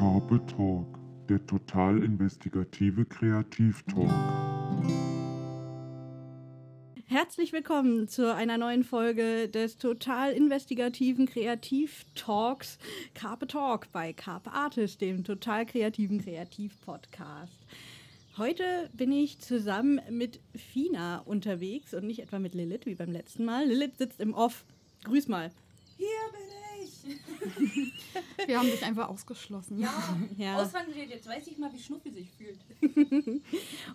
Carpe Talk, der total investigative Kreativtalk. Herzlich willkommen zu einer neuen Folge des total investigativen Kreativ-Talks Carpe Talk bei Carpe Artist, dem total kreativen Kreativ-Podcast. Heute bin ich zusammen mit Fina unterwegs und nicht etwa mit Lilith wie beim letzten Mal. Lilith sitzt im Off. Grüß mal. Hier bin ich. Wir haben dich einfach ausgeschlossen. Ja, Ja. ausrangiert. Jetzt weiß ich mal, wie Schnuffi sich fühlt.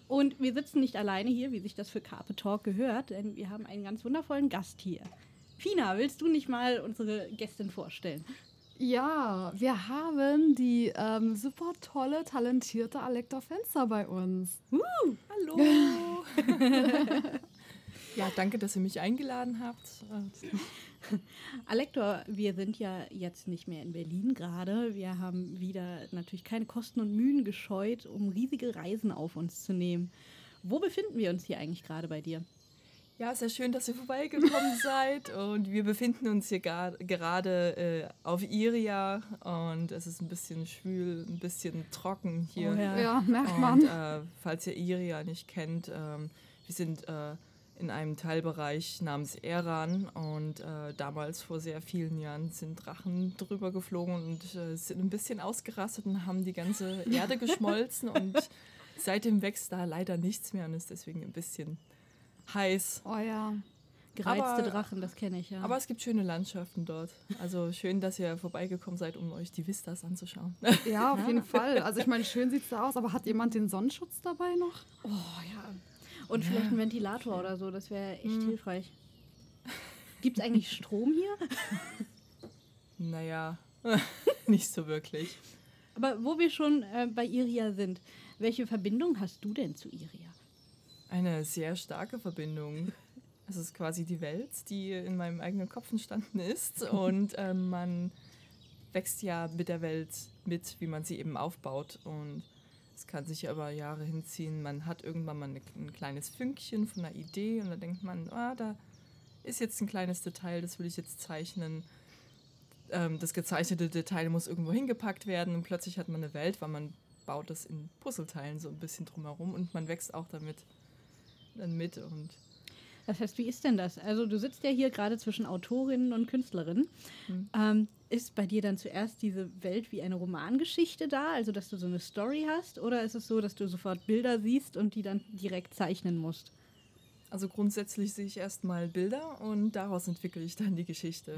Und wir sitzen nicht alleine hier, wie sich das für Carpe Talk gehört, denn wir haben einen ganz wundervollen Gast hier. Fina, willst du nicht mal unsere Gästin vorstellen? Ja, wir haben die ähm, super tolle, talentierte Alektor Fenster bei uns. Hallo. Ja, danke, dass ihr mich eingeladen habt. Alektor, wir sind ja jetzt nicht mehr in Berlin gerade. Wir haben wieder natürlich keine Kosten und Mühen gescheut, um riesige Reisen auf uns zu nehmen. Wo befinden wir uns hier eigentlich gerade bei dir? Ja, sehr schön, dass ihr vorbeigekommen seid. Und wir befinden uns hier gar- gerade äh, auf Iria. Und es ist ein bisschen schwül, ein bisschen trocken hier. Oh ja. Ja, merkt Und man. äh, falls ihr Iria nicht kennt, ähm, wir sind äh, in einem Teilbereich namens Eran und äh, damals vor sehr vielen Jahren sind Drachen drüber geflogen und äh, sind ein bisschen ausgerastet und haben die ganze Erde geschmolzen und seitdem wächst da leider nichts mehr und ist deswegen ein bisschen heiß. Oh ja. Gereizte Aber- Drachen, das kenne ich ja. Aber es gibt schöne Landschaften dort. Also schön, dass ihr vorbeigekommen seid, um euch die Vistas anzuschauen. Ja, auf jeden Fall. Also ich meine, schön sieht's da aus, aber hat jemand den Sonnenschutz dabei noch? oh ja. Und vielleicht ein Ventilator oder so, das wäre echt hilfreich. Gibt es eigentlich Strom hier? naja, nicht so wirklich. Aber wo wir schon äh, bei Iria sind, welche Verbindung hast du denn zu Iria? Eine sehr starke Verbindung. Es ist quasi die Welt, die in meinem eigenen Kopf entstanden ist. Und ähm, man wächst ja mit der Welt mit, wie man sie eben aufbaut. Und es kann sich ja über Jahre hinziehen. Man hat irgendwann mal eine, ein kleines Fünkchen von einer Idee und dann denkt man, ah, da ist jetzt ein kleines Detail, das will ich jetzt zeichnen. Ähm, das gezeichnete Detail muss irgendwo hingepackt werden und plötzlich hat man eine Welt, weil man baut das in Puzzleteilen so ein bisschen drumherum und man wächst auch damit dann mit und Das heißt, wie ist denn das? Also du sitzt ja hier gerade zwischen Autorinnen und Künstlerinnen. Ähm, ist bei dir dann zuerst diese Welt wie eine Romangeschichte da, also dass du so eine Story hast? Oder ist es so, dass du sofort Bilder siehst und die dann direkt zeichnen musst? also grundsätzlich sehe ich erstmal Bilder und daraus entwickle ich dann die Geschichte.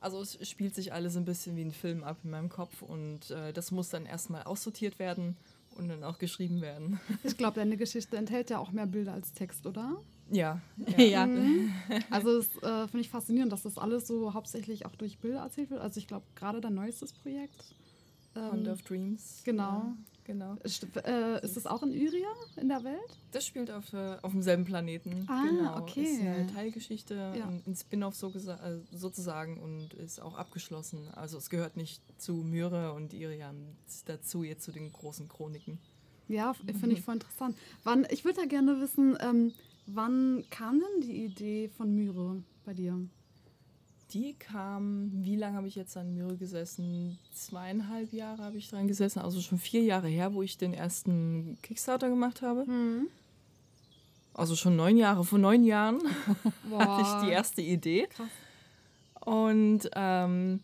Also es spielt sich alles ein bisschen wie ein Film ab in meinem Kopf und äh, das muss dann erstmal aussortiert werden und dann auch geschrieben werden. Ich glaube, deine Geschichte enthält ja auch mehr Bilder als Text, oder? ja, Ja. Mhm. Also das äh, finde ich faszinierend, dass das alles so hauptsächlich auch durch Bilder erzählt wird. Also ich glaube, gerade dein neuestes Projekt. Ähm, of Dreams. genau. Ja, genau. ist, äh, ist das auch in Iria in der Welt? Das spielt auf, äh, auf demselben Planeten. Ah, genau. okay. Ist eine Teilgeschichte, Ja. ein, Spin-off so äh, sozusagen und ist auch abgeschlossen. Also es gehört nicht zu Myre und Iriam dazu, jetzt zu den großen Chroniken. Ja, f- finde ich voll interessant. Wann, ich würde ja gerne wissen, ähm, wann kam denn die Idee von Myre bei dir? Die kam, wie lange habe ich jetzt an Myre gesessen? Zweieinhalb Jahre habe ich dran gesessen, also schon vier Jahre her, wo ich den ersten Kickstarter gemacht habe. Also schon neun Jahre, vor neun Jahren hatte ich die erste Idee. Krass. Und ähm,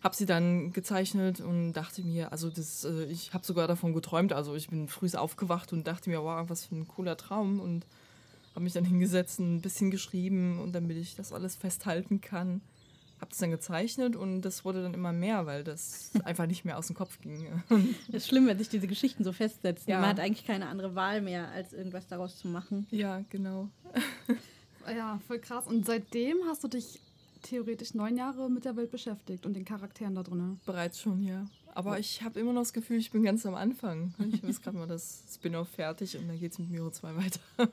habe sie dann gezeichnet und dachte mir, also das, äh, ich habe sogar davon geträumt. Also ich bin früh aufgewacht und dachte mir, wow, was für ein cooler Traum. Und habe mich dann hingesetzt und ein bisschen geschrieben und damit ich das alles festhalten kann, habe es dann gezeichnet und das wurde dann immer mehr, weil das einfach nicht mehr aus dem Kopf ging. Es ist schlimm, wenn sich diese Geschichten so festsetzen. Ja. Man hat eigentlich keine andere Wahl mehr, als irgendwas daraus zu machen. ja, genau. Ja, voll krass. Und seitdem hast du dich theoretisch neun Jahre mit der Welt beschäftigt und den Charakteren da drin. Bereits schon, ja. Aber ich habe immer noch das Gefühl, ich bin ganz am Anfang. Ich habe jetzt gerade mal das Spin-off fertig und dann geht es mit Miro 2 weiter.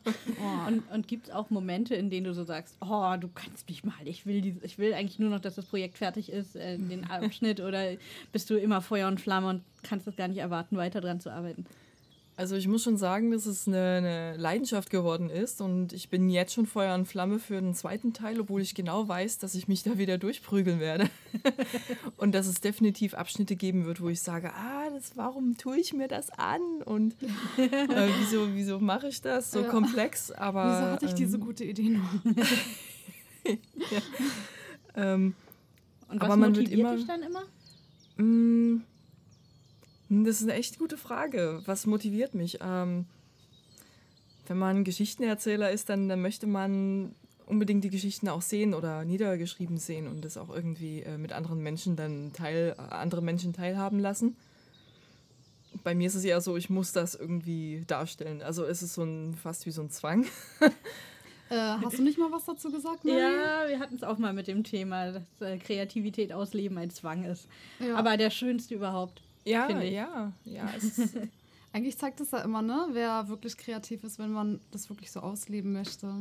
Und, und gibt es auch Momente, in denen du so sagst, oh, du kannst mich mal, ich will, dies, ich will eigentlich nur noch, dass das Projekt fertig ist, äh, den Abschnitt, oder bist du immer Feuer und Flamme und kannst es gar nicht erwarten, weiter dran zu arbeiten? Also ich muss schon sagen, dass es eine, eine Leidenschaft geworden ist und ich bin jetzt schon Feuer und Flamme für den zweiten Teil, obwohl ich genau weiß, dass ich mich da wieder durchprügeln werde. und dass es definitiv Abschnitte geben wird, wo ich sage, ah, das? Warum tue ich mir das an? Und äh, wieso, wieso mache ich das? So Ja. komplex, aber. Wieso hatte ich diese ähm, gute Idee noch? ähm, Und Aber was man wird motiviert immer- dich dann immer? Mm, Das ist eine echt gute Frage. Was motiviert mich? Ähm, wenn man Geschichtenerzähler ist, dann, dann möchte man unbedingt die Geschichten auch sehen oder niedergeschrieben sehen und das auch irgendwie äh, mit anderen Menschen dann teil, äh, andere Menschen teilhaben lassen. Bei mir ist es eher so, ich muss das irgendwie darstellen. Also es ist so ein, fast wie so ein Zwang. Äh, hast du nicht mal was dazu gesagt, Mary? Ja, wir hatten es auch mal mit dem Thema, dass äh, Kreativität ausleben ein Zwang ist. Ja. Aber der schönste überhaupt. Ja, ja, ja. Eigentlich zeigt es ja immer, ne, wer wirklich kreativ ist, wenn man das wirklich so ausleben möchte.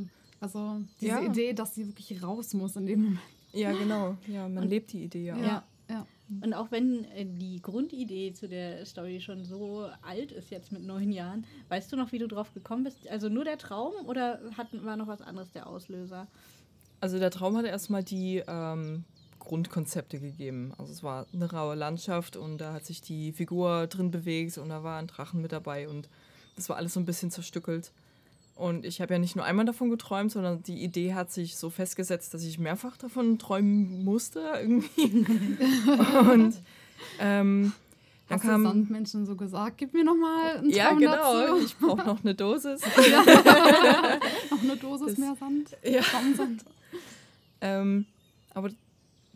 Also diese Ja. Idee, dass sie wirklich raus muss in dem Moment. ja, genau. Ja, man lebt die Idee ja. auch. Ja. ja. Und auch wenn äh, die Grundidee zu der Story schon so alt ist, jetzt mit neun Jahren, weißt du noch, wie du drauf gekommen bist? Also nur der Traum oder hat, war noch was anderes der Auslöser? Also der Traum hatte erstmal die ähm, Grundkonzepte gegeben. Also es war eine raue Landschaft und da hat sich die Figur drin bewegt und da war ein Drachen mit dabei und das war alles so ein bisschen zerstückelt. Und ich habe ja nicht nur einmal davon geträumt, sondern die Idee hat sich so festgesetzt, dass ich mehrfach davon träumen musste irgendwie. und ähm, dann Hast du kam Sandmenschen so gesagt, gib mir noch mal einen ja Traum genau, dazu. ich brauche noch eine Dosis. Noch eine Dosis Das- mehr Sand. Ja. Traumsand. Ähm, aber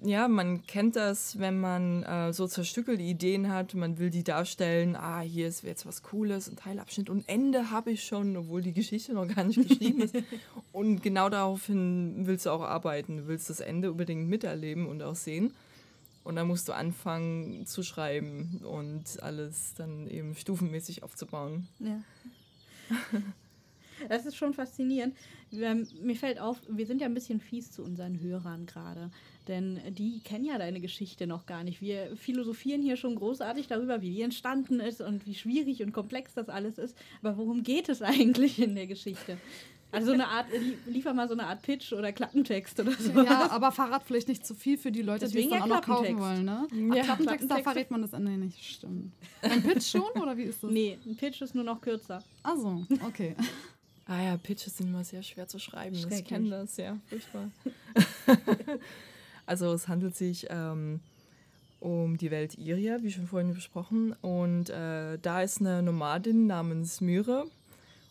ja, man kennt das, wenn man äh, so zerstückelte Ideen hat, man will die darstellen, ah, hier ist jetzt was Cooles, ein Teilabschnitt und Ende habe ich schon, obwohl die Geschichte noch gar nicht geschrieben ist. Und genau daraufhin willst du auch arbeiten, du willst das Ende unbedingt miterleben und auch sehen. Und dann musst du anfangen zu schreiben und alles dann eben stufenmäßig aufzubauen. Ja. Das ist schon faszinierend. Ähm, Mir fällt auf, wir sind ja ein bisschen fies zu unseren Hörern gerade. Denn die kennen ja deine Geschichte noch gar nicht. Wir philosophieren hier schon großartig darüber, wie die entstanden ist und wie schwierig und komplex das alles ist. Aber worum geht es eigentlich in der Geschichte? Also so eine Art, li- liefer mal so eine Art Pitch oder Klappentext oder so. Ja, aber Verrat vielleicht nicht zu viel für die Leute, die es Deswegen dann ja auch noch kaufen Klappentext. wollen, ne? Ja, Ach, Klappentext, da verrät man das Ende nicht. Stimmt. Ein Pitch schon oder wie ist das? Nee, ein Pitch ist nur noch kürzer. Also, okay. Ah ja, Pitches sind immer sehr schwer zu schreiben. Ich kenne das, ja, furchtbar. also es handelt sich ähm, um die Welt Iria, wie schon vorhin besprochen. Und äh, da ist eine Nomadin namens Myre.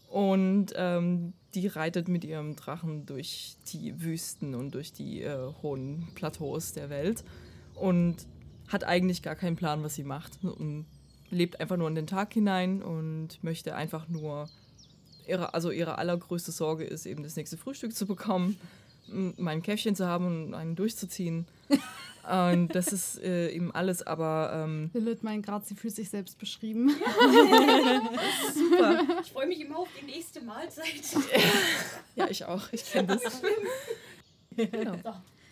Und ähm, die reitet mit ihrem Drachen durch die Wüsten und durch die äh, hohen Plateaus der Welt. Und hat eigentlich gar keinen Plan, was sie macht. Und lebt einfach nur in den Tag hinein und möchte einfach nur ihre, also ihre allergrößte Sorge ist eben das nächste Frühstück zu bekommen, mein Käffchen zu haben und einen durchzuziehen. und das ist äh, eben alles, aber ähm, Lilith meint gerade, sie fühlt sich selbst beschrieben. Ich freue mich immer auf die nächste Mahlzeit. ja, ich auch, ich kenne das. genau.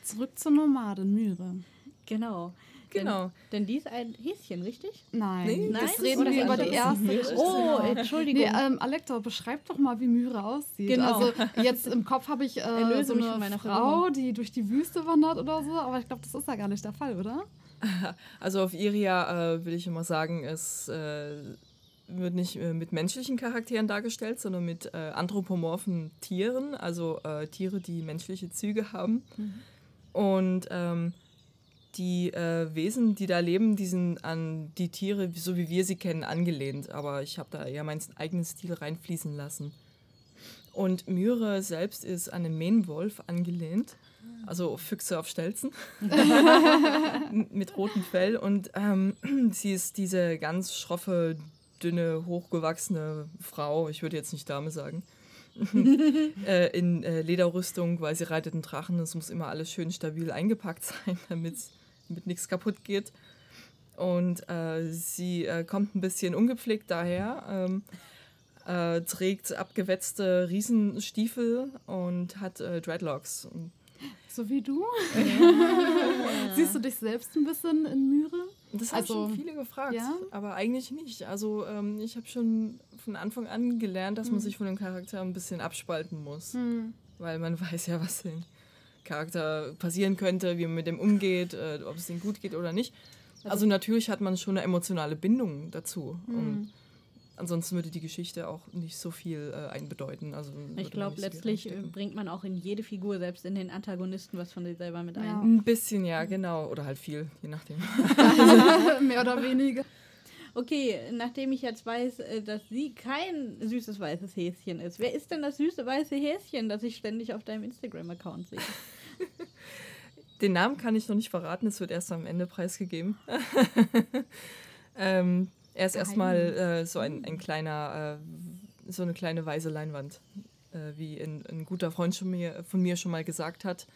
Zurück zur Nomadin Myre. Genau. Genau. Denn, denn die ist ein Häschen, richtig? Nein, Nee, Nein, das reden wir über die erste. Oh, Entschuldigung. Nee, ähm, Alektor, beschreib doch mal, wie Myre aussieht. Genau. Also jetzt im Kopf habe ich äh, so eine von meiner Frau, die durch die Wüste wandert oder so, aber ich glaube, das ist ja gar nicht der Fall, oder? Also auf Iria äh, will ich immer sagen, es äh, wird nicht äh, mit menschlichen Charakteren dargestellt, sondern mit äh, anthropomorphen Tieren, also äh, Tiere, die menschliche Züge haben. Und ähm, die äh, Wesen, die da leben, die sind an die Tiere, so wie wir sie kennen, angelehnt. Aber ich habe da eher meinen eigenen Stil reinfließen lassen. Und Myre selbst ist an einen Mähnwolf angelehnt. Also Füchse auf Stelzen. Mit rotem Fell. Und ähm, sie ist diese ganz schroffe, dünne, hochgewachsene Frau. Ich würde jetzt nicht Dame sagen. äh, in äh, Lederrüstung, weil sie reitet einen Drachen. Es muss immer alles schön stabil eingepackt sein, damit nichts kaputt geht. Und äh, sie äh, kommt ein bisschen ungepflegt daher, ähm, äh, trägt abgewetzte Riesenstiefel und hat äh, Dreadlocks. So wie du? Siehst du dich selbst ein bisschen in Myre? Das haben Also, schon viele gefragt, ja? aber eigentlich nicht. Also ähm, ich habe schon von Anfang an gelernt, dass man sich von dem Charakter ein bisschen abspalten muss, Hm. weil man weiß ja, was dem Charakter passieren könnte, wie man mit dem umgeht, äh, ob es ihm gut geht oder nicht. Also natürlich hat man schon eine emotionale Bindung dazu. Und ansonsten würde die Geschichte auch nicht so viel äh, einbedeuten. Also Ich glaube, letztlich bringt man auch in jede Figur, selbst in den Antagonisten, was von sich selber mit Ja. ein. Ein bisschen, ja, genau. Oder halt viel, je nachdem. Mehr oder weniger. Okay, nachdem ich jetzt weiß, äh, dass sie kein süßes weißes Häschen ist, wer ist denn das süße weiße Häschen, das ich ständig auf deinem Instagram-Account sehe? Den Namen kann ich noch nicht verraten, es wird erst am Ende preisgegeben. ähm, er ist erstmal äh, so ein, ein kleiner, äh, so eine kleine weiße Leinwand, äh, wie ein, ein guter Freund schon mir, von mir schon mal gesagt hat.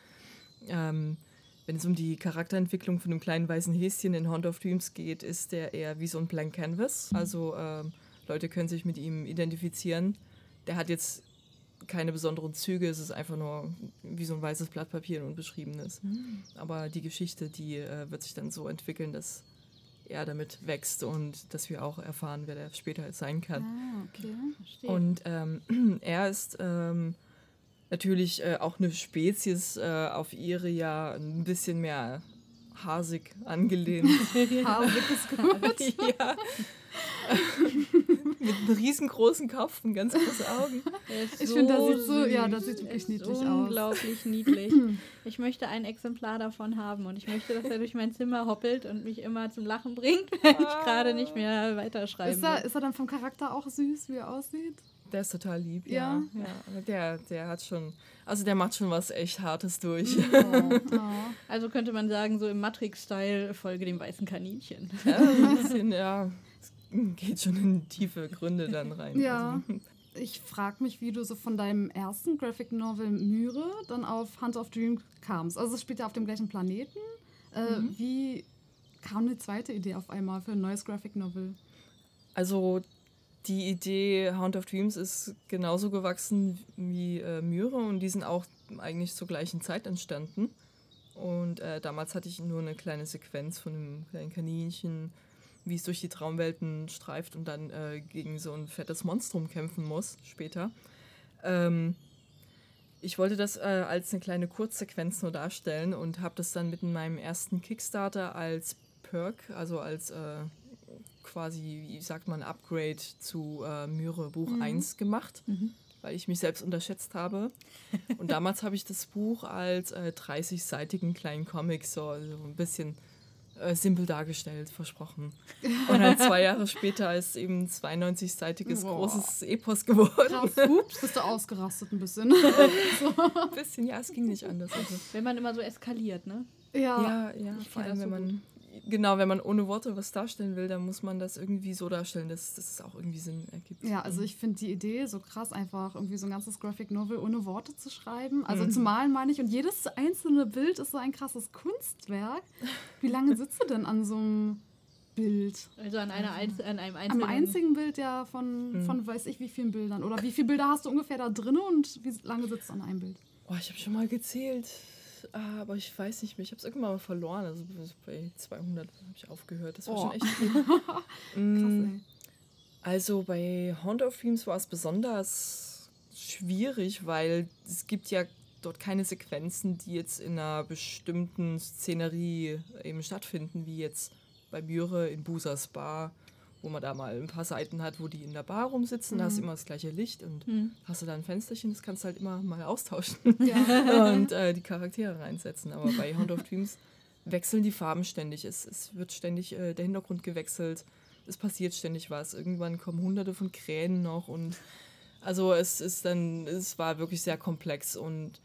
Ähm, wenn es um die Charakterentwicklung von einem kleinen weißen Häschen in Hound of Dreams geht, ist der eher wie so ein Blank Canvas. Also ähm, Leute können sich mit ihm identifizieren. Der hat jetzt keine besonderen Züge, es ist einfach nur wie so ein weißes Blatt Papier und unbeschriebenes. Aber die Geschichte, die äh, wird sich dann so entwickeln, dass er damit wächst und dass wir auch erfahren, wer der später sein kann. Ah, okay. Verstehe. Und ähm, er ist ähm, natürlich äh, auch eine Spezies äh, auf ihre ja ein bisschen mehr hasig angelehnt. Haarweg ist gut. ja. Mit einem riesengroßen Kopf und ganz große Augen. Ich finde, das sieht so- ja, das sieht wirklich ist niedlich aus. Unglaublich niedlich. Ich möchte ein Exemplar davon haben und ich möchte, dass er durch mein Zimmer hoppelt und mich immer zum Lachen bringt, wenn ich gerade nicht mehr weiterschreiben Ist er, ist er dann vom Charakter auch süß, wie er aussieht? Der ist total lieb, Ja. ja. ja. Der, der hat schon, also der macht schon was echt Hartes durch. Oh, oh. Also könnte man sagen, so im Matrix-Style folge dem weißen Kaninchen. Ja, so ein bisschen, ja. Geht schon in tiefe Gründe dann rein. Ja. Also, Ich frage mich, wie du so von deinem ersten Graphic Novel Myre dann auf Hunt of Dream kamst. Also es spielt ja auf dem gleichen Planeten. Äh, Mhm. Wie kam eine zweite Idee auf einmal für ein neues Graphic Novel? also die Idee Hound of Dreams ist genauso gewachsen wie äh, Myre und die sind auch eigentlich zur gleichen Zeit entstanden. Und äh, damals hatte ich nur eine kleine Sequenz von einem kleinen Kaninchen, wie es durch die Traumwelten streift und dann äh, gegen so ein fettes Monstrum kämpfen muss später. Ähm, ich wollte das äh, als eine kleine Kurzsequenz nur darstellen und habe das dann mit in meinem ersten Kickstarter als Perk, also als äh, quasi, wie sagt man, Upgrade zu äh, Myre Buch 1 gemacht, weil ich mich selbst unterschätzt habe. Und damals habe ich das Buch als äh, 30-seitigen kleinen Comic so, so ein bisschen äh, simpel dargestellt, versprochen. Und dann zwei Jahre später ist eben ein 92-seitiges Boah. großes Epos geworden. Krass, ups, bist du ausgerastet ein bisschen. Ein bisschen, ja, es ging nicht anders. Also, Wenn man immer so eskaliert, ne? ja. ja, ja, vor allem, wenn so man, genau, wenn man ohne Worte was darstellen will, dann muss man das irgendwie so darstellen, dass, dass es auch irgendwie Sinn ergibt. Ja, also ich finde die Idee so krass, einfach irgendwie so ein ganzes Graphic Novel ohne Worte zu schreiben. Mhm. Also zu malen meine ich. Und jedes einzelne Bild ist so ein krasses Kunstwerk. Wie lange sitzt du denn an so einem Bild? Also an, einer Einz an einem Am einzelnen... einzigen Bild ja von, Mhm. von weiß ich wie vielen Bildern. Oder wie viele Bilder hast du ungefähr da drin und wie lange sitzt du an einem Bild? Oh, ich habe schon mal gezählt, aber ich weiß nicht mehr. Ich habe es irgendwann mal verloren. Also bei 200 habe ich aufgehört. Das war Oh. schon echt viel. Krass, Mm, ey. Also bei Hound of Dreams war es besonders schwierig, weil es gibt ja dort keine Sequenzen, die jetzt in einer bestimmten Szenerie eben stattfinden, wie jetzt bei Myre in Busas Bar, wo man da mal ein paar Seiten hat, wo die in der Bar rumsitzen, da hast du immer das gleiche Licht und Hm. hast du da ein Fensterchen, das kannst du halt immer mal austauschen Ja. und äh, die Charaktere reinsetzen. Aber bei Hound of Dreams wechseln die Farben ständig. Es, es wird ständig äh, der Hintergrund gewechselt. Es passiert ständig was. Irgendwann kommen hunderte von Krähen noch und also es ist dann, es war wirklich sehr komplex und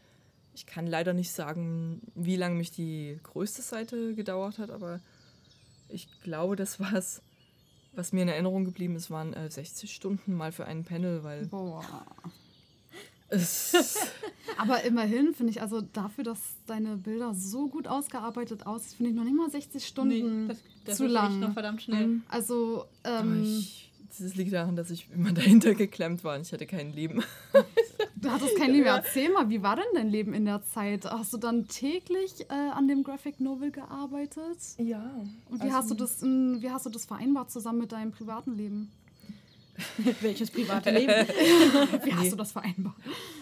ich kann leider nicht sagen, wie lange mich die größte Seite gedauert hat, aber ich glaube, das war es, was mir in Erinnerung geblieben ist, waren äh, 60 Stunden mal für einen Panel, weil Boah. Aber immerhin finde ich, also dafür, dass deine Bilder so gut ausgearbeitet aussehen, finde ich noch nicht mal 60 Stunden Nee, das, das zu ist echt lang. noch verdammt schnell. Also, Aber ähm, ich, das liegt daran, dass ich immer dahinter geklemmt war und ich hatte kein Leben. du hattest kein Leben. Erzähl mal, wie war denn dein Leben in der Zeit? Hast du dann täglich äh, an dem Graphic Novel gearbeitet? Ja. Und wie, hast du das, in, wie hast du das vereinbart zusammen mit deinem privaten Leben? Welches private Leben? Wie hast du das vereinbart?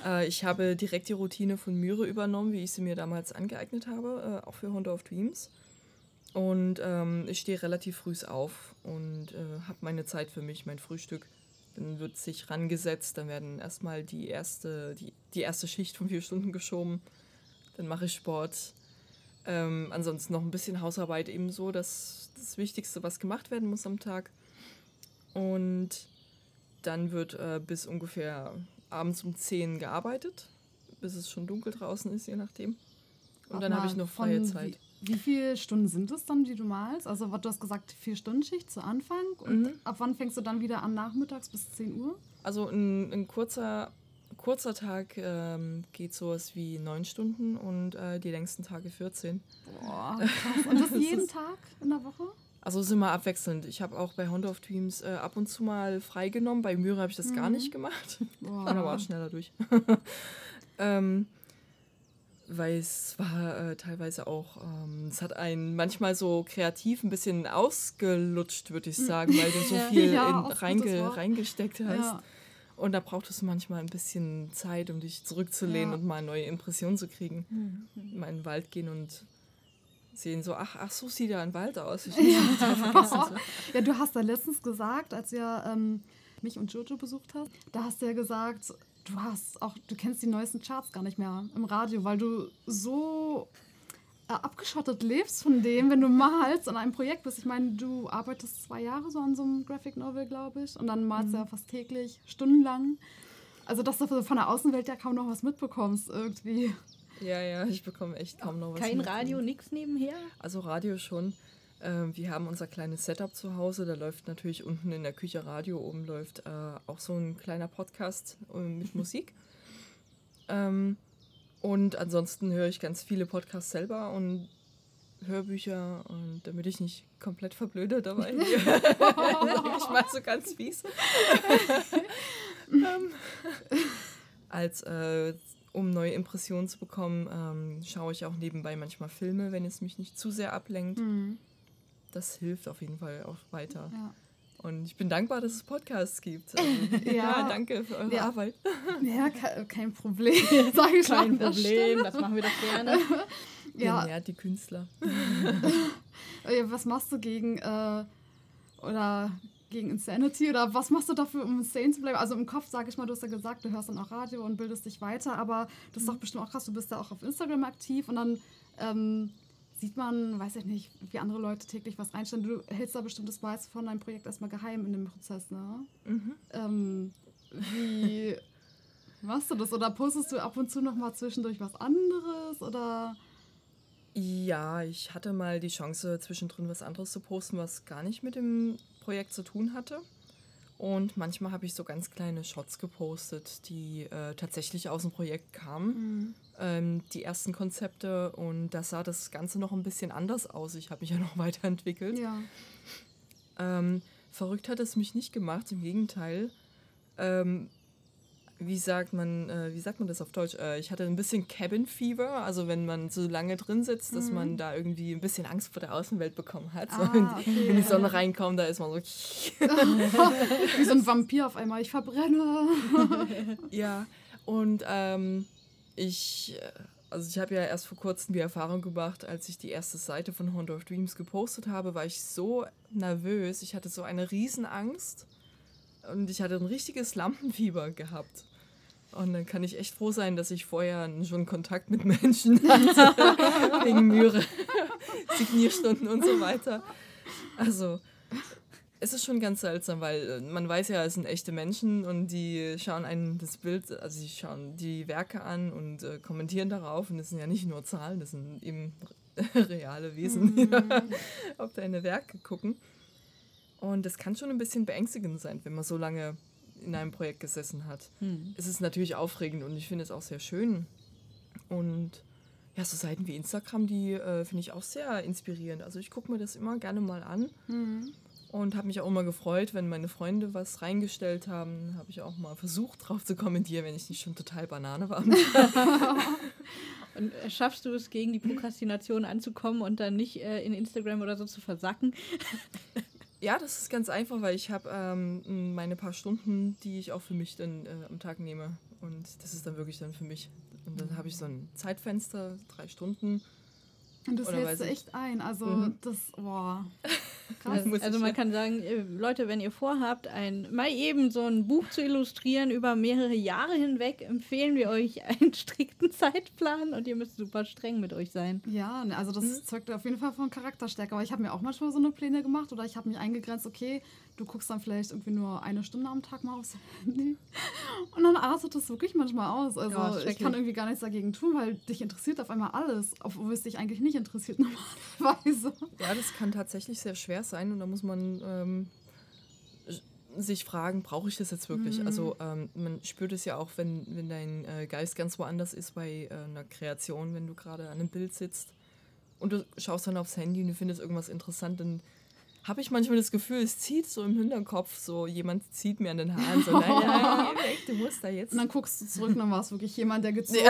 Äh, ich habe direkt die Routine von Myre übernommen, wie ich sie mir damals angeeignet habe, äh, auch für Hunter of Dreams. Und ähm, ich stehe relativ früh auf und äh, habe meine Zeit für mich, mein Frühstück. Dann wird sich rangesetzt, dann werden erstmal die erste, die, die erste Schicht von vier Stunden geschoben. Dann mache ich Sport. Ähm, ansonsten noch ein bisschen Hausarbeit ebenso, das das Wichtigste, was gemacht werden muss am Tag. Und dann wird äh, bis ungefähr abends um 10 gearbeitet, bis es schon dunkel draußen ist, je nachdem. Und dann Warte habe ich noch freie Zeit. Wie, viele Stunden sind es dann, die du malst? Also was- du hast gesagt, vier Stunden Schicht zu Anfang. Und Mhm. ab wann fängst du dann wieder an, nachmittags bis 10 Uhr? Also ein, ein kurzer, kurzer Tag ähm, geht sowas wie neun Stunden und äh, die längsten Tage 14. Boah, krass. Und das jeden Tag in der Woche? Also ist immer abwechselnd. Ich habe auch bei Honda of Dreams äh, ab und zu mal freigenommen. Bei Myra habe ich das gar nicht gemacht. Boah. Und da war schneller durch. ähm, weil es war äh, teilweise auch, ähm, es hat einen manchmal so kreativ ein bisschen ausgelutscht, würde ich sagen, weil du so viel Ja, in, reinge, reingesteckt hast. Ja. Und da braucht es manchmal ein bisschen Zeit, um dich zurückzulehnen Ja. und mal neue Impressionen zu kriegen. Mal in den Wald gehen und sehen so, ach, ach so sieht ja ein Wald aus. Ich total vergessen. Ja, du hast da letztens gesagt, als ja, ähm, mich und Jojo besucht hast, da hast du ja gesagt, du hast auch, du kennst die neuesten Charts gar nicht mehr im Radio, weil du so äh, abgeschottet lebst von dem, wenn du malst an einem Projekt bist. Ich meine, du arbeitest zwei Jahre so an so einem Graphic Novel, glaube ich, und dann malst du ja fast täglich, stundenlang. Also, dass du von der Außenwelt ja kaum noch was mitbekommst irgendwie. Ja, ja, ich bekomme echt kaum noch was. Kein mit. Radio, nix nebenher. Also Radio schon. Ähm, wir haben unser kleines Setup zu Hause. Da läuft natürlich unten in der Küche Radio. Oben läuft äh, auch so ein kleiner Podcast äh, mit Musik. Ähm, und ansonsten höre ich ganz viele Podcasts selber und Hörbücher. Und damit ich nicht komplett verblöde dabei, ich mal so ganz fies. ähm, als äh, um neue Impressionen zu bekommen, ähm, schaue ich auch nebenbei manchmal Filme, wenn es mich nicht zu sehr ablenkt. Das hilft auf jeden Fall auch weiter. Ja. Und ich bin dankbar, dass es Podcasts gibt. Also, ja. Ja. danke für eure Ja. Arbeit. Ja, ke- kein Problem. Sag ich Kein Problem, das machen wir doch gerne. Ihr Ja, nährt die Künstler. Was machst du gegen äh, oder gegen Insanity oder was machst du dafür, um sane zu bleiben? Also im Kopf, sage ich mal, du hast ja gesagt, du hörst dann auch Radio und bildest dich weiter, aber das ist doch bestimmt auch krass, du bist ja auch auf Instagram aktiv und dann ähm, sieht man, weiß ich nicht, wie andere Leute täglich was reinstellen. Du hältst da bestimmt das meiste von deinem Projekt erstmal geheim in dem Prozess, ne? Mhm. Ähm, wie machst du das? Oder postest du ab und zu noch mal zwischendurch was anderes? Oder Ja, ich hatte mal die Chance, zwischendrin was anderes zu posten, was gar nicht mit dem Projekt zu tun hatte. Und manchmal habe ich so ganz kleine Shots gepostet, die äh, tatsächlich aus dem Projekt kamen. Ähm, die ersten Konzepte und da sah das Ganze noch ein bisschen anders aus. Ich habe mich ja noch weiterentwickelt. ja. Ähm, verrückt hat es mich nicht gemacht, im Gegenteil. Ähm, wie sagt man, äh, wie sagt man das auf Deutsch? Äh, ich hatte ein bisschen Cabin Fever, also wenn man so lange drin sitzt, dass man da irgendwie ein bisschen Angst vor der Außenwelt bekommen hat. So, Ah, wenn, die, okay. wenn die Sonne reinkommt, da ist man so. Wie so ein Vampir auf einmal, ich verbrenne. Ja, und ähm, ich, äh, also ich habe ja erst vor kurzem die Erfahrung gemacht, als ich die erste Seite von Honda of Dreams gepostet habe, war ich so nervös. Ich hatte so eine Riesenangst und ich hatte ein richtiges Lampenfieber gehabt. Und dann kann ich echt froh sein, dass ich vorher schon Kontakt mit Menschen hatte, wegen Mühre, Signierstunden und so weiter. Also, es ist schon ganz seltsam, weil äh, man weiß ja, es sind echte Menschen und die schauen einen das Bild, also sie schauen die Werke an und äh, kommentieren darauf und es sind ja nicht nur Zahlen, das sind eben reale Wesen, die da auf deine Werke gucken. Und das kann schon ein bisschen beängstigend sein, wenn man so lange in einem Projekt gesessen hat. Es ist natürlich aufregend und ich finde es auch sehr schön. Und ja, so Seiten wie Instagram, die äh, finde ich auch sehr inspirierend. Also ich gucke mir das immer gerne mal an und habe mich auch immer gefreut, wenn meine Freunde was reingestellt haben. Habe ich auch mal versucht, drauf zu kommentieren, wenn ich nicht schon total Banane war. Und äh, schaffst du es, gegen die Prokrastination anzukommen und dann nicht äh, in Instagram oder so zu versacken? Ja, das ist ganz einfach, weil ich habe ähm, meine paar Stunden, die ich auch für mich dann äh, am Tag nehme. Und das ist dann wirklich dann für mich. Und dann habe ich so ein Zeitfenster, drei Stunden. Und das hältst du ich. echt ein. Also Mhm. das, boah. Krass. Also, also man kann sagen, Leute, wenn ihr vorhabt, ein, mal eben so ein Buch zu illustrieren über mehrere Jahre hinweg, empfehlen wir euch einen strikten Zeitplan und ihr müsst super streng mit euch sein. Ja, ne, also das Mhm. zeugt auf jeden Fall von Charakterstärke. Aber ich habe mir auch manchmal so eine Pläne gemacht oder ich habe mich eingegrenzt, okay, du guckst dann vielleicht irgendwie nur eine Stunde am Tag mal aufs Handy. Und dann artet das wirklich manchmal aus. Also Ja, ich kann irgendwie gar nichts dagegen tun, weil dich interessiert auf einmal alles, obwohl es dich eigentlich nicht interessiert normalerweise. Ja, das kann tatsächlich sehr schwer sein und da muss man ähm, sich fragen, brauche ich das jetzt wirklich? Mhm. Also ähm, man spürt es ja auch, wenn, wenn dein äh, Geist ganz woanders ist bei äh, einer Kreation, wenn du gerade an einem Bild sitzt und du schaust dann aufs Handy und du findest irgendwas interessant, dann habe ich manchmal das Gefühl, es zieht so im Hinterkopf, so jemand zieht mir an den Haaren, so nein, nein, geh weg, du musst da jetzt. Und dann guckst du zurück und dann war es wirklich jemand, der gezogen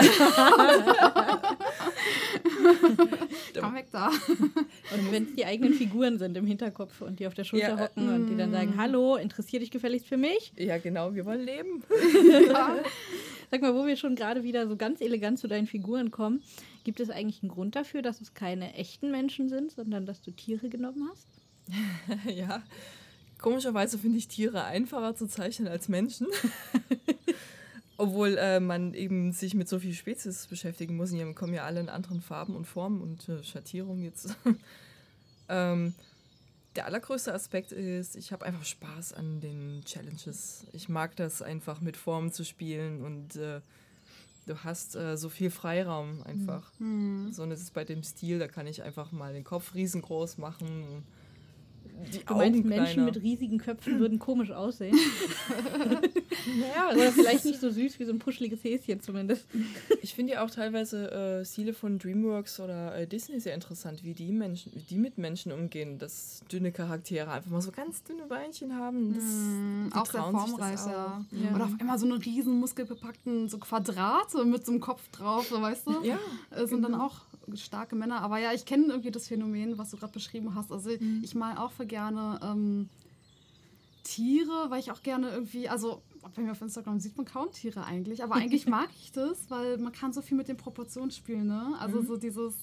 Komm weg da. Und wenn es die eigenen Figuren sind im Hinterkopf und die auf der Schulter Ja, äh, hocken und die dann sagen, hallo, interessiert dich gefälligst für mich? Ja, genau, wir wollen leben. Sag mal, wo wir schon gerade wieder so ganz elegant zu deinen Figuren kommen, gibt es eigentlich einen Grund dafür, dass es keine echten Menschen sind, sondern dass du Tiere genommen hast? Ja, komischerweise finde ich Tiere einfacher zu zeichnen als Menschen. Obwohl äh, man eben sich mit so viel Spezies beschäftigen muss. Die kommen ja alle in anderen Farben und Formen und äh, Schattierungen jetzt. ähm, der allergrößte Aspekt ist, ich habe einfach Spaß an den Challenges. Ich mag das einfach mit Formen zu spielen und äh, du hast äh, so viel Freiraum einfach. Hm. So, und das ist bei dem Stil, da kann ich einfach mal den Kopf riesengroß machen. Die Du meinst, Augen Menschen kleiner. mit riesigen Köpfen würden komisch aussehen. Naja, Oder vielleicht nicht so süß wie so ein puscheliges Häschen zumindest. Ich finde ja auch teilweise äh, Stile von DreamWorks oder äh, Disney sehr interessant, wie die Menschen, wie die mit Menschen umgehen, dass dünne Charaktere einfach mal so ganz dünne Beinchen haben. Das, Mm, auch sehr auch. ja. Oder auf einmal so eine riesen muskelbepackten so Quadrate mit so einem Kopf drauf, so, weißt du? Ja, Äh, sind dann auch starke Männer. Aber ja, ich kenne irgendwie das Phänomen, was du gerade beschrieben hast. Also ich mal auch für gerne ähm, Tiere, weil ich auch gerne irgendwie, also bei mir auf Instagram sieht man kaum Tiere eigentlich, aber eigentlich mag ich das, weil man kann so viel mit den Proportionen spielen, ne? Also so dieses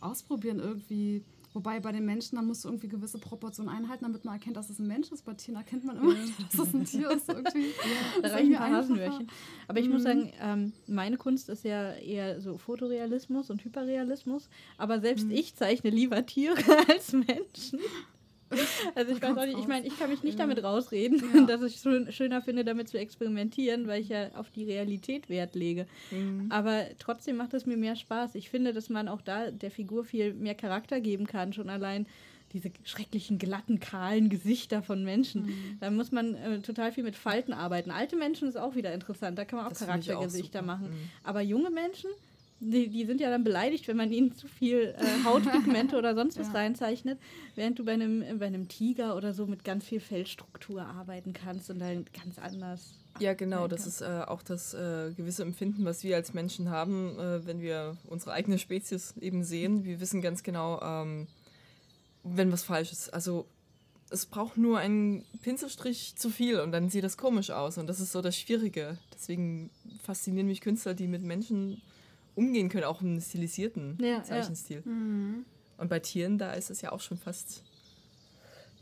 Ausprobieren irgendwie. Wobei bei den Menschen, da musst du irgendwie gewisse Proportionen einhalten, damit man erkennt, dass es ein Mensch ist. Bei Tieren erkennt man immer, dass es ein Tier ist irgendwie. Da Das ist reichen ein paar einfacher. Hasenwörchen. Aber ich muss sagen, ähm, meine Kunst ist ja eher so Fotorealismus und Hyperrealismus. Aber selbst ich zeichne lieber Tiere als Menschen. Also ich weiß auch nicht, ich meine, ich kann mich nicht damit rausreden, Ja. dass ich es schön, schöner finde, damit zu experimentieren, weil ich ja auf die Realität Wert lege. Aber trotzdem macht es mir mehr Spaß. Ich finde, dass man auch da der Figur viel mehr Charakter geben kann, schon allein diese schrecklichen, glatten, kahlen Gesichter von Menschen. Da muss man äh, total viel mit Falten arbeiten. Alte Menschen ist auch wieder interessant, da kann man auch Charaktergesichter machen. Mhm. Aber junge Menschen, die, die sind ja dann beleidigt, wenn man ihnen zu viel äh, Hautpigmente oder sonst was Ja. reinzeichnet, während du bei einem, bei einem Tiger oder so mit ganz viel Fellstruktur arbeiten kannst und dann ganz anders. Ja, genau, das ist äh, auch das äh, gewisse Empfinden, was wir als Menschen haben, äh, wenn wir unsere eigene Spezies eben sehen. Wir wissen ganz genau, ähm, wenn was falsch ist. Also es braucht nur einen Pinselstrich zu viel und dann sieht das komisch aus. Und das ist so das Schwierige. Deswegen faszinieren mich Künstler, die mit Menschen umgehen können, auch im stilisierten Ja, ja. Zeichenstil. Mhm. Und bei Tieren, da ist es ja auch schon fast.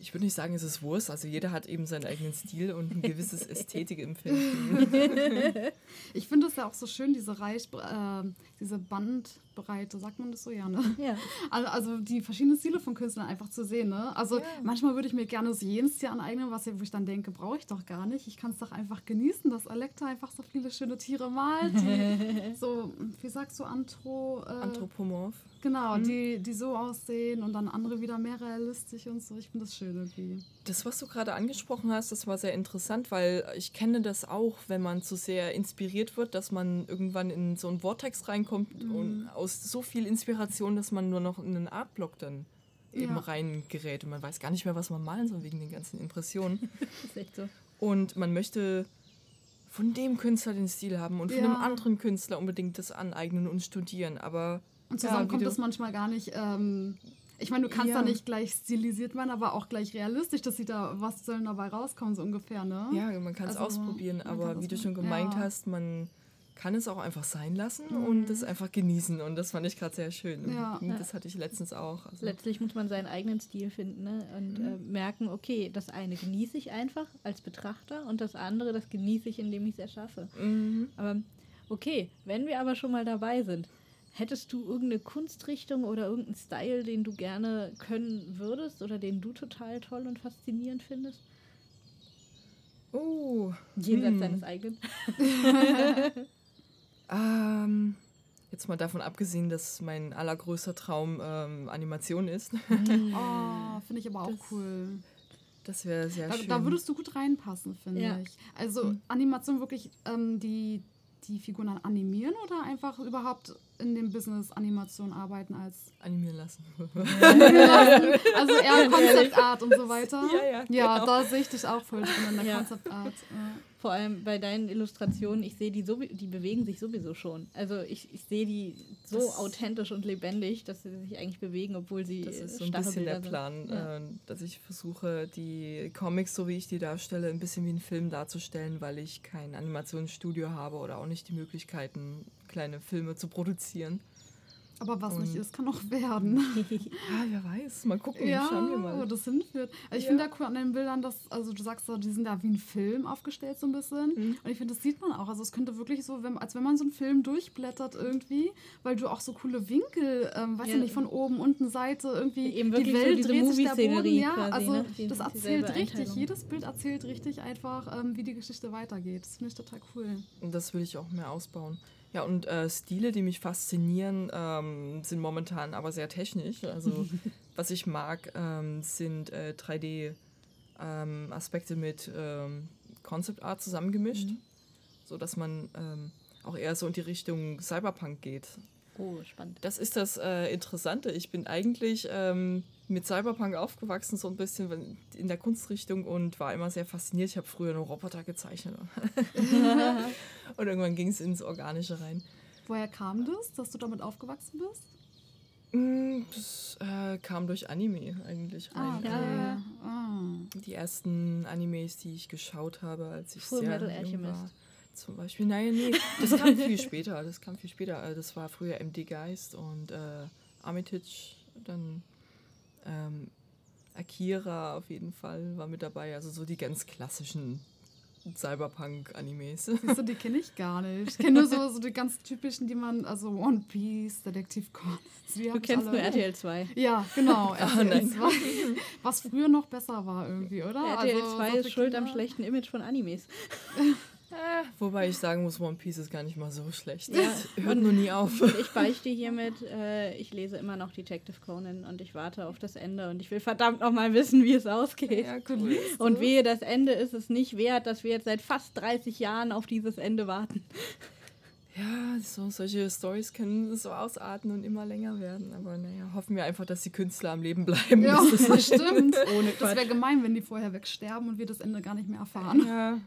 Ich würde nicht sagen, es ist Wurst. Also jeder hat eben seinen eigenen Stil und ein gewisses Ästhetikempfinden. Ich finde es ja auch so schön, diese Reich, äh, diese Bandbreite, sagt man das so, ja, ne? Ja. Also, also die verschiedenen Stile von Künstlern einfach zu sehen, ne? Also Ja. manchmal würde ich mir gerne so jeden Stil aneignen, was ich, wo ich dann denke, brauche ich doch gar nicht. Ich kann es doch einfach genießen, dass Elektra einfach so viele schöne Tiere malt, die so, wie sagst du, Antro, äh, Anthropomorph. genau, die, die so aussehen und dann andere wieder mehr realistisch und so. Ich finde das schön irgendwie. Das, was du gerade angesprochen hast, das war sehr interessant, weil ich kenne das auch, wenn man zu sehr inspiriert wird, dass man irgendwann in so einen Vortex reinkommt und aus so viel Inspiration, dass man nur noch in einen Artblock dann eben Ja. reingerät und man weiß gar nicht mehr, was man malen soll wegen den ganzen Impressionen. Ist echt so. Und man möchte von dem Künstler den Stil haben und von Ja. einem anderen Künstler unbedingt das aneignen und studieren. Aber Und Ja, zusammen wie kommt das manchmal gar nicht. Ähm, ich meine, du kannst Ja. da nicht gleich stilisiert werden, aber auch gleich realistisch, dass sie da, was soll denn dabei rauskommen, so ungefähr, ne? ja, man kann es Also, ausprobieren. man Aber wie du schon gemeint Ja. hast, man kann es auch einfach sein lassen und es einfach genießen. Und das fand ich gerade sehr schön. Ja. Und das hatte ich letztens auch. Also, Letztlich muss man seinen eigenen Stil finden ne? und äh, merken, okay, das eine genieße ich einfach als Betrachter und das andere, das genieße ich, indem ich es erschaffe. mhm. Aber okay, wenn wir aber schon mal dabei sind, hättest du irgendeine Kunstrichtung oder irgendeinen Style, den du gerne können würdest oder den du total toll und faszinierend findest? Oh. Jenseits hm. deines eigenen. Ähm, jetzt mal davon abgesehen, dass mein allergrößter Traum ähm, Animation ist. Oh, finde ich aber auch Das- cool. Das wäre sehr Da, schön. da würdest du gut reinpassen, finde Ja. ich. Also Animation wirklich ähm, die, die Figuren dann animieren oder einfach überhaupt in dem Business Animation arbeiten als animieren lassen. also eher Concept Art und so weiter. Ja, ja, Ja, genau. da sehe ich dich auch voll drin in der Ja. Concept Art. Ja. Vor allem bei deinen Illustrationen, ich sehe die so, die bewegen sich sowieso schon. Also ich, ich sehe die so Das- authentisch und lebendig, dass sie sich eigentlich bewegen, obwohl sie Das äh, ist so ein bisschen der Staffelbilder Plan. Ja. äh, dass ich versuche, die Comics, so wie ich die darstelle, ein bisschen wie einen Film darzustellen, weil ich kein Animationsstudio habe oder auch nicht die Möglichkeiten, kleine Filme zu produzieren. Aber was nicht Und- ist, kann auch werden. Ja, wer weiß. Mal gucken, Ja, schauen wir wo mal. das hinführt. Also ich Ja. finde da cool an den Bildern, dass, also du sagst so, die sind da wie ein Film aufgestellt so ein bisschen. Mhm. Und ich finde, das sieht man auch. Also es könnte wirklich so, wenn, als wenn man so einen Film durchblättert irgendwie, weil du auch so coole Winkel, ähm, weiß Ja. nicht, von oben, unten, Seite, irgendwie Eben die so Welt diese dreht sich der Boden. Ja, quasi, also ne? Das erzählt richtig. Einteilung. Jedes Bild erzählt richtig einfach, ähm, wie die Geschichte weitergeht. Das finde ich total cool. Und das will ich auch mehr ausbauen. Ja, und äh, Stile, die mich faszinieren, ähm, sind momentan aber sehr technisch. Also, was ich mag, ähm, sind äh, 3D-Aspekte mit ähm, Concept Art zusammengemischt, so dass man ähm, auch eher so in die Richtung Cyberpunk geht. Oh, spannend. Das ist das äh, Interessante. Ich bin eigentlich ähm, mit Cyberpunk aufgewachsen, so ein bisschen in der Kunstrichtung und war immer sehr fasziniert. Ich habe früher nur Roboter gezeichnet. und irgendwann ging es ins Organische rein. Woher kam das, dass du damit aufgewachsen bist? Mm, Das äh, kam durch Anime eigentlich rein. okay. ja. Ah. Die ersten Animes, die ich geschaut habe, als ich Full sehr Metal jung Alchemist. war. Zum Beispiel, nein, nee, das kam viel später. Das kam viel später. Äh, Das war früher MD Geist und äh, Armitage, dann ähm, Akira auf jeden Fall war mit dabei. Also so die ganz klassischen Cyberpunk-Animes. Siehst du, die kenne ich gar nicht. Ich kenne nur so, so die ganz typischen, die man, also One Piece. Die hab Du kennst alle. nur RTL 2. Ja, genau. RTL nein. 2. Was früher noch besser war irgendwie, oder? RTL Also, 2 so ist schuld am Kinder. schlechten Image von Animes. Äh, Wobei ich sagen muss, One Piece ist gar nicht mal so schlecht. Ja, Das hört nur nie auf. Und ich beichte hiermit, äh, ich lese immer noch Detective Conan und ich warte auf das Ende und ich will verdammt noch mal wissen, wie es ausgeht. Ja, cool. Und wehe, das Ende ist es nicht wert, dass wir jetzt seit fast 30 Jahren auf dieses Ende warten. Ja, so, solche Stories können so ausarten und immer länger werden. Aber naja, hoffen wir einfach, dass die Künstler am Leben bleiben. Ja, das das stimmt. Ohne Das wäre gemein, wenn die vorher wegsterben und wir das Ende gar nicht mehr erfahren. ja,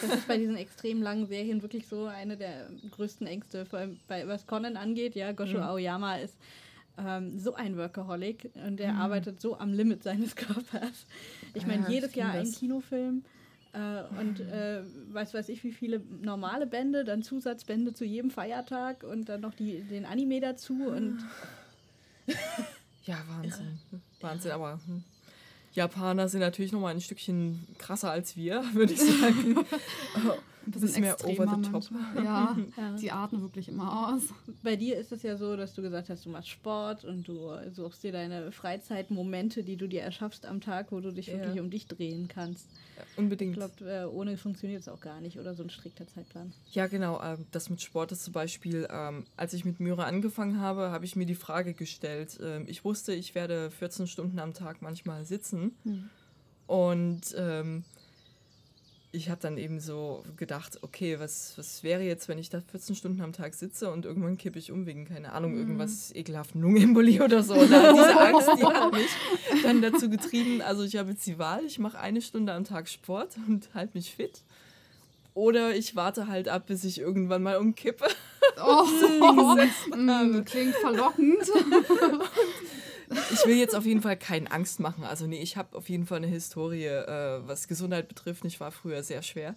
Das ist bei diesen extrem langen Serien wirklich so eine der größten Ängste, vor allem bei, was Conan angeht. Ja, Gosho Mhm. Aoyama ist ähm, so ein Workaholic und der Mhm. arbeitet so am Limit seines Körpers. Ich meine, Ja, jedes ich Jahr ein. Kinofilm äh, und äh, weiß weiß ich wie viele normale Bände, dann Zusatzbände zu jedem Feiertag und dann noch die, den Anime dazu und ja, Wahnsinn. Wahnsinn, aber hm. Japaner sind natürlich noch mal ein Stückchen krasser als wir, würde ich sagen. Ein bisschen mehr over the top. Ja, Ja. die atmen wirklich immer aus. Bei dir ist es ja so, dass du gesagt hast, du machst Sport und du suchst dir deine Freizeitmomente, die du dir erschaffst am Tag, wo du dich Ja. wirklich um dich drehen kannst. Ja, Ich unbedingt. glaube, äh, ohne funktioniert es auch gar nicht oder so ein strikter Zeitplan. Ja, genau. ähm, Das mit Sport ist zum Beispiel, ähm, als ich mit Myra angefangen habe, habe ich mir die Frage gestellt. ähm, Ich wusste, ich werde 14 Stunden am Tag manchmal sitzen. Und ähm, ich habe dann eben so gedacht, okay, was, was wäre jetzt, wenn ich da 14 Stunden am Tag sitze und irgendwann kippe ich um wegen, keine Ahnung, irgendwas ekelhaften Lungenembolie oder so. Oder diese Angst, die hat mich dann dazu getrieben. Also ich habe jetzt die Wahl, ich mache eine Stunde am Tag Sport und halte mich fit. Oder ich warte halt ab, bis ich irgendwann mal umkippe. Oh, gesetzt mm, klingt verlockend. Ich will jetzt auf jeden Fall keine Angst machen. Also nee, ich habe auf jeden Fall eine Historie, äh, was Gesundheit betrifft. Ich war früher sehr schwer.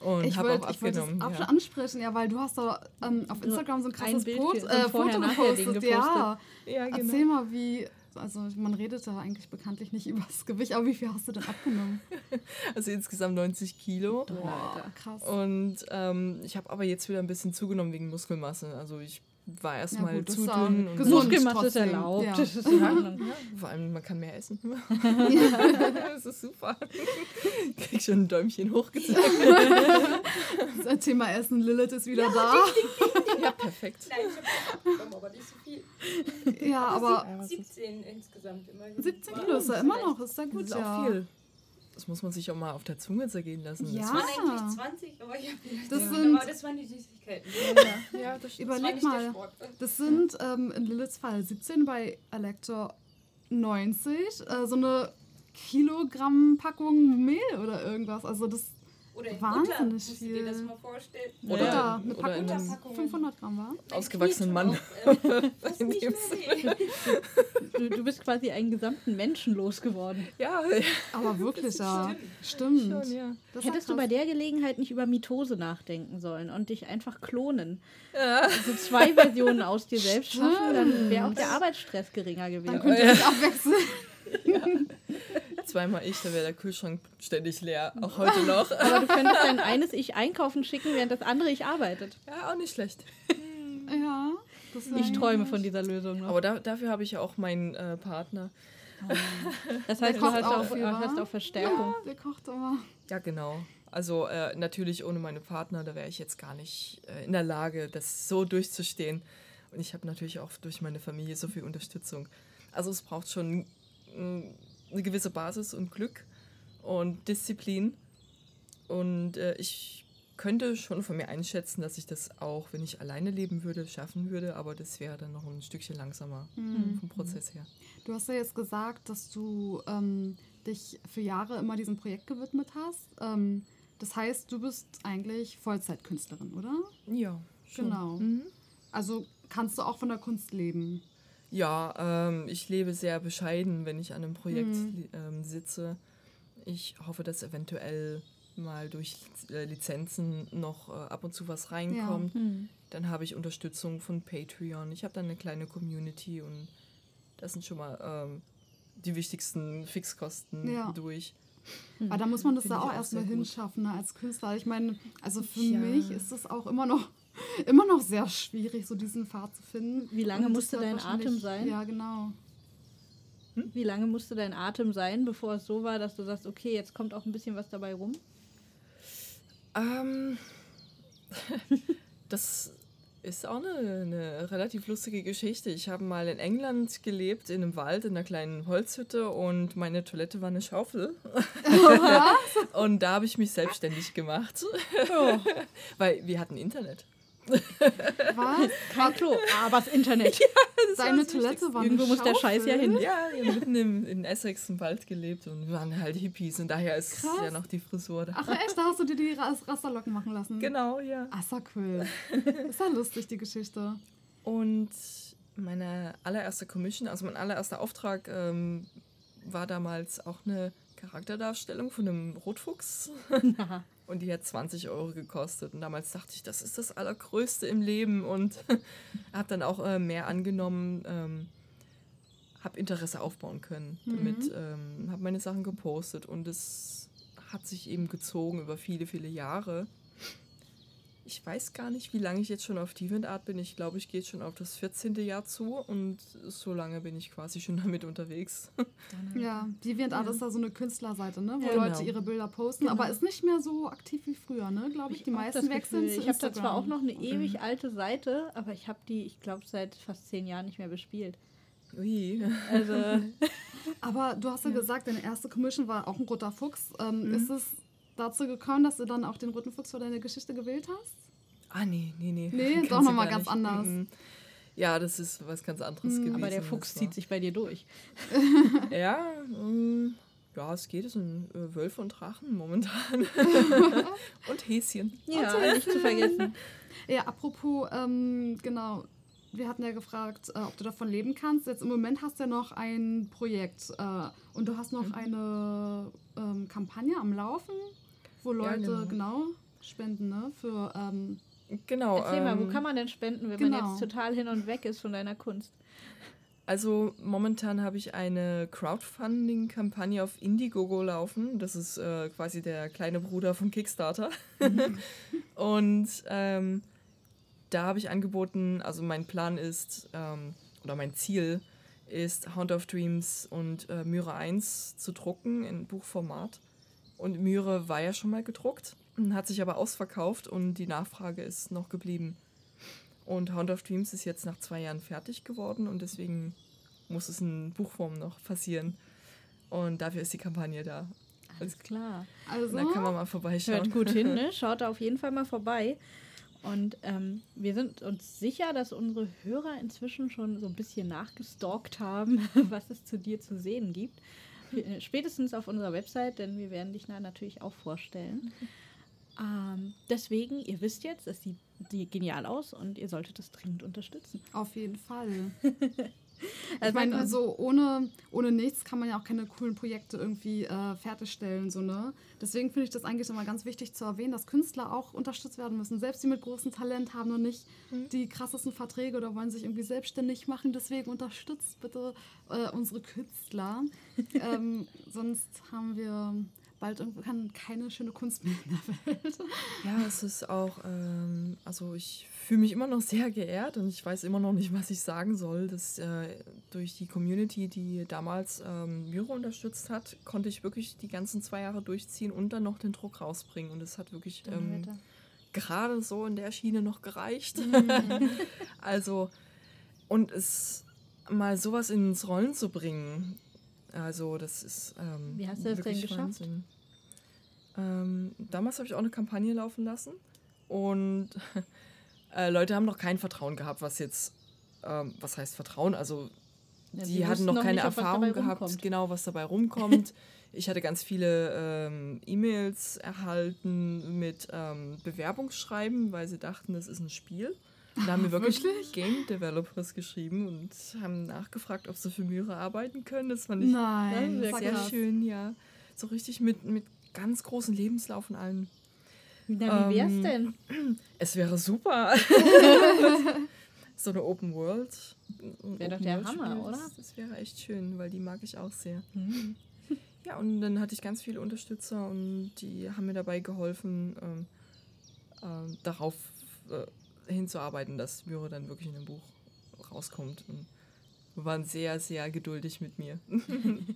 Und Ich habe auch ich wollte abgenommen. ja. ansprechen, ja, weil du hast da ähm, auf Instagram so ein krasses Foto, äh, vorher, Foto nachher Ding gepostet. Ja, ja, genau. erzähl mal, wie, also man redet da eigentlich bekanntlich nicht über das Gewicht, aber wie viel hast du denn abgenommen? Also insgesamt 90 Kilo. Boah, krass. Und ähm, ich habe aber jetzt wieder ein bisschen zugenommen wegen Muskelmasse. Also ich war erstmal gut, das zu ist auch dünn. Und gesund. Muskelmasse ist erlaubt. ja. Das ist in Ordnung. Ja, vor allem, man kann mehr essen. das ist super. Krieg schon ein Däumchen hochgezeigt. Das Thema Essen, Lilith ist wieder da. Ja, perfekt. Nein, ich habe aber nicht so viel. Ja, aber Ja, was ist- 17 insgesamt immerhin. 17 Wow. Kilo ist ja immer noch, ist ja Das gut, ist auch ja. viel. Das muss man sich auch mal auf der Zunge zergehen lassen. Ja. Es waren eigentlich 20, aber ich habe Das ja, sind- aber das waren die Süßigkeiten. Das, ja, das. Das Überleg mal, das sind ähm, in Liliths Fall 17, bei Elector 90, äh, so eine Kilogramm-Packung Mehl oder irgendwas. Also das Oder in wahnsinnig Butter, du dir viel. das mal vorstellen. Oder, in- eine oder Packung in einem Packungen. 500 Gramm war. Ausgewachsenen Mann. auch, äh, In. Du, du bist quasi einen gesamten Menschen losgeworden. Ja, Aber wirklich, ja. schlimm. Stimmt. schon, ja. Hättest ja du bei der Gelegenheit nicht über Mitose nachdenken sollen und dich einfach klonen? ja. Also zwei Versionen aus dir selbst schaffen, dann wäre auch der Arbeitsstress geringer Dann gewesen. könnt ihr euch abwechseln. Zweimal ich, da wäre der Kühlschrank ständig leer. Auch heute noch. Aber du könntest dein eines Ich einkaufen schicken, während das andere Ich arbeitet. Ja, auch nicht schlecht. Ja. Das wär Ich träume von dieser Lösung noch. Aber da, dafür habe ich ja auch meinen äh, Partner. Das Der heißt, du hast auch auch, viel, hast auch Verstärkung. Ja, der kocht immer. Ja, genau. Also äh, natürlich ohne meine Partner, da wäre ich jetzt gar nicht äh, in der Lage, das so durchzustehen. Und ich habe natürlich auch durch meine Familie so viel Unterstützung. Also es braucht schon mh, eine gewisse Basis und Glück und Disziplin. Und äh, ich könnte schon von mir einschätzen, dass ich das auch, wenn ich alleine leben würde, schaffen würde. Aber das wäre dann noch ein Stückchen langsamer Mhm. vom Prozess her. Du hast ja jetzt gesagt, dass du ähm, dich für Jahre immer diesem Projekt gewidmet hast. Ähm, das heißt, du bist eigentlich Vollzeitkünstlerin, oder? Ja, schon. Genau. Mhm. Also kannst du auch von der Kunst leben. Ja, ähm, ich lebe sehr bescheiden, wenn ich an einem Projekt Mhm. ähm, sitze. Ich hoffe, dass eventuell mal durch äh, Lizenzen noch äh, ab und zu was reinkommt. Hm. Dann habe ich Unterstützung von Patreon. Ich habe dann eine kleine Community und das sind schon mal ähm, die wichtigsten Fixkosten Ja. durch. Aber da muss man das da auch auch erstmal hinschaffen ne, als Künstler. Ich meine, also für Ja. mich ist es auch immer noch, immer noch sehr schwierig, so diesen Pfad zu finden. Wie lange Und musste dein Atem sein? Ja, genau. Wie lange musste dein Atem sein, bevor es so war, dass du sagst, okay, jetzt kommt auch ein bisschen was dabei rum? Ähm, das ist auch eine, eine relativ lustige Geschichte. Ich habe mal in England gelebt, in einem Wald, in einer kleinen Holzhütte und meine Toilette war eine Schaufel. und da habe ich mich selbstständig gemacht. Weil wir hatten Internet. Was? Kein Klo, aber das Internet. Deine Toilette war Irgendwo muss der Scheiß ja hin. Ja, wir haben mitten im, in Essex im Wald gelebt und wir waren halt Hippies und daher ist Krass. ja noch die Frisur da. Ach echt, da hast du dir die Ras- Rasterlocken machen lassen? Genau, ja. Ach, ist ja cool. Ist ja lustig, die Geschichte. Und meine allererste Commission, also mein allererster Auftrag, ähm, war damals auch eine Charakterdarstellung von einem Rotfuchs. Und die hat 20 Euro gekostet. Und damals dachte ich, das ist das Allergrößte im Leben. Und habe dann auch äh, mehr angenommen, ähm, habe Interesse aufbauen können. Damit ähm, habe meine Sachen gepostet. Und es hat sich eben gezogen über viele, viele Jahre. Ich weiß gar nicht, wie lange ich jetzt schon auf DeviantArt bin. Ich glaube, ich gehe schon auf das 14. Jahr zu und so lange bin ich quasi schon damit unterwegs. Ja, DeviantArt ist da so eine Künstlerseite, ne? wo Ja, Leute genau. ihre Bilder posten, aber ist nicht mehr so aktiv wie früher, ne? glaube ich. Die auch meisten wechseln zu Ich habe da zwar auch noch eine ewig alte Seite, aber ich habe die, ich glaube, seit fast zehn Jahren nicht mehr bespielt. Ui. Also, Aber du hast ja, gesagt, deine erste Commission war auch ein roter Fuchs. Ähm, Mhm. Ist es dazu gekommen, dass du dann auch den roten Fuchs für deine Geschichte gewählt hast? Ah, nee, nee, nee. Nee, Kannst doch du noch mal gar ganz anders. Mhm. Ja, das ist was ganz anderes gewesen. aber der Fuchs zieht sich bei dir durch. Ja, mm, ja, es geht. Es sind äh, Wölfe und Drachen momentan. und Häschen. Ja, nicht zu vergessen. Ja, apropos, ähm, genau. Wir hatten ja gefragt, äh, ob du davon leben kannst. Jetzt im Moment hast du ja noch ein Projekt äh, und du hast noch Mhm. eine ähm, Kampagne am Laufen, wo Leute, genau. genau, spenden, ne? Für, ähm, Genau. Erzähl mal, wo ähm, kann man denn spenden, wenn man genau. jetzt total hin und weg ist von deiner Kunst? Also momentan habe ich eine Crowdfunding-Kampagne auf Indiegogo laufen. Das ist äh, quasi der kleine Bruder von Kickstarter. und ähm, da habe ich angeboten, also mein Plan ist, ähm, oder mein Ziel ist, Hound of Dreams und äh, Myra 1 zu drucken in Buchformat. Und Myra war ja schon mal gedruckt, hat sich aber ausverkauft und die Nachfrage ist noch geblieben. Und Hound of Dreams ist jetzt nach zwei Jahren fertig geworden und deswegen muss es in Buchform noch passieren. Und dafür ist die Kampagne da. Alles klar. also, Da kann man mal vorbeischauen. Hört gut hin, ne? Schaut da auf jeden Fall mal vorbei. Und ähm, wir sind uns sicher, dass unsere Hörer inzwischen schon so ein bisschen nachgestalkt haben, was es zu dir zu sehen gibt. Äh, Spätestens auf unserer Website, denn wir werden dich na- natürlich auch vorstellen. Ähm, deswegen, ihr wisst jetzt, es sieht, sieht genial aus und ihr solltet es dringend unterstützen. auf jeden Fall. Also ich meine, also ohne, ohne nichts kann man ja auch keine coolen Projekte irgendwie äh, fertigstellen. So, ne? Deswegen finde ich das eigentlich immer ganz wichtig zu erwähnen, dass Künstler auch unterstützt werden müssen. Selbst die mit großem Talent haben noch nicht die krassesten Verträge oder wollen sich irgendwie selbstständig machen. Deswegen unterstützt bitte äh, unsere Künstler. ähm, sonst haben wir bald irgendwann keine schöne Kunst mehr in der Welt. Ja, es ist auch, ähm, also ich fühle mich immer noch sehr geehrt und ich weiß immer noch nicht, was ich sagen soll. Dass, äh, durch die Community, die damals ähm, Myro unterstützt hat, konnte ich wirklich die ganzen zwei Jahre durchziehen und dann noch den Druck rausbringen. Und es hat wirklich ähm, gerade so in der Schiene noch gereicht. also, und es mal sowas ins Rollen zu bringen, also das ist. Ähm, Wie hast du das denn geschafft? Wahnsinn. Ähm, damals habe ich auch eine Kampagne laufen lassen und äh, Leute haben noch kein Vertrauen gehabt, was jetzt, ähm, was heißt Vertrauen? Also Ja, die sie hatten wussten noch keine nicht, Erfahrung gehabt, rumkommt. genau was dabei rumkommt. ich hatte ganz viele ähm, E-Mails erhalten mit ähm, Bewerbungsschreiben, weil sie dachten, das ist ein Spiel. Und da haben mir wirklich, Wirklich? Game Developers geschrieben und haben nachgefragt, ob sie für Myra arbeiten können. Das fand ich Nein, Ja, sehr krass. schön, ja. So richtig mit, mit ganz großen Lebenslauf und allem. Na, wie wär's Ähm, denn? Es wäre super. so eine Open World. ein Wär doch der World Hammer, Spiel, oder? Das, das wäre echt schön, weil die mag ich auch sehr. Ja, und dann hatte ich ganz viele Unterstützer und die haben mir dabei geholfen, ähm, ähm, darauf äh, hinzuarbeiten, dass Myra dann wirklich in dem Buch rauskommt. Und waren sehr, sehr geduldig mit mir.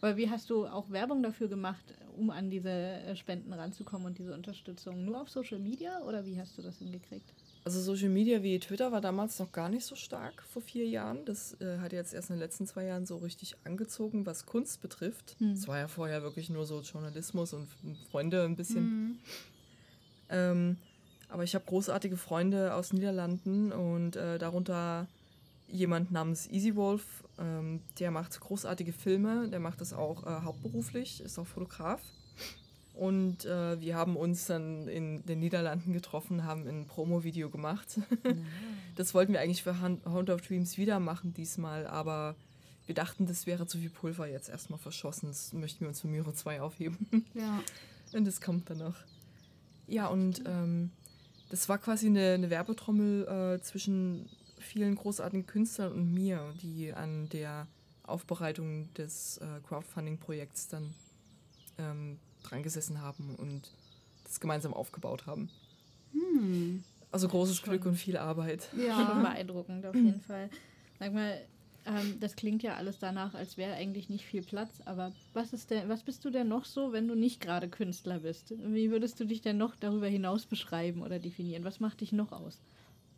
Aber wie hast du auch Werbung dafür gemacht, um an diese äh, Spenden ranzukommen und diese Unterstützung? Nur auf Social Media oder wie hast du das hingekriegt? Also Social Media wie Twitter war damals noch gar nicht so stark vor vier Jahren. Das äh, hat jetzt erst in den letzten zwei Jahren so richtig angezogen, was Kunst betrifft. Hm. Es war ja vorher wirklich nur so Journalismus und Freunde ein bisschen. Mhm. Ähm, aber ich habe großartige Freunde aus Niederlanden und äh, darunter jemand namens Easy Wolf, ähm, der macht großartige Filme, der macht das auch äh, hauptberuflich, ist auch Fotograf. Und äh, wir haben uns dann in den Niederlanden getroffen, haben ein Promo-Video gemacht. das wollten wir eigentlich für Hound of Dreams wieder machen diesmal, aber wir dachten, das wäre zu viel Pulver jetzt erstmal verschossen. Das möchten wir uns für Myro 2 aufheben. Ja. Und das kommt dann noch. Ja, und ähm, das war quasi eine, eine Werbetrommel äh, zwischen vielen großartigen Künstlern und mir, die an der Aufbereitung des äh, Crowdfunding-Projekts dann ähm, dran gesessen haben und das gemeinsam aufgebaut haben. Hm. Also großes. Glück und viel Arbeit. Ja. beeindruckend auf jeden Fall. Sag mal, ähm, das klingt ja alles danach, als wäre eigentlich nicht viel Platz, aber was ist denn, was bist du denn noch so, wenn du nicht gerade Künstler bist? Wie würdest du dich denn noch darüber hinaus beschreiben oder definieren? Was macht dich noch aus?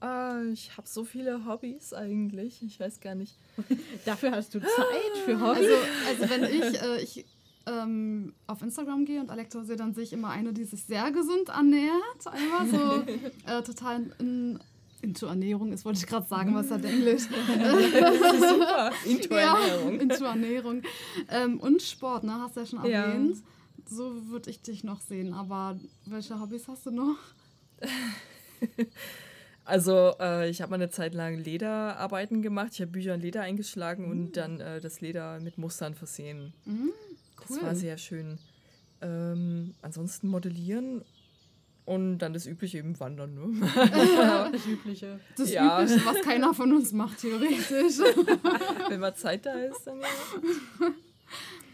Ah, ich habe so viele Hobbys eigentlich. Ich weiß gar nicht. Dafür hast du Zeit für Hobby. Also, also wenn ich, äh, ich ähm, auf Instagram gehe und Alexa sehe, dann sehe ich immer eine, die sich sehr gesund ernährt. Einfach so äh, total in, into Ernährung ist, wollte ich gerade sagen, was hat Englisch? Super. Into ja, Ernährung. into Ernährung. Ähm, und Sport, ne? Hast du ja schon Ja. erwähnt. So würde ich dich noch sehen. Aber welche Hobbys hast du noch? Also äh, ich habe mal eine Zeit lang Lederarbeiten gemacht. Ich habe Bücher in Leder eingeschlagen und dann äh, das Leder mit Mustern versehen. Mhm, Das war sehr schön. Ähm, ansonsten modellieren Und dann das übliche eben Wandern. Ne? Das Übliche. Das Ja. Übliche, was keiner von uns macht, theoretisch. Wenn mal Zeit da ist, dann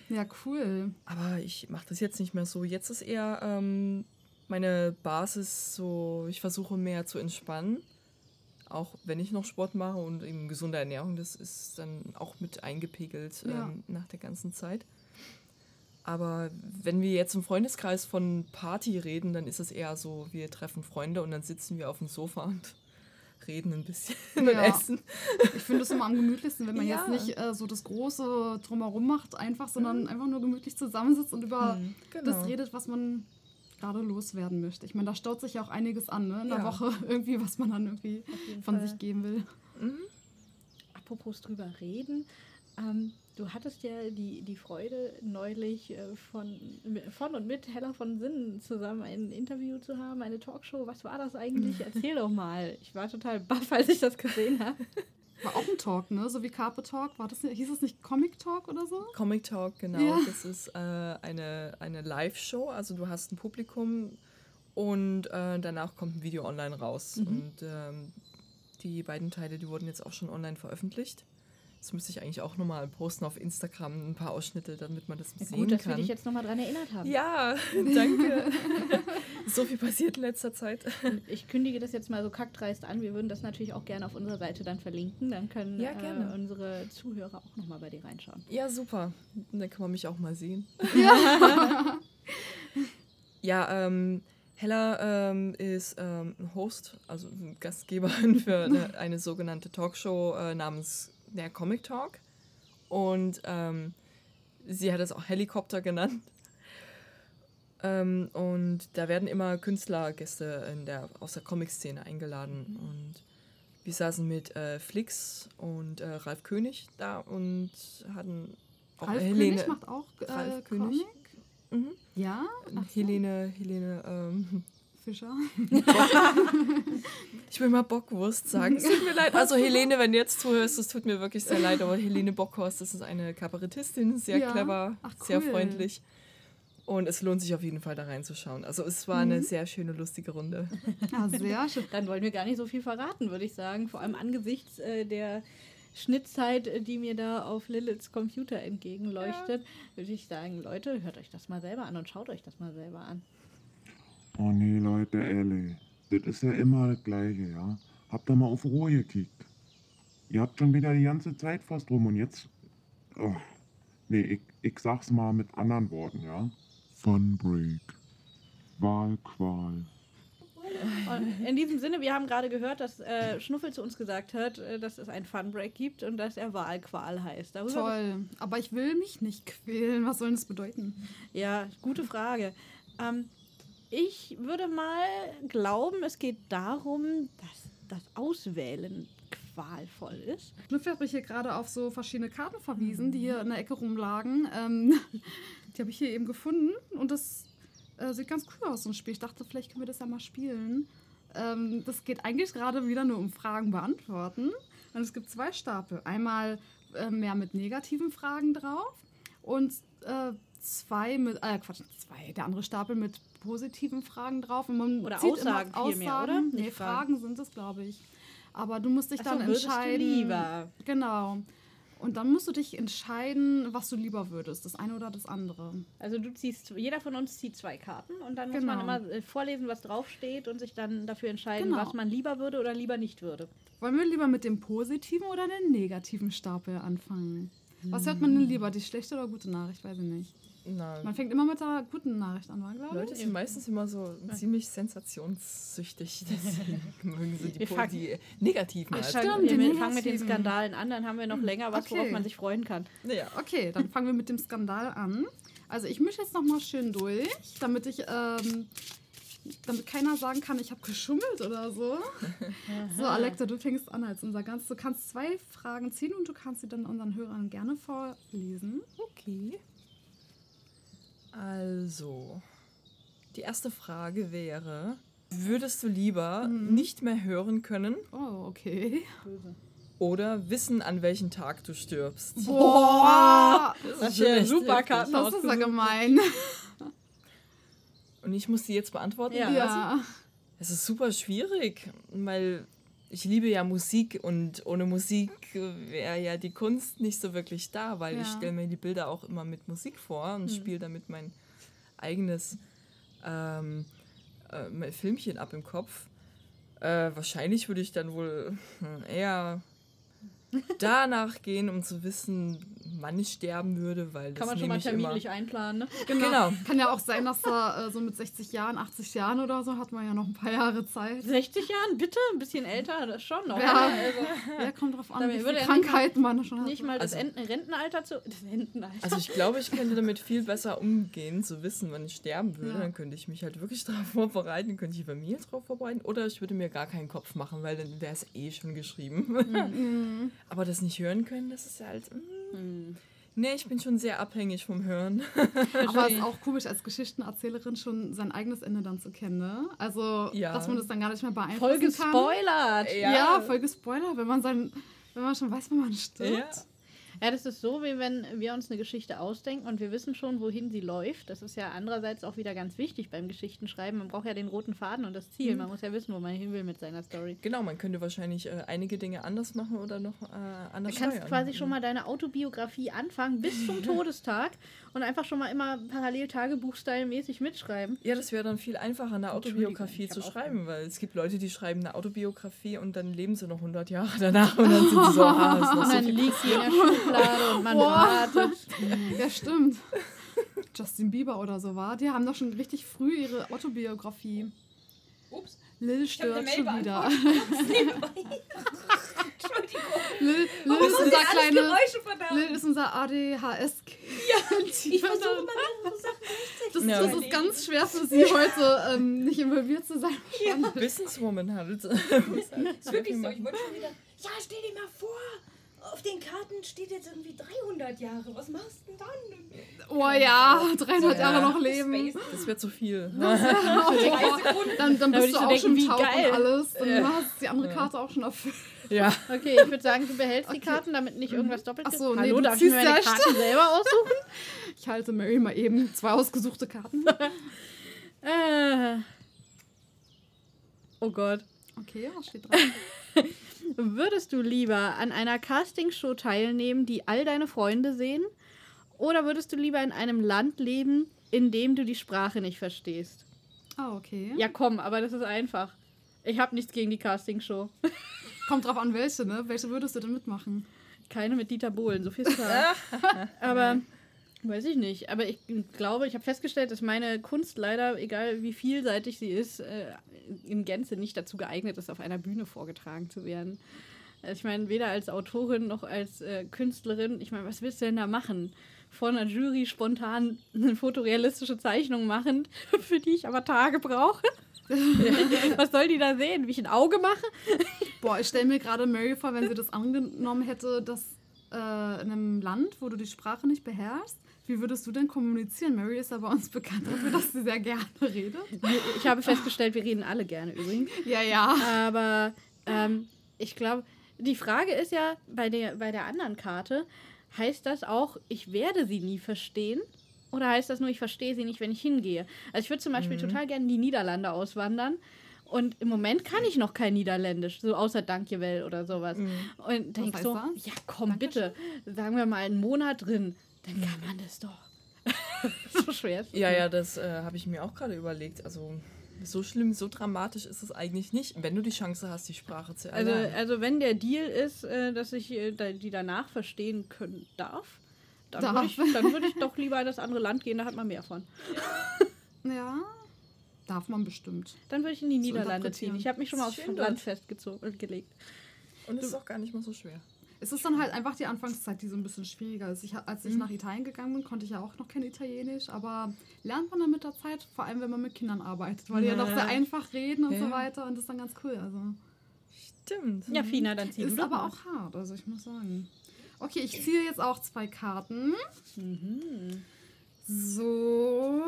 ja. ja, cool. Aber ich mache das jetzt nicht mehr so. Jetzt ist eher ähm, meine Basis so, ich versuche mehr zu entspannen. Auch wenn ich noch Sport mache und eben gesunde Ernährung, das ist dann auch mit eingepegelt Ja. ähm, nach der ganzen Zeit. Aber wenn wir jetzt im Freundeskreis von Party reden, dann ist es eher so, wir treffen Freunde und dann sitzen wir auf dem Sofa und reden ein bisschen und Ja. essen. Ich finde es immer am gemütlichsten, wenn man Ja. jetzt nicht äh, so das große Drumherum macht, einfach, sondern einfach nur gemütlich zusammensitzt und über Mhm, genau. das redet, was man gerade loswerden möchte. Ich meine, da staut sich ja auch einiges an, ne? In der Ja. Woche irgendwie, was man dann irgendwie von Fall. sich geben will. Apropos drüber reden. Ähm, du hattest ja die, die Freude, neulich äh, von, von und mit Hella von Sinnen zusammen ein Interview zu haben, eine Talkshow. Was war das eigentlich? Erzähl doch mal. Ich war total baff, als ich das gesehen habe. War auch ein Talk, ne? So wie Carpe Talk. War das, nicht- hieß es nicht Comic Talk oder so? Comic Talk, genau. Ja. Das ist äh, eine, eine Live-Show. Also du hast ein Publikum und äh, danach kommt ein Video online raus. Und ähm, die beiden Teile, die wurden jetzt auch schon online veröffentlicht. Das müsste ich eigentlich auch nochmal posten auf Instagram, ein paar Ausschnitte, damit man das Ja, sehen gut, dass wir kann. dich jetzt nochmal dran erinnert haben. ja, danke. so viel passiert in letzter Zeit. Ich kündige das jetzt mal so kackdreist an. Wir würden das natürlich auch gerne auf unserer Seite dann verlinken. Dann können Ja. Äh, unsere Zuhörer auch nochmal bei dir reinschauen. Ja, super. Dann kann man mich auch mal sehen. Ja. Ja, ähm, Hella ähm, ist ähm, Host, also Gastgeberin für eine, eine sogenannte Talkshow äh, namens der Comic Talk. Und ähm, sie hat es auch Helikopter genannt. Ähm, und da werden immer Künstlergäste in der, aus der Comic-Szene eingeladen. Und wir saßen mit äh, Flix und äh, Ralf König da und hatten auch Ralf Helene. König macht auch äh, Ralf Comic. König. Mhm. Ja? So. Helene, Helene, ähm, Fischer. ich will mal Bockwurst sagen. Es tut mir leid. Also Helene, wenn du jetzt zuhörst, es tut mir wirklich sehr leid, aber Helene Bockhorst, das ist eine Kabarettistin, sehr Ja. clever, Ach, sehr cool. freundlich. Und es lohnt sich auf jeden Fall da reinzuschauen. Also es war Mhm. eine sehr schöne, lustige Runde. Ja, sehr schön. Dann wollen wir gar nicht so viel verraten, würde ich sagen. Vor allem angesichts äh, der Schnittzeit, äh, die mir da auf Liliths Computer entgegenleuchtet, würde ich sagen, Leute, hört euch das mal selber an und schaut euch das mal selber an. Oh nee, Leute, ehrlich. Das ist ja immer das Gleiche, ja. Habt ihr mal auf Ruhe gekickt? Ihr habt schon wieder die ganze Zeit fast rum und jetzt. Oh. Nee, ich, ich sag's mal mit anderen Worten, ja. Fun Break. Wahlqual. Und in diesem Sinne, wir haben gerade gehört, dass äh, Schnuffel zu uns gesagt hat, äh, dass es ein Funbreak gibt und dass er Wahlqual heißt. Darüber Toll. Aber ich will mich nicht quälen. Was soll das bedeuten? Ja, gute Frage. Ähm, ich würde mal glauben, es geht darum, dass das Auswählen qualvoll ist. Schnüffel hat mich hier gerade auf so verschiedene Karten verwiesen, die hier in der Ecke rumlagen. Ähm, die habe ich hier eben gefunden und das äh, sieht ganz cool aus, so ein Spiel. Ich dachte, vielleicht können wir das ja mal spielen. Ähm, das geht eigentlich gerade wieder nur um Fragen beantworten. Und es gibt zwei Stapel. Einmal äh, mehr mit negativen Fragen drauf und äh, zwei mit, äh, Quatsch, zwei, der andere Stapel mit positiven Fragen drauf. Und man Oder zieht Aussagen immer Aussagen. oder? Nee, Fragen. Fragen sind es, glaube ich. Aber du musst dich Ach so, dann du entscheiden. lieber? Genau. Und dann musst du dich entscheiden, was du lieber würdest, das eine oder das andere. Also du ziehst, jeder von uns zieht zwei Karten und dann muss man Genau. immer äh, vorlesen, was draufsteht und sich dann dafür entscheiden, Genau. was man lieber würde oder lieber nicht würde. Wollen wir lieber mit dem positiven oder dem negativen Stapel anfangen? Was hört man denn lieber, die schlechte oder gute Nachricht? Weiß ich nicht. Na, Man fängt immer mit der guten Nachricht an, glaube Leute ich. sind meistens immer so ziemlich sensationssüchtig. Deswegen mögen sie die, fangen- die negativen. Wir als- stimmt, wir fangen mit den negativen. Skandalen an, dann haben wir noch länger was, worauf Okay. man sich freuen kann. Ja. Okay, dann fangen wir mit dem Skandal an. Also ich mische jetzt noch mal schön durch, damit ich, ähm, damit keiner sagen kann, ich habe geschummelt oder so. So, Alexa, du fängst an als unser ganz. Du kannst zwei Fragen ziehen und du kannst sie dann unseren Hörern gerne vorlesen. Okay. Also, die erste Frage wäre, würdest du lieber nicht mehr hören können Oh, okay. oder wissen, an welchem Tag du stirbst? Boah, Das ist ja super Karten das ist ja gemein. Und ich muss die jetzt beantworten. Ja. Ja. Es ist super schwierig, weil ich liebe ja Musik und ohne Musik wäre ja die Kunst nicht so wirklich da, weil ich Ja. stelle mir die Bilder auch immer mit Musik vor und spiele damit mein eigenes ähm, äh, mein Filmchen ab im Kopf. Äh, wahrscheinlich würde ich dann wohl hm, eher danach gehen, um zu wissen, wann ich sterben würde, weil das Kann man schon mal terminlich einplanen, ne? Genau. Kann ja auch sein, dass da äh, so mit 60 Jahren, 80 Jahren oder so hat man ja noch ein paar Jahre Zeit. 60 Jahren, bitte? Ein bisschen älter, das schon noch. Ja. Also, Ja, kommt drauf an, Damit wie würde viele nicht mal- Krankheiten man schon hat. nicht mal das Also- Enten Rentenalter zu. Das Rentenalter. Also ich glaube, ich könnte damit viel besser umgehen, zu wissen, wann ich sterben würde. Ja. Dann könnte ich mich halt wirklich darauf vorbereiten, könnte ich die Familie darauf vorbereiten. Oder ich würde mir gar keinen Kopf machen, weil dann wäre es eh schon geschrieben. Mhm. Aber das nicht hören können, das ist ja halt... Mm. Nee, ich bin schon sehr abhängig vom Hören. Aber es ist auch komisch, als Geschichtenerzählerin schon sein eigenes Ende dann zu kennen, ne? Also, Ja. dass man das dann gar nicht mehr beeinflussen Voll kann. gespoilert. Ja. Ja, voll gespoilert, wenn man sein, wenn man schon weiß, wann man stirbt. Ja. Ja, das ist so, wie wenn wir uns eine Geschichte ausdenken und wir wissen schon, wohin sie läuft. Das ist ja andererseits auch wieder ganz wichtig beim Geschichtenschreiben. Man braucht ja den roten Faden und das Ziel. Man muss ja wissen, wo man hin will mit seiner Story. Genau, man könnte wahrscheinlich äh, einige Dinge anders machen oder noch äh, Du anders kannst steuern. quasi schon mal deine Autobiografie anfangen bis zum Todestag und einfach schon mal immer parallel Tagebuchstyle-mäßig mitschreiben. Ja, das wäre dann viel einfacher, eine Autobiografie zu schreiben, weil es gibt Leute, die schreiben eine Autobiografie und dann leben sie noch 100 Jahre danach und dann sind sie so, ah, ist noch Und so dann liegt sie in der Schublade und man wartet. Ja, stimmt. Justin Bieber oder so war. Die haben doch schon richtig früh ihre Autobiografie. Ups. Lil stört schon wieder. Entschuldigung. Lil, Lil ist unser alles kleine. Lil ist unser ADHS-Kind. Ich versuche mal mehrere Sachen Das, Ja. das ist ganz schwer für sie heute ähm, nicht involviert zu sein. Businesswoman halt. Das ist wirklich so. Ich wollte schon wieder. Ja, stell dir mal vor. Auf den Karten steht jetzt irgendwie 300 Jahre. Was machst du denn dann? Oh ja, 300 Ja. Jahre noch leben. Space. Das wäre zu viel. Dann, dann Da würd bist ich du auch denken, schon wie taub geil. und alles. Dann Ja. hast du die andere Karte auch schon erfüllt. ja. Okay, ich würde sagen, du behältst die Karten, damit nicht irgendwas doppelt Ach so, nee, Hallo, du darf ich mir meine ja Karten selber aussuchen? Ich halte Mary mal eben zwei ausgesuchte Karten. Äh. Oh Gott. Okay, was steht dran? Würdest du lieber an einer Castingshow teilnehmen, die all deine Freunde sehen? Oder würdest du lieber in einem Land leben, in dem du die Sprache nicht verstehst? Ah, okay. Ja, komm, aber das ist einfach. Ich habe nichts gegen die Castingshow. Kommt drauf an, welche, ne? Welche würdest du denn mitmachen? Keine mit Dieter Bohlen, so viel ist klar. aber weiß ich nicht. Aber ich glaube, ich habe festgestellt, dass meine Kunst leider, egal wie vielseitig sie ist, äh, in Gänze nicht dazu geeignet ist, auf einer Bühne vorgetragen zu werden. Also ich meine, weder als Autorin noch als äh, Künstlerin, ich meine, was willst du denn da machen? Vor einer Jury spontan eine fotorealistische Zeichnung machen, für die ich aber Tage brauche? was soll die da sehen? Wie ich ein Auge mache? Boah, ich stelle mir gerade Mary vor, wenn sie das angenommen hätte, dass äh, in einem Land, wo du die Sprache nicht beherrschst, wie würdest du denn kommunizieren? Mary ist ja bei uns bekannt dafür, dass sie sehr gerne redet. Ich habe festgestellt, wir reden alle gerne übrigens. Ja, ja. Aber ähm, ich glaube, die Frage ist ja bei der, bei der anderen Karte, heißt das auch, ich werde sie nie verstehen? Oder heißt das nur, ich verstehe sie nicht, wenn ich hingehe? Also ich würde zum Beispiel total gerne in die Niederlande auswandern. Und im Moment kann ich noch kein Niederländisch, so außer Dankjewel oder sowas. Und denk heißt so, ja komm bitte, sagen wir mal einen Monat drin, dann kann man das doch. so schwer. ist Ja, ja, das äh, habe ich mir auch gerade überlegt. Also so schlimm, so dramatisch ist es eigentlich nicht, wenn du die Chance hast, die Sprache zu Also, erlernen. also wenn der Deal ist, äh, dass ich äh, die danach verstehen können darf, dann würde ich, dann würd ich doch lieber in das andere Land gehen, da hat man mehr von. Ja. Darf man bestimmt. Dann würde ich in die Niederlande ziehen. Ich habe mich schon mal aufs Land dort. festgezogen gelegt. Und es ist auch gar nicht mal so schwer. Es ist dann halt einfach die Anfangszeit, die so ein bisschen schwieriger ist. Ich, als ich nach Italien gegangen bin, konnte ich ja auch noch kein Italienisch, aber lernt man dann mit der Zeit, vor allem wenn man mit Kindern arbeitet, weil die ja doch sehr einfach reden und Ja. so weiter und das ist dann ganz cool. Also Stimmt. Ja, Fina, dann zieh du ist aber mal. auch hart, also ich muss sagen. Okay, ich ziehe jetzt auch zwei Karten. Mhm. So.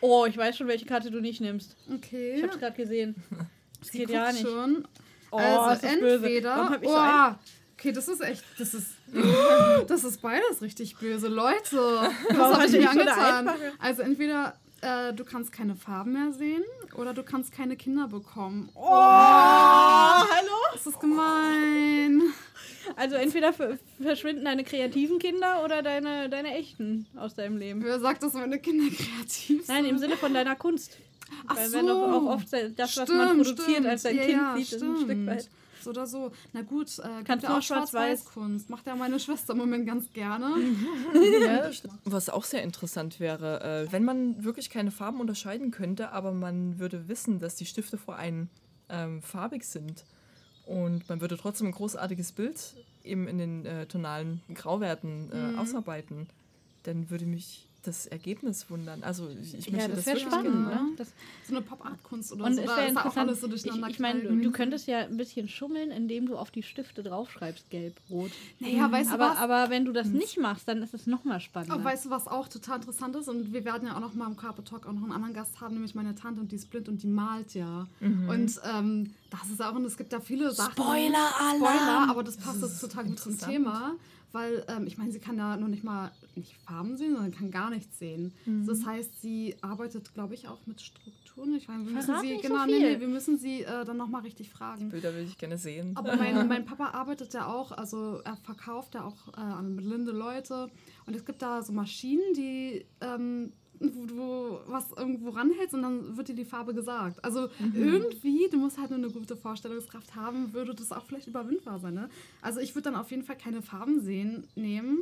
Oh, ich weiß schon, welche Karte du nicht nimmst. Okay. Ich hab's gerade gesehen. Das Sie geht ja nicht. schon. Oh, also ist das böse. entweder. Hab ich oh, okay, das ist echt. Das ist. Das ist beides richtig böse, Leute. Habe hast ich mir angetan? Also entweder äh, du kannst keine Farben mehr sehen oder du kannst keine Kinder bekommen. Oh, hallo? das ist gemein. Also entweder ver- verschwinden deine kreativen Kinder oder deine, deine echten aus deinem Leben. Wer sagt, dass meine Kinder kreativ sind? Nein, im Sinne von deiner Kunst. Ach Weil so. wenn auch, auch oft das, was man Stimmt, produziert, stimmt. als dein ja, Kind ja, sieht, ist ein stimmt. Stück weit. So oder so. Na gut, äh, Kannst du auch auch schwarz-weiß? Schwarz-Weiß-Kunst. Macht ja meine Schwester im Moment ganz gerne. Ja, das stimmt. Was auch sehr interessant wäre, äh, wenn man wirklich keine Farben unterscheiden könnte, aber man würde wissen, dass die Stifte vor allem ähm, farbig sind und man würde trotzdem ein großartiges Bild eben in den äh, tonalen Grauwerten äh, ausarbeiten, dann würde mich das Ergebnis wundern. Also ich, ich Ja, möchte das das wäre wirklich spannend, gerne. ne? Das, So eine Pop-Art-Kunst oder und so. es Da wäre ist ja auch interessant. alles so ich durcheinander ich meine, du, könntest ja ein bisschen schummeln, indem du auf die Stifte draufschreibst, gelb, rot. Naja, weißt du aber, was? aber wenn du das nicht machst, dann ist es nochmal spannender. Aber weißt du, was auch total interessant ist? Und wir werden ja auch noch mal im Carpet Talk auch noch einen anderen Gast haben, nämlich meine Tante und die ist blind und die malt ja. Und ähm, das ist auch, und es gibt da viele Sachen. Spoiler-Alarm! Spoiler, aber das passt Das jetzt total gut zum. Thema. Weil, ähm, ich meine, sie kann ja noch nicht mal nicht Farben sehen, sondern kann gar nichts sehen. Das heißt, sie arbeitet, glaube ich, auch mit Strukturen. Ich meine, wir müssen Verrat sie, nicht so genau, nee, nee, wir müssen sie äh, dann nochmal richtig fragen. Bilder würde ich gerne sehen. Aber mein, mein Papa arbeitet ja auch, also er verkauft ja auch äh, an blinde Leute. Und es gibt da so Maschinen, die, ähm, wo du was irgendwo ranhältst und dann wird dir die Farbe gesagt. Also irgendwie, du musst halt nur eine gute Vorstellungskraft haben, würde das auch vielleicht überwindbar sein. Ne? Also ich würde dann auf jeden Fall keine Farben sehen nehmen.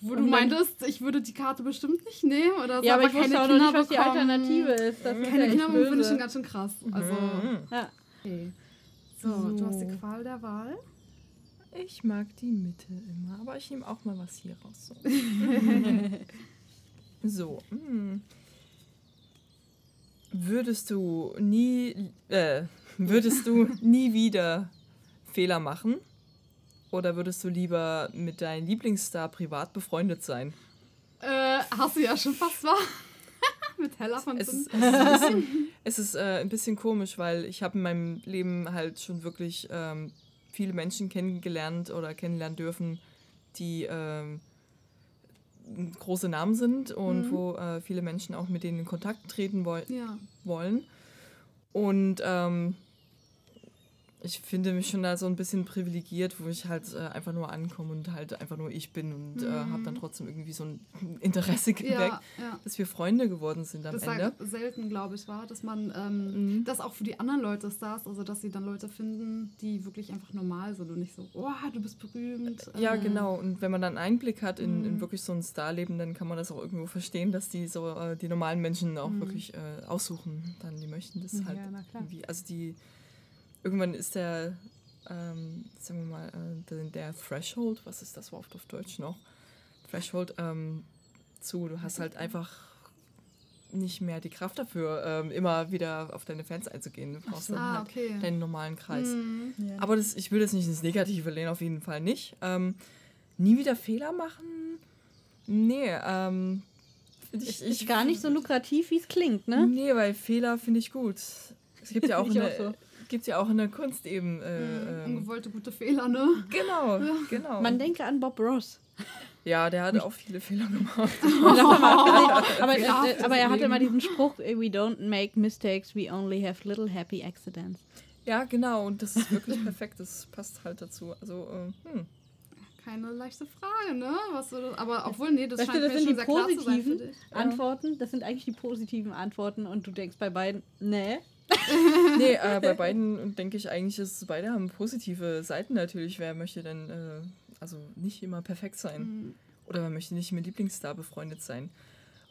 Wo Und du meintest, ich würde die Karte bestimmt nicht nehmen oder so. ja, aber ich wusste auch noch nicht, was die. Alternative ist. Das ist Keine echt Kinder finde ich schon ganz schön krass. Also, Mhm. Ja. okay. So, du hast die Qual der Wahl. Ich mag die Mitte immer, aber ich nehme auch mal was hier raus. So. so mm. Würdest du nie, äh, würdest du nie wieder Fehler machen? Oder würdest du lieber mit deinem Lieblingsstar privat befreundet sein? Äh, hast du ja schon fast war. Mit Hella von Es ist, es ist, ein bisschen, es ist äh, ein bisschen komisch, weil ich habe in meinem Leben halt schon wirklich ähm, viele Menschen kennengelernt oder kennenlernen dürfen, die ähm, große Namen sind und Mhm. wo äh, viele Menschen auch mit denen in Kontakt treten woll Ja. wollen. Und ähm, ich finde mich schon da so ein bisschen privilegiert, wo ich halt äh, einfach nur ankomme und halt einfach nur ich bin und äh, habe dann trotzdem irgendwie so ein Interesse geweckt, Mhm. Ja, ja. dass wir Freunde geworden sind am Das Ende. sagt selten, glaube ich, war, dass man ähm, Mhm. das auch für die anderen Leute Stars, also dass sie dann Leute finden, die wirklich einfach normal sind und nicht so, oh, du bist berühmt. Ja, äh, genau. Und wenn man dann Einblick hat in, Mhm. in wirklich so ein Starleben, dann kann man das auch irgendwo verstehen, dass die so äh, die normalen Menschen auch Mhm. wirklich äh, aussuchen. Dann die möchten das Ja, halt na klar. irgendwie. Also die irgendwann ist der, ähm, sagen wir mal, äh, der, Threshold, was ist das Wort auf Deutsch noch? Threshold ähm, zu. Du hast halt einfach nicht mehr die Kraft dafür, ähm, immer wieder auf deine Fans einzugehen. Du brauchst dann Ah, halt okay. deinen normalen Kreis. Mhm. Ja. Aber das, ich will das nicht ins Negative lehnen, auf jeden Fall nicht. Ähm, nie wieder Fehler machen? Nee, ähm. Ist, ist gar nicht so lukrativ, wie es klingt, ne? Nee, weil Fehler finde ich gut. Es gibt ja auch, Ich in auch so. Gibt ja auch in der Kunst eben. Äh, Mhm. ähm, Ungewollte gute Fehler, ne? genau, genau. Man denke an Bob Ross. ja, der hat auch viele Fehler gemacht. aber, Ja, äh, aber er hatte immer diesen Spruch, we don't make mistakes, we only have little happy accidents. ja, genau, und das ist wirklich perfekt. Das passt halt dazu. Also, äh, hm. Keine leichte Frage, ne? Was so, aber obwohl, nee, das Weißt scheint du, das mir sind schon die sehr klar zu sein für positiven dich. Antworten. Das sind eigentlich die positiven Antworten und du denkst bei beiden, nee. Nee, äh, bei beiden denke ich eigentlich, dass beide haben positive Seiten natürlich. Wer möchte denn äh, also nicht immer perfekt sein? Mhm. Oder man möchte nicht mit Lieblingsstar befreundet sein.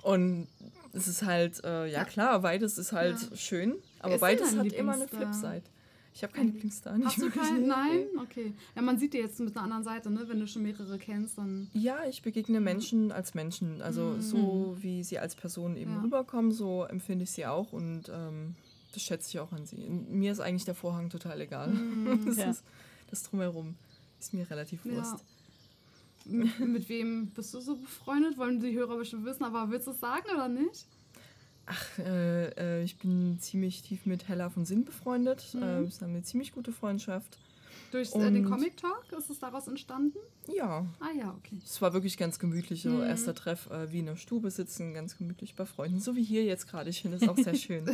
Und es ist halt, äh, ja klar, beides ist halt Ja. schön, Wer aber beides hat immer eine? Flipside. Ich habe keinen Lieblingsstar. nicht Hast du keinen? Nein? Okay. Ja, man sieht dir jetzt mit einer anderen Seite, ne? Wenn du schon mehrere kennst, dann. Ja, ich begegne Menschen als Menschen. Also so wie sie als Person eben Ja. rüberkommen, so empfinde ich sie auch und ähm, das schätze ich auch an sie. Mir ist eigentlich der Vorhang total egal. das, Ja. ist, das drumherum ist mir relativ Ja. Wurst. Mit, mit wem bist du so befreundet? Wollen die Hörer bestimmt wissen, aber willst du es sagen oder nicht? Ach, äh, äh, ich bin ziemlich tief mit Hella von Sinn befreundet. Mhm. Äh, wir haben eine ziemlich gute Freundschaft. Durch äh, den Comic Talk ist es daraus entstanden? Ja, Ah ja, okay. es war wirklich ganz gemütlich. So Mhm. erster Treff äh, wie in der Stube sitzen, ganz gemütlich bei Freunden. So wie hier jetzt gerade. Ich finde es auch sehr schön.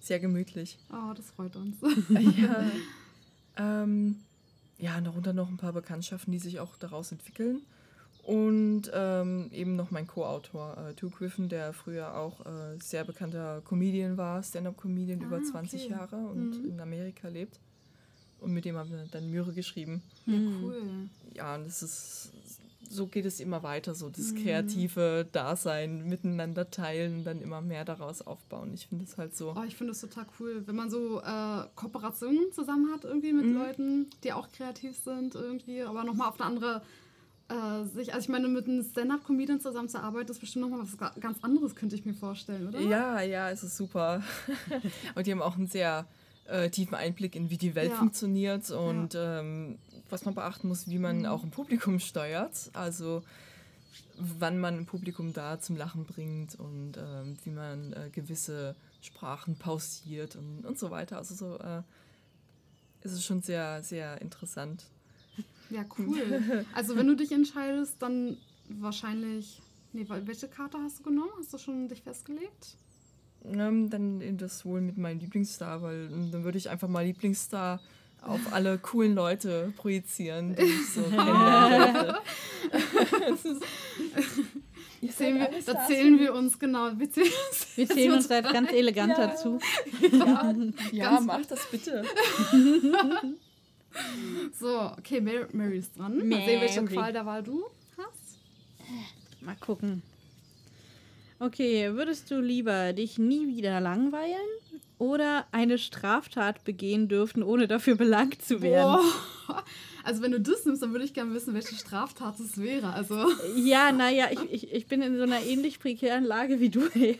Sehr gemütlich. Oh, das freut uns. ja. Ähm, ja, darunter noch ein paar Bekanntschaften, die sich auch daraus entwickeln. Und ähm, eben noch mein Co-Autor, äh, Stu Griffin, der früher auch äh, sehr bekannter Comedian war, Stand-up-Comedian über Ah, 20 okay. Jahre und Mhm. in Amerika lebt. Und mit dem haben wir dann Möhre geschrieben. Ja, Mhm. cool. Ja, und das ist, so geht es immer weiter, so das Mhm. kreative Dasein, miteinander teilen dann immer mehr daraus aufbauen. Ich finde es halt so. Oh, ich finde es total cool, wenn man so äh, Kooperationen zusammen hat irgendwie mit Mhm. Leuten, die auch kreativ sind irgendwie, aber nochmal auf eine andere äh, sich, also ich meine, mit einem Stand-Up-Comedian zusammenzuarbeiten, ist bestimmt nochmal was ga- ganz anderes, könnte ich mir vorstellen, oder? Ja, ja, es ist super. und die haben auch einen sehr äh, tiefen Einblick in, wie die Welt Ja. funktioniert und ähm, was man beachten muss, wie man auch ein Publikum steuert. Also wann man ein Publikum da zum Lachen bringt und ähm, wie man äh, gewisse Sprachen pausiert und, und so weiter. Also so äh, ist es schon sehr, sehr interessant. Ja, cool. Also wenn du dich entscheidest, dann wahrscheinlich. Nee, weil- welche Karte hast du genommen? Hast du schon dich festgelegt? Ähm, dann das wohl mit meinem Lieblingsstar, weil ähm, dann würde ich einfach mal Lieblingsstar auf alle coolen Leute projizieren, die ich so. Das Zählen wir, da zählen wir uns, genau. Wir zählen, Wir zählen uns da ganz elegant Ja. dazu. Ja, ja mach das bitte. so, okay, Mary, Mary ist dran. Mal sehen, welche. Qual der Wahl du hast. Mal gucken. Okay, würdest du lieber dich nie wieder langweilen oder eine Straftat begehen dürfen, ohne dafür belangt zu werden? Boah. Also wenn du das nimmst, dann würde ich gerne wissen, welche Straftat es wäre. Also Ja, naja, ich, ich, ich bin in so einer ähnlich prekären Lage wie du eben.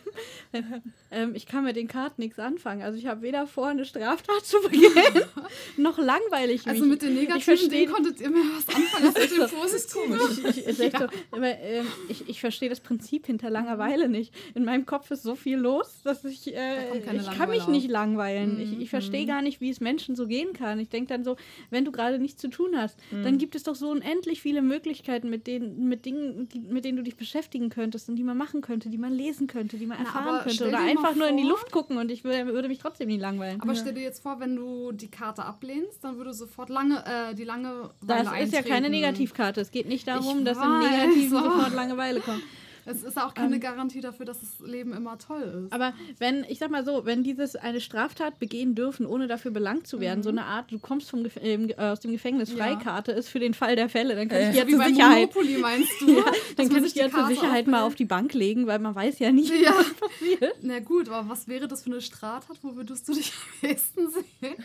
ähm, ich kann mit den Karten nichts anfangen. Also ich habe weder vor, eine Straftat zu begehen, noch langweilig mich. Also mit den ich negativen Dingen konntet ihr mehr was anfangen als mit den positiven. Ich, ich, ist echt so, aber, ähm, ich, ich verstehe das Prinzip hinter Langeweile nicht. In meinem Kopf ist so viel los, dass ich, äh, ich kann mich Langeweile nicht langweilen. Ich, Mhm, ich verstehe mhm. gar nicht, wie es Menschen so gehen kann. Ich denke dann so, wenn du gerade nichts zu tun hast, Mhm. dann gibt es doch so unendlich viele Möglichkeiten, mit denen, mit Dingen, die, mit denen du dich beschäftigen könntest und die man machen könnte, die man lesen könnte, die man Na, erfahren könnte. Oder einfach nur in die vor- Luft gucken und ich würde, würde mich trotzdem nicht langweilen. Aber stell dir jetzt vor, wenn du die Karte ablehnst, dann würde sofort lange, äh, die Langeweile Das ist ja keine eintreten. Negativkarte. Es geht nicht darum, Ich dass im Negativen oh. sofort Langeweile kommt. Es ist auch keine Garantie dafür, dass das Leben immer toll ist. Ähm. Aber wenn, ich sag mal so, wenn dieses eine Straftat begehen dürfen, ohne dafür belangt zu werden, so eine Art, du kommst vom Gef ähm, äh, aus dem Gefängnis, Mhm. Ja. Freikarte ist für den Fall der Fälle, dann kann Äh. ich die ja Wie zur Sicherheit, Monopoly meinst du? ja, dann kann ich ja zur Sicherheit mal auf die Bank legen, weil man weiß ja nicht, Ja. was passiert. Na gut, aber was wäre das für eine Straftat? Wo würdest du dich am ehesten sehen?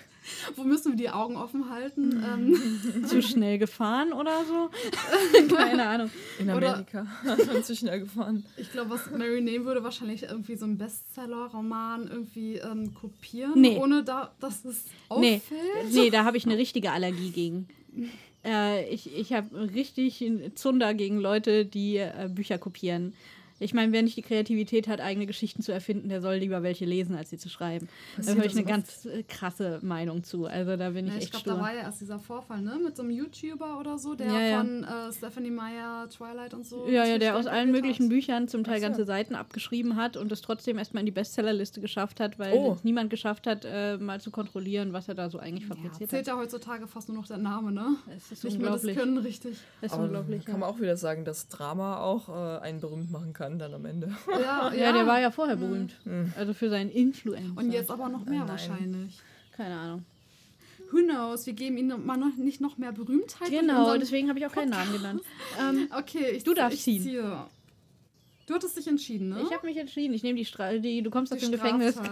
Wo müssen wir die Augen offen halten? Ähm, Zu schnell gefahren oder so? Keine Ahnung. In Amerika. Sind zu schnell gefahren. ich glaube, was Mary nehmen würde, wahrscheinlich irgendwie so einen Bestseller-Roman irgendwie ähm, kopieren, Nee. ohne da, dass es Nee, auffällt. nee, da habe ich eine richtige Allergie gegen. Äh, ich ich habe richtig Zunder gegen Leute, die äh, Bücher kopieren. Ich meine, wer nicht die Kreativität hat, eigene Geschichten zu erfinden, der soll lieber welche lesen, als sie zu schreiben. Da habe ich das eine ganz äh, krasse Meinung zu. Also da bin ich Ja, ich echt glaube, da war ja erst dieser Vorfall, ne? Mit so einem YouTuber oder so, der Ja, ja. von äh, Stephanie Meyer, Twilight und so. Ja, ja, der aus allen möglichen hat. Büchern zum Teil ganze Seiten abgeschrieben hat und es trotzdem erstmal in die Bestsellerliste geschafft hat, weil Oh. es niemand geschafft hat, äh, mal zu kontrollieren, was er da so eigentlich Ja, fabriziert zählt hat. ja heutzutage fast nur noch der Name, ne? Es ist Nicht mehr das unglaublich. Können, richtig. Es ist Aber unglaublich. kann Ja. man auch wieder sagen, dass Drama auch äh, einen berühmt machen kann dann am Ende. Ja, ja, der war ja vorher berühmt. Mhm. Also für seinen Influencer. Und jetzt aber noch mehr Nein. wahrscheinlich. Keine Ahnung. Who knows? Wir geben ihnen mal noch, nicht noch mehr Berühmtheit. Genau, deswegen habe ich auch keinen Namen genannt. Ähm, Okay, ich, Du darfst ich ziehen. Ziehe. Du hattest dich entschieden, ne? Ich habe mich entschieden. Ich nehme die Strafe. Die, du kommst aus Die dem Gefängnis. Ja.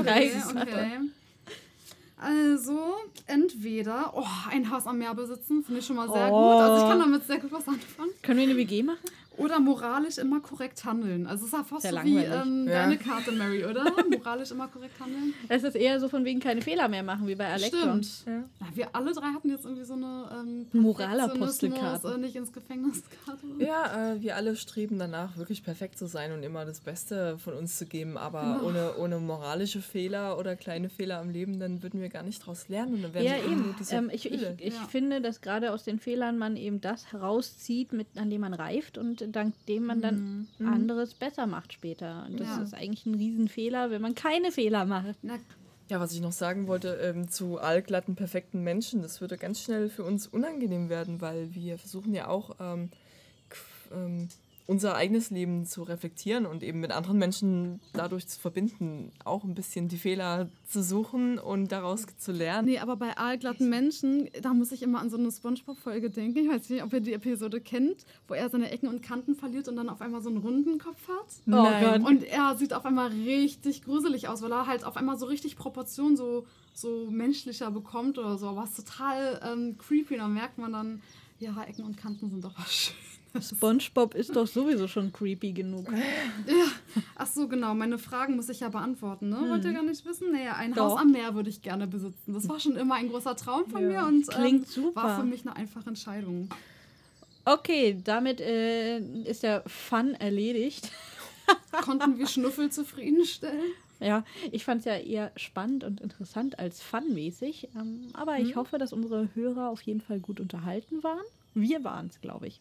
Okay, okay. Also, entweder oh, ein Haus am Meer besitzen, finde ich schon mal sehr Oh. gut. Also ich kann damit sehr gut was anfangen. Können wir eine WG machen? Oder moralisch immer korrekt handeln. Also es ist ja fast Sehr so wie langweilig. ähm, Ja. deine Karte, Mary, oder? moralisch immer korrekt handeln. Es ist eher so von wegen keine Fehler mehr machen, wie bei Elektron. Stimmt. Ja. Na, wir alle drei hatten jetzt irgendwie so eine ähm, Moralapostelkarte. Äh, nicht ins Gefängniskarte. Ja, äh, wir alle streben danach, wirklich perfekt zu sein und immer das Beste von uns zu geben. Aber Genau. ohne, ohne moralische Fehler oder kleine Fehler am Leben, dann würden wir gar nicht daraus lernen. Und dann wären Ja, wir eben. Ähm, ich ich, ich Ja. finde, dass gerade aus den Fehlern man eben das herauszieht, mit, an dem man reift und dank dem man dann anderes besser macht später. Und das Ja. ist eigentlich ein Riesenfehler, wenn man keine Fehler macht. Na, Ja, was ich noch sagen wollte ähm, zu allglatten, perfekten Menschen, das würde ganz schnell für uns unangenehm werden, weil wir versuchen ja auch ähm, ähm, unser eigenes Leben zu reflektieren und eben mit anderen Menschen dadurch zu verbinden, auch ein bisschen die Fehler zu suchen und daraus zu lernen. Nee, aber bei aalglatten Menschen, da muss ich immer an so eine Spongebob-Folge denken. Ich weiß nicht, ob ihr die Episode kennt, wo er seine Ecken und Kanten verliert und dann auf einmal so einen runden Kopf hat. Oh Gott. Und er sieht auf einmal richtig gruselig aus, weil er halt auf einmal so richtig Proportionen so, so menschlicher bekommt oder so. Aber es ist total ähm, creepy. Da merkt man dann, ja, Ecken und Kanten sind doch was Schönes. SpongeBob ist doch sowieso schon creepy genug. Ach so, genau. Meine Fragen muss ich ja beantworten, ne? Wollt ihr gar nicht wissen? Naja, ein Hm. Doch. Haus am Meer würde ich gerne besitzen. Das war schon immer ein großer Traum von Ja. mir und Klingt ähm, super. war für mich eine einfache Entscheidung. Okay, damit äh, ist der Fun erledigt. Konnten wir Schnuffel zufriedenstellen? Ja, ich fand es ja eher spannend und interessant als funmäßig. Ähm, aber ich hoffe, dass unsere Hörer auf jeden Fall gut unterhalten waren. Wir waren es, glaube ich.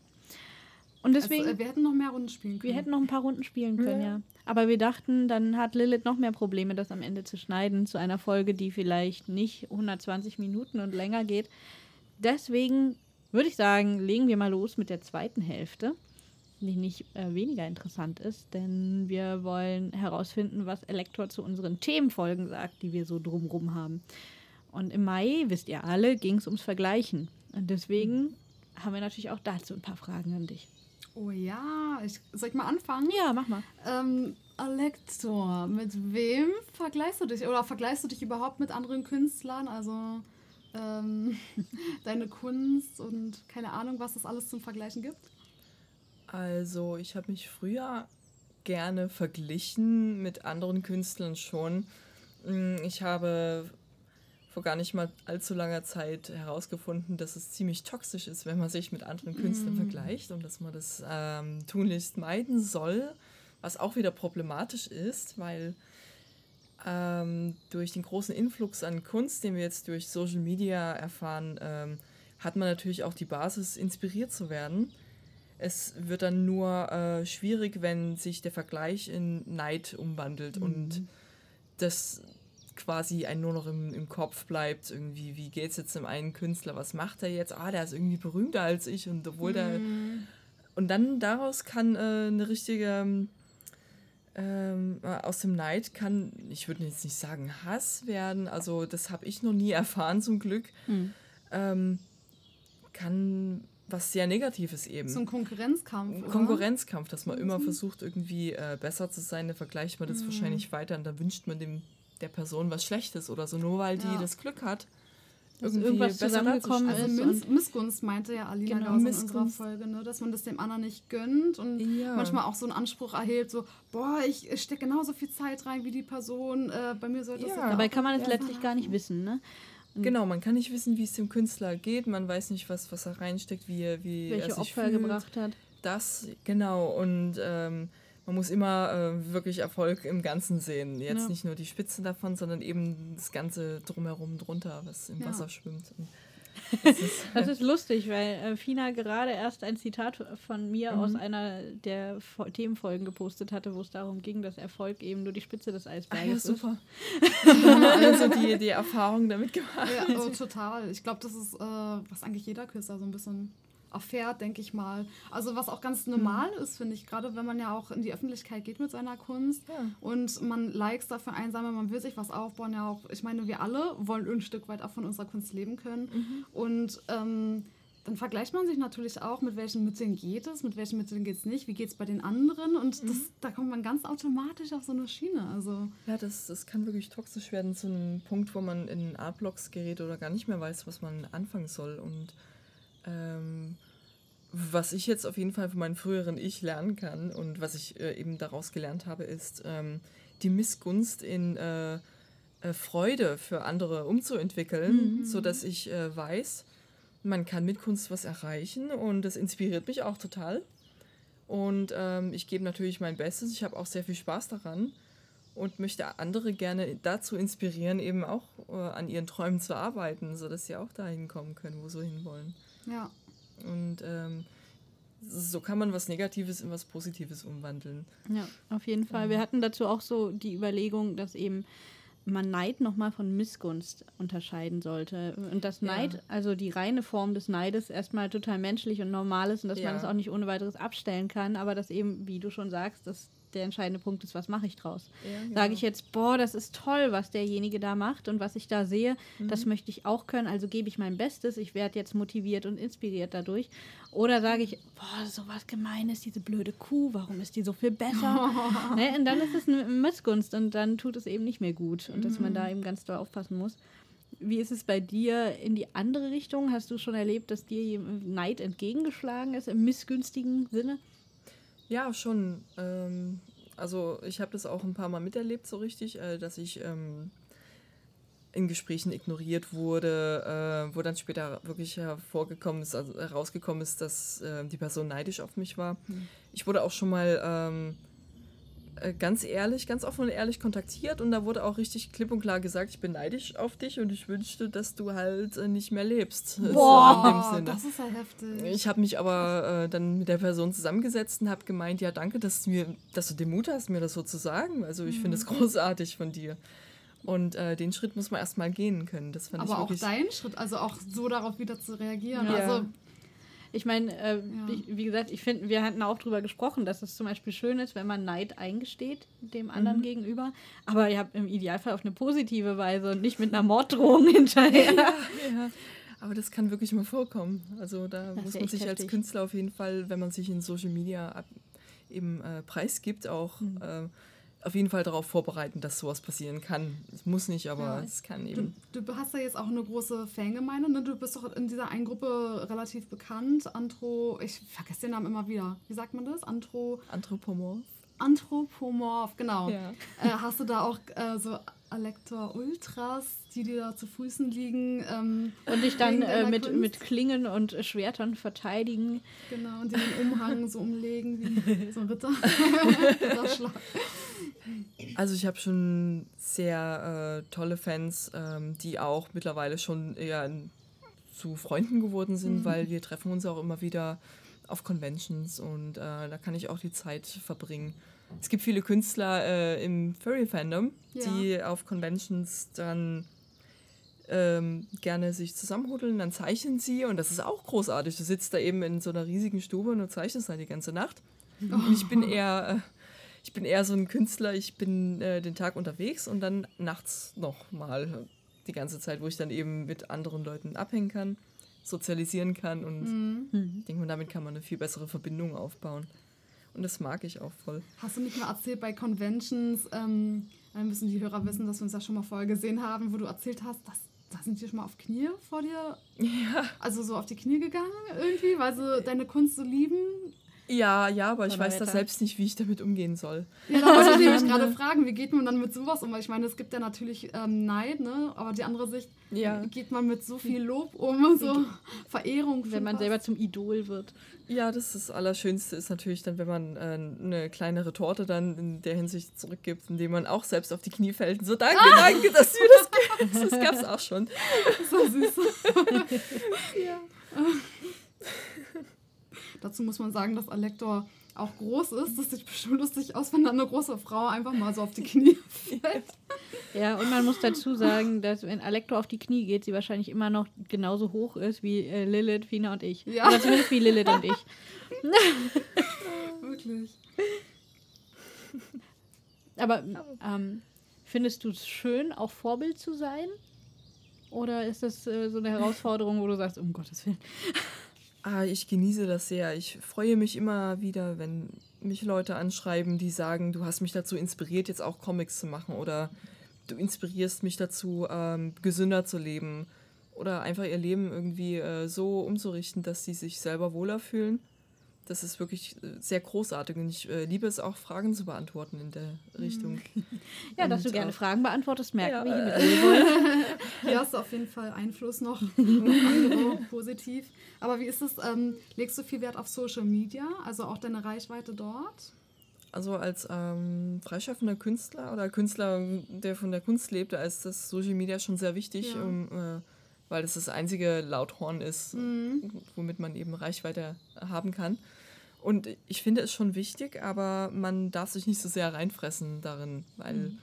Und deswegen, also, wir hätten noch mehr Runden spielen können. wir hätten noch ein paar Runden spielen können, ja. Aber wir dachten, dann hat Lilith noch mehr Probleme, das am Ende zu schneiden zu einer Folge, die vielleicht nicht 120 Minuten und länger geht. Deswegen würde ich sagen, legen wir mal los mit der zweiten Hälfte, die nicht äh, weniger interessant ist, denn wir wollen herausfinden, was Elektor zu unseren Themenfolgen sagt, die wir so drumrum haben. Und im Mai, wisst ihr alle, ging es ums Vergleichen. Und deswegen haben wir natürlich auch dazu ein paar Fragen an dich. Oh ja, ich, soll ich mal anfangen? Ja, mach mal. Ähm, Alektor, mit wem vergleichst du dich? Oder vergleichst du dich überhaupt mit anderen Künstlern? Also ähm, deine Kunst und keine Ahnung, was es alles zum Vergleichen gibt? Also ich habe mich früher gerne verglichen mit anderen Künstlern schon. Mm, Ich habe vor gar nicht mal allzu langer Zeit herausgefunden, dass es ziemlich toxisch ist, wenn man sich mit anderen Künstlern vergleicht und dass man das ähm, tunlichst meiden soll, was auch wieder problematisch ist, weil ähm, durch den großen Influx an Kunst, den wir jetzt durch Social Media erfahren, ähm, hat man natürlich auch die Basis, inspiriert zu werden. Es wird dann nur äh, schwierig, wenn sich der Vergleich in Neid umwandelt und das quasi ein nur noch im, im Kopf bleibt. Irgendwie, wie geht es jetzt dem einen Künstler? Was macht er jetzt? Ah, der ist irgendwie berühmter als ich und obwohl der. Und dann daraus kann äh, eine richtige. ähm, äh, aus dem Neid kann, ich würde jetzt nicht sagen Hass werden, also das habe ich noch nie erfahren zum Glück, ähm, kann was sehr Negatives eben. So ein Konkurrenzkampf. Ein oder? Konkurrenzkampf, dass man immer versucht, irgendwie äh, besser zu sein, dann vergleicht man das wahrscheinlich weiter und dann wünscht man dem der Person was Schlechtes oder so, nur weil die Ja. das Glück hat, Dass irgendwie irgendwas besser zusammengekommen. Also ist. Miss Missgunst meinte ja Alina Genau, in unserer. Folge, ne? dass man das dem anderen nicht gönnt und Ja. manchmal auch so einen Anspruch erhebt, so, boah, ich stecke genauso viel Zeit rein wie die Person, äh, bei mir sollte es Ja. Dabei kann man es letztlich gar nicht wissen, ne? Genau, man kann nicht wissen, wie es dem Künstler geht, man weiß nicht, was, was er reinsteckt, wie, er- wie er Welche sich Opfer fühlt. gebracht hat. Das, genau. Und ähm, man muss immer äh, wirklich Erfolg im Ganzen sehen. Jetzt Ja. nicht nur die Spitze davon, sondern eben das Ganze drumherum drunter, was im Ja. Wasser schwimmt. Und das ist, Das ist lustig, weil äh, Fina gerade erst ein Zitat von mir Mhm. aus einer der Fo Themenfolgen gepostet hatte, wo es darum ging, dass Erfolg eben nur die Spitze des ah, ja, Eisberges ist. super. also die, die Erfahrung damit gemacht. Ja, oh, total. Ich glaube, das ist, äh, was eigentlich jeder Künstler so ein bisschen erfährt, denke ich mal. Also was auch ganz normal ist, finde ich, gerade wenn man ja auch in die Öffentlichkeit geht mit seiner Kunst Ja. und man Likes dafür einsammelt, man will sich was aufbauen, ja auch, ich meine, wir alle wollen ein Stück weit auch von unserer Kunst leben können und ähm, dann vergleicht man sich natürlich auch, mit welchen Mitteln geht es, mit welchen Mitteln geht es nicht, wie geht es bei den anderen und das, da kommt man ganz automatisch auf so eine Schiene. Also Ja, das, das kann wirklich toxisch werden zu einem Punkt, wo man in Artblocks gerät oder gar nicht mehr weiß, was man anfangen soll. Und ähm, was ich jetzt auf jeden Fall von meinem früheren Ich lernen kann und was ich äh, eben daraus gelernt habe, ist ähm, die Missgunst in äh, äh, Freude für andere umzuentwickeln, mhm. sodass ich äh, weiß, man kann mit Kunst was erreichen und das inspiriert mich auch total. Und ähm, ich gebe natürlich mein Bestes. Ich habe auch sehr viel Spaß daran und möchte andere gerne dazu inspirieren, eben auch äh, an ihren Träumen zu arbeiten, sodass sie auch dahin kommen können, wo sie hinwollen. Ja. Und ähm, so kann man was Negatives in was Positives umwandeln. Ja, auf jeden Fall. Wir hatten dazu auch so die Überlegung, dass eben man Neid nochmal von Missgunst unterscheiden sollte. Und dass Neid, ja. also die reine Form des Neides, erstmal total menschlich und normal ist und dass ja. man es das auch nicht ohne weiteres abstellen kann, aber dass eben, wie du schon sagst, dass der entscheidende Punkt ist, was mache ich draus? Ja, genau. Sage ich jetzt, boah, das ist toll, was derjenige da macht und was ich da sehe, mhm. das möchte ich auch können, also gebe ich mein Bestes, ich werde jetzt motiviert und inspiriert dadurch. Oder sage ich, boah, so was Gemeines, diese blöde Kuh, warum ist die so viel besser? ne? Und dann ist es eine Missgunst und dann tut es eben nicht mehr gut und mhm. dass man da mhm. eben ganz doll aufpassen muss. Wie ist es bei dir in die andere Richtung? Hast du schon erlebt, dass dir Neid entgegengeschlagen ist im missgünstigen Sinne? Ja, schon. Ähm, also ich habe das auch ein paar Mal miterlebt, so richtig, äh, dass ich ähm, in Gesprächen ignoriert wurde, äh, wo dann später wirklich hervorgekommen ist, also herausgekommen ist, dass äh, die Person neidisch auf mich war. Mhm. Ich wurde auch schon mal ähm, äh, ganz ehrlich, ganz offen und ehrlich kontaktiert und da wurde auch richtig klipp und klar gesagt, ich bin neidisch auf dich und ich wünschte, dass du halt äh, nicht mehr lebst. Boah, so das ist ja heftig. Ich habe mich aber äh, dann mit der Person zusammengesetzt und habe gemeint, ja danke, dass du, mir, dass du den Mut hast, mir das so zu sagen. Also ich mhm. finde es großartig von dir. Und äh, den Schritt muss man erstmal gehen können. Das fand aber ich auch dein Schritt, also auch so darauf wieder zu reagieren. Ja. Also ich meine, äh, ja. wie, gesagt, ich finde, wir hatten auch darüber gesprochen, dass es zum Beispiel schön ist, wenn man Neid eingesteht dem anderen mhm. gegenüber. Aber ihr habt im Idealfall auf eine positive Weise und nicht mit einer Morddrohung hinterher. Ja, ja. Aber das kann wirklich mal vorkommen. Also da das muss man sich heftig. als Künstler auf jeden Fall, wenn man sich in Social Media eben äh, preisgibt, auch mhm. äh, auf jeden Fall darauf vorbereiten, dass sowas passieren kann. Es muss nicht, aber ja. es kann eben. Du, du, hast ja jetzt auch eine große Fangemeinde. Ne? Du bist doch in dieser einen Gruppe relativ bekannt. Antro, ich vergesse den Namen immer wieder. Wie sagt man das? Antro. Anthropomorph. Anthropomorph, genau. Ja. Äh, hast du da auch äh, so Alektor Ultras, die dir da zu Füßen liegen? Ähm, und dich dann äh, mit, mit Klingen und Schwertern verteidigen. Genau, und den Umhang so umlegen wie so ein Ritter. Also ich habe schon sehr äh, tolle Fans, ähm, die auch mittlerweile schon eher zu Freunden geworden sind, mhm. weil wir treffen uns auch immer wieder auf Conventions und äh, da kann ich auch die Zeit verbringen. Es gibt viele Künstler äh, im Furry-Fandom, ja. die auf Conventions dann ähm, gerne sich zusammenhudeln, dann zeichnen sie und das ist auch großartig. Du sitzt da eben in so einer riesigen Stube und du zeichnest dann die ganze Nacht. Oh. Und ich bin eher äh, ich bin eher so ein Künstler, ich bin äh, den Tag unterwegs und dann nachts nochmal die ganze Zeit, wo ich dann eben mit anderen Leuten abhängen kann, sozialisieren kann und mhm. ich denke mal, damit kann man eine viel bessere Verbindung aufbauen. Und das mag ich auch voll. Hast du nicht mal erzählt bei Conventions, ähm, dann müssen die Hörer wissen, dass wir uns das schon mal vorher gesehen haben, wo du erzählt hast, dass da sind die schon mal auf Knie vor dir? Ja. Also so auf die Knie gegangen irgendwie, weil sie deine Kunst so lieben? Ja, ja, aber ich weiß da selbst nicht, wie ich damit umgehen soll. Ja, da wollte ich mich gerade fragen, wie geht man dann mit sowas um? Weil ich meine, es gibt ja natürlich ähm, Neid, ne? aber die andere Sicht, ja. geht man mit so viel Lob um, so Verehrung. Wenn man was? selber zum Idol wird. Ja, das ist das Allerschönste ist natürlich dann, wenn man äh, eine kleine Retorte dann in der Hinsicht zurückgibt, indem man auch selbst auf die Knie fällt und so, danke, ah! danke, dass du das gibst. Das gab es auch schon. So süß. ja. Dazu muss man sagen, dass Alektor auch groß ist. Das sieht bestimmt lustig aus, wenn dann eine große Frau einfach mal so auf die Knie fällt. Ja, und man muss dazu sagen, dass wenn Alektor auf die Knie geht, sie wahrscheinlich immer noch genauso hoch ist wie äh, Lilith, Fina und ich. Ja. Oder zumindest wie Lilith und ich. Wirklich. Aber ähm, findest du es schön, auch Vorbild zu sein? Oder ist das äh, so eine Herausforderung, wo du sagst, um Gottes Willen? Ah, ich genieße das sehr. Ich freue mich immer wieder, wenn mich Leute anschreiben, die sagen, du hast mich dazu inspiriert, jetzt auch Comics zu machen oder du inspirierst mich dazu, ähm, gesünder zu leben oder einfach ihr Leben irgendwie äh, so umzurichten, dass sie sich selber wohler fühlen. Das ist wirklich äh, sehr großartig und ich äh, liebe es auch, Fragen zu beantworten in der Richtung. Ja, dass du gerne auch- Fragen beantwortest, merken Ja, wir hier äh, hast du auf jeden Fall Einfluss noch. andere positiv. Aber wie ist es? Ähm, legst du viel Wert auf Social Media? Also auch deine Reichweite dort? Also als ähm, freischaffender Künstler oder Künstler, der von der Kunst lebt, da ist das Social Media schon sehr wichtig, Ja. um, äh, weil das das einzige Lauthorn ist, Mhm. womit man eben Reichweite haben kann. Und ich finde es schon wichtig, aber man darf sich nicht so sehr reinfressen darin, weil Mhm.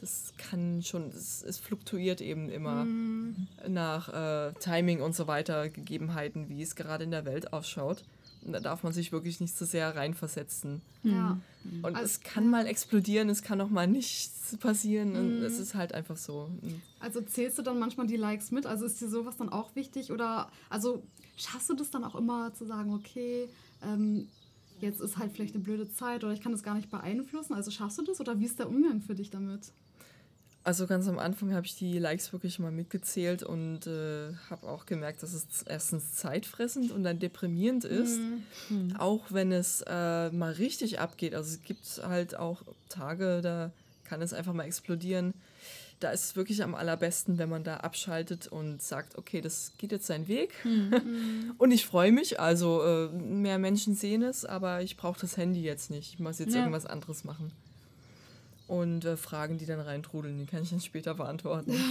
das kann schon, es, es fluktuiert eben immer Mhm. nach äh, Timing und so weiter, Gegebenheiten, wie es gerade in der Welt ausschaut. Da darf man sich wirklich nicht so sehr reinversetzen. Ja. Und Also- es kann mal explodieren, es kann auch mal nichts passieren. Und Mhm. es ist halt einfach so. Und Also zählst du dann manchmal die Likes mit? Also ist dir sowas dann auch wichtig? Oder also schaffst du das dann auch immer zu sagen, okay, ähm, jetzt ist halt vielleicht eine blöde Zeit oder ich kann das gar nicht beeinflussen? Also schaffst du das oder wie ist der Umgang für dich damit? Also ganz am Anfang habe ich die Likes wirklich mal mitgezählt und äh, habe auch gemerkt, dass es erstens zeitfressend und dann deprimierend ist. Auch wenn es äh, mal richtig abgeht. Also es gibt halt auch Tage, da kann es einfach mal explodieren. Da ist es wirklich am allerbesten, wenn man da abschaltet und sagt, okay, das geht jetzt seinen Weg. und ich freue mich. Also äh, mehr Menschen sehen es, aber ich brauche das Handy jetzt nicht. Ich muss jetzt Ja. irgendwas anderes machen. Und äh, Fragen, die dann reintrudeln, die kann ich dann später beantworten.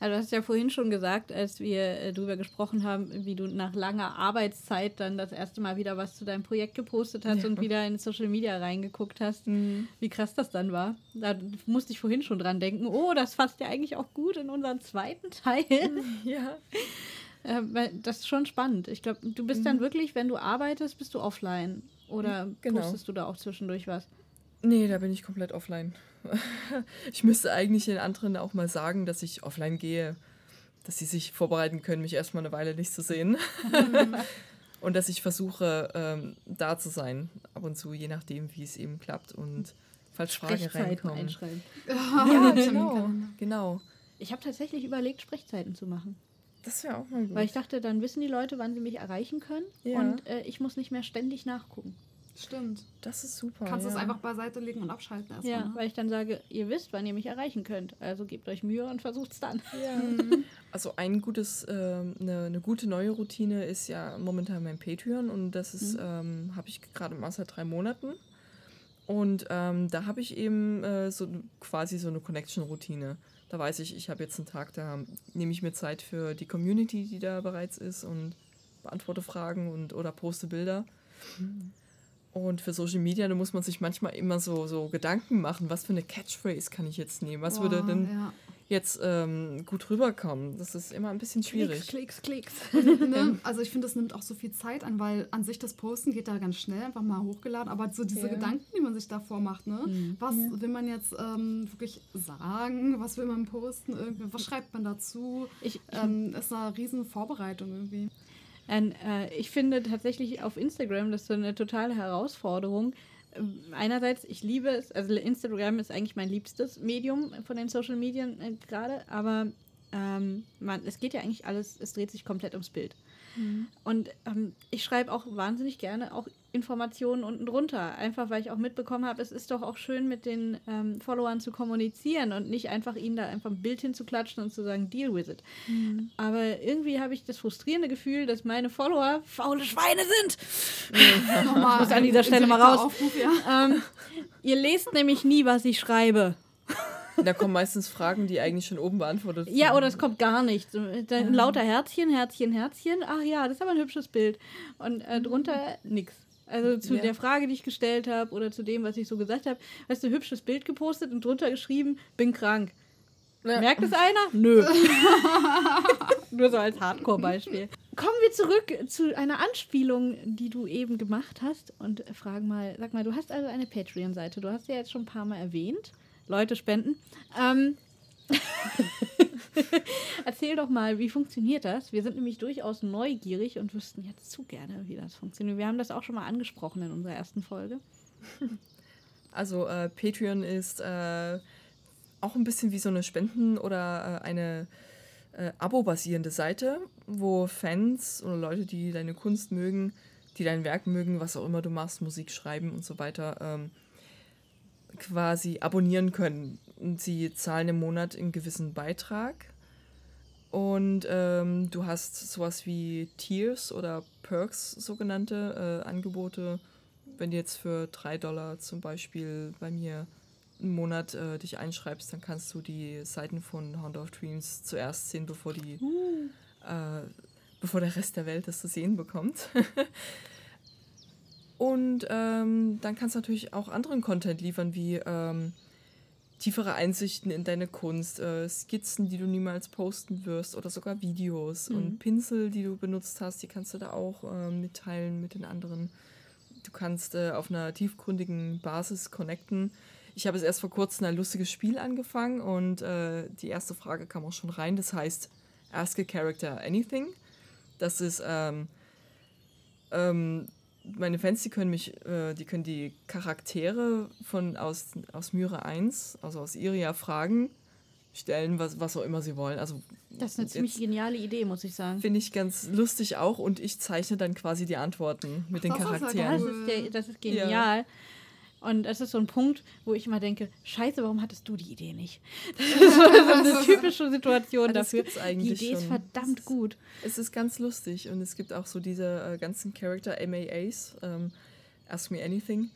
Also du hast ja vorhin schon gesagt, als wir äh, darüber gesprochen haben, wie du nach langer Arbeitszeit dann das erste Mal wieder was zu deinem Projekt gepostet hast Ja. und wieder in Social Media reingeguckt hast, Mhm. wie krass das dann war. Da musste ich vorhin schon dran denken, oh, das fasst ja eigentlich auch gut in unseren zweiten Teil. Ja. Äh, das ist schon spannend. Ich glaube, du bist dann wirklich, wenn du arbeitest, bist du offline. Oder Genau. postest du da auch zwischendurch was? Nee, da bin ich komplett offline. ich müsste eigentlich den anderen auch mal sagen, dass ich offline gehe, dass sie sich vorbereiten können, mich erstmal eine Weile nicht zu sehen. und dass ich versuche, ähm, da zu sein, ab und zu, je nachdem, wie es eben klappt. Und falls Fragen Sprechzeiten reinkommen. einschreiben. Ja, genau. Terminkalender. genau. Ich habe tatsächlich überlegt, Sprechzeiten zu machen. Das wäre auch mal gut. Weil ich dachte, dann wissen die Leute, wann sie mich erreichen können. Ja. Und äh, ich muss nicht mehr ständig nachgucken. Stimmt. das ist super. Kannst du ja. es einfach beiseite legen und abschalten erstmal. Ja, ne? weil ich dann sage, ihr wisst, wann ihr mich erreichen könnt. Also gebt euch Mühe und versucht's dann. Ja. Also ein gutes, ähm, eine, eine gute neue Routine ist ja momentan mein Patreon und das ist, ähm, habe ich gerade mal seit drei Monaten. Und ähm, da habe ich eben äh, so quasi so eine Connection-Routine. Da weiß ich, ich habe jetzt einen Tag, da nehme ich mir Zeit für die Community, die da bereits ist und beantworte Fragen und oder poste Bilder. Und für Social Media, da muss man sich manchmal immer so, so Gedanken machen, was für eine Catchphrase kann ich jetzt nehmen? Was würde Boah, denn ja. jetzt ähm, gut rüberkommen. Das ist immer ein bisschen schwierig. Klicks, Klicks, Klicks. Ne? Also ich finde, das nimmt auch so viel Zeit an, weil an sich das Posten geht da ganz schnell, einfach mal hochgeladen. Aber so diese Ja. Gedanken, die man sich davor macht, ne? Was will man jetzt ähm, wirklich sagen? Was will man posten? Irgendwie, was schreibt man dazu? Ich, Ähm, ist eine riesen Vorbereitung irgendwie. Ein, äh, ich finde tatsächlich auf Instagram das ist so eine totale Herausforderung. Ähm, Einerseits, ich liebe es, also Instagram ist eigentlich mein liebstes Medium von den Social Medien äh, gerade, aber ähm, man, es geht ja eigentlich alles, es dreht sich komplett ums Bild. Und ähm, ich schreibe auch wahnsinnig gerne auch Informationen unten drunter, einfach weil ich auch mitbekommen habe, es ist doch auch schön mit den ähm, Followern zu kommunizieren und nicht einfach ihnen da einfach ein Bild hinzuklatschen und zu sagen, deal with it. Aber irgendwie habe ich das frustrierende Gefühl, dass meine Follower faule Schweine sind. Nochmal muss an dieser Stelle mal raus. Aufruf, ja. Ähm, ihr lest nämlich nie, was ich schreibe. Da kommen meistens Fragen, die eigentlich schon oben beantwortet sind. Ja, oder es kommt gar nicht. Dann lauter Herzchen, Herzchen, Herzchen. Ach ja, das ist aber ein hübsches Bild. Und äh, drunter nix. Also zu Ja. der Frage, die ich gestellt habe oder zu dem, was ich so gesagt habe, hast du ein hübsches Bild gepostet und drunter geschrieben, bin krank. Ja. Merkt es einer? Nö. Nur so als Hardcore-Beispiel. Kommen wir zurück zu einer Anspielung, die du eben gemacht hast und fragen mal, sag mal, du hast also eine Patreon-Seite. Du hast ja jetzt schon ein paar Mal erwähnt. Leute spenden. Ähm, Erzähl doch mal, wie funktioniert das? Wir sind nämlich durchaus neugierig und wüssten jetzt zu gerne, wie das funktioniert. Wir haben das auch schon mal angesprochen in unserer ersten Folge. Also äh, Patreon ist äh, auch ein bisschen wie so eine Spenden- oder äh, eine äh, abo-basierende Seite, wo Fans oder Leute, die deine Kunst mögen, die dein Werk mögen, was auch immer du machst, Musik schreiben und so weiter, ähm, quasi abonnieren können. Und sie zahlen im Monat einen gewissen Beitrag. Und ähm, du hast sowas wie Tiers oder Perks, sogenannte äh, Angebote. Wenn du jetzt für 3 Dollar zum Beispiel bei mir einen Monat äh, dich einschreibst, dann kannst du die Seiten von Hound of Dreams zuerst sehen, bevor die, äh, bevor der Rest der Welt das zu sehen bekommt. Und ähm, dann kannst du natürlich auch anderen Content liefern, wie ähm, tiefere Einsichten in deine Kunst, äh, Skizzen, die du niemals posten wirst oder sogar Videos Mhm. und Pinsel, die du benutzt hast, die kannst du da auch äh, mitteilen mit den anderen. Du kannst äh, auf einer tiefgründigen Basis connecten. Ich habe jetzt erst vor kurzem ein lustiges Spiel angefangen und äh, die erste Frage kam auch schon rein. Das heißt Ask a Character Anything. Das ist ähm, ähm, meine Fans, die können mich, äh, die können die Charaktere von aus, aus Myre 1, also aus Iria, fragen, stellen, was, was auch immer sie wollen. Also Das ist eine ziemlich geniale Idee, muss ich sagen. finde ich ganz lustig auch und ich zeichne dann quasi die Antworten mit den das ja Das Charakteren. geil. ist, das ist genial. Und es ist so ein Punkt, wo ich immer denke, scheiße, warum hattest du die Idee nicht? Das ist so eine typische Situation Ja, das dafür. gibt's Die eigentlich Idee ist schon. verdammt gut. Es ist ganz lustig und es gibt auch so diese äh, ganzen Character MAAs, ähm, Ask Me Anything,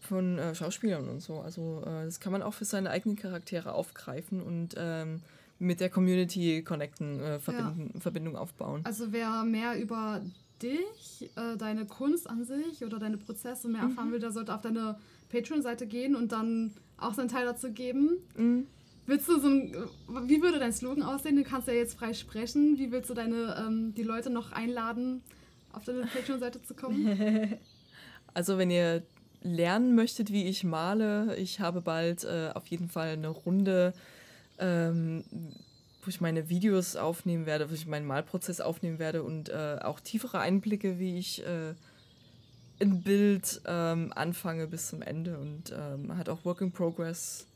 von äh, Schauspielern und so. Also äh, das kann man auch für seine eigenen Charaktere aufgreifen und ähm, mit der Community connecten, äh, verbinden, Verbindung aufbauen. Also wer mehr über dich, äh, deine Kunst an sich oder deine Prozesse mehr Mhm. erfahren will, der sollte auf deine Patreon-Seite gehen und dann auch seinen Teil dazu geben. Mhm. Willst du so ein, wie würde dein Slogan aussehen? Du kannst ja jetzt frei sprechen. Wie willst du deine, ähm, die Leute noch einladen, auf deine Patreon-Seite zu kommen? Also wenn ihr lernen möchtet, wie ich male, ich habe bald äh, auf jeden Fall eine Runde, ähm, wo ich meine Videos aufnehmen werde, wo ich meinen Malprozess aufnehmen werde und äh, auch tiefere Einblicke, wie ich äh, ein Bild ähm, anfange bis zum Ende und ähm, hat auch Work in Progress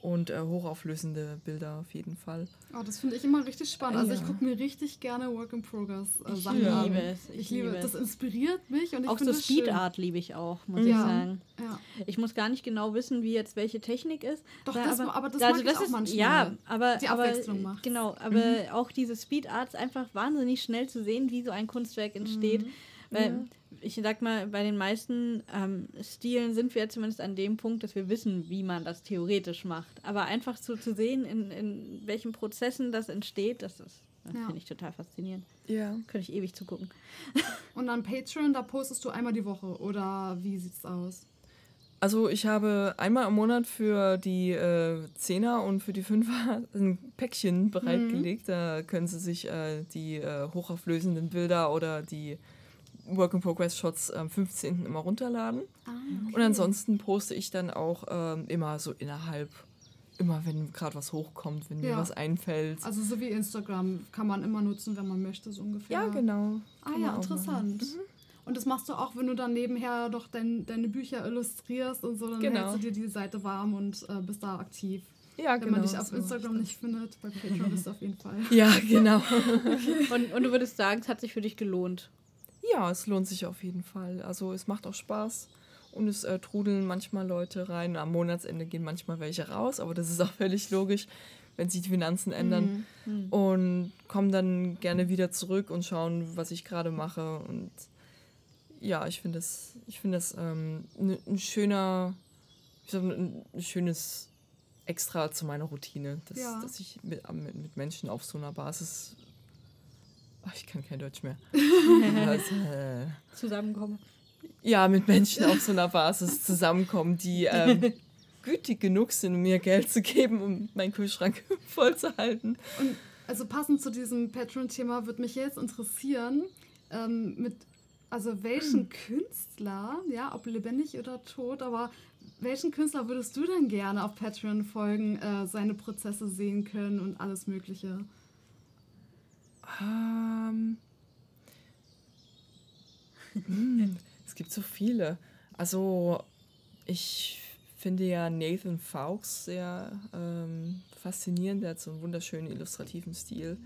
und äh, hochauflösende Bilder auf jeden Fall. Oh, das finde ich immer richtig spannend. Also ich Ja. gucke mir richtig gerne Work in Progress äh, Ich Sachen liebe an. es, ich Ich, liebe liebe es. Das inspiriert mich und ich Auch so finde es schön. Speed Art liebe ich auch, muss Ja. ich sagen. Ja. Ich muss gar nicht genau wissen, wie jetzt welche Technik ist. Doch, weil das- aber das mag ich auch manchmal. Ja, aber, Die aber Abwechslung macht's. genau, aber auch diese Speed Art ist einfach wahnsinnig schnell zu sehen, wie so ein Kunstwerk entsteht. Mhm. Weil ich sag mal, bei den meisten ähm, Stilen sind wir zumindest an dem Punkt, dass wir wissen, wie man das theoretisch macht. Aber einfach so zu sehen, in, in welchen Prozessen das entsteht, das ist, das Ja. finde ich total faszinierend. Ja. Könnte ich ewig zugucken. Und an Patreon, da postest du einmal die Woche oder wie sieht's aus? Also ich habe einmal im Monat für die äh, Zehner und für die Fünfer ein Päckchen bereitgelegt. Da können Sie sich äh, die äh, hochauflösenden Bilder oder die Work-in-Progress-Shots am 15. immer runterladen. Ah, Und ansonsten poste ich dann auch ähm, immer so innerhalb, immer wenn gerade was hochkommt, wenn mir Ja. was einfällt. Also so wie Instagram kann man immer nutzen, wenn man möchte, so ungefähr. ja, genau. Ah Kann ja, interessant. Und das machst du auch, wenn du dann nebenher doch dein, deine Bücher illustrierst und so, dann Genau. hältst du dir die Seite warm und äh, bist da aktiv. Ja, Wenn genau. man dich auf so Instagram nicht findet, bei Patreon bist du auf jeden Fall. Ja, genau. Und, und du würdest sagen, es hat sich für dich gelohnt. Ja, es lohnt sich auf jeden Fall. Also es macht auch Spaß und es äh, trudeln manchmal Leute rein. Am Monatsende gehen manchmal welche raus, aber das ist auch völlig logisch, wenn sich die Finanzen ändern. Und kommen dann gerne wieder zurück und schauen, was ich gerade mache. Und ja, ich finde das, ich finde das ähm, ne- ein schöner, ich sag, ein schönes Extra zu meiner Routine, dass, Ja. dass ich mit, mit, mit Menschen auf so einer Basis. Ach, ich kann kein Deutsch mehr. also, äh, Zusammenkommen. ja, mit Menschen auf so einer Basis zusammenkommen, die ähm, gütig genug sind, um mir Geld zu geben, um meinen Kühlschrank voll zu halten. Und also passend zu diesem Patreon-Thema würde mich jetzt interessieren, ähm, mit also welchen Künstler, ja, ob lebendig oder tot, aber welchen Künstler würdest du denn gerne auf Patreon folgen, äh, seine Prozesse sehen können und alles Mögliche? Ähm, hm, es gibt so viele. Also, ich finde ja Nathan Fawkes sehr ähm, faszinierend. Der hat so einen wunderschönen illustrativen Stil.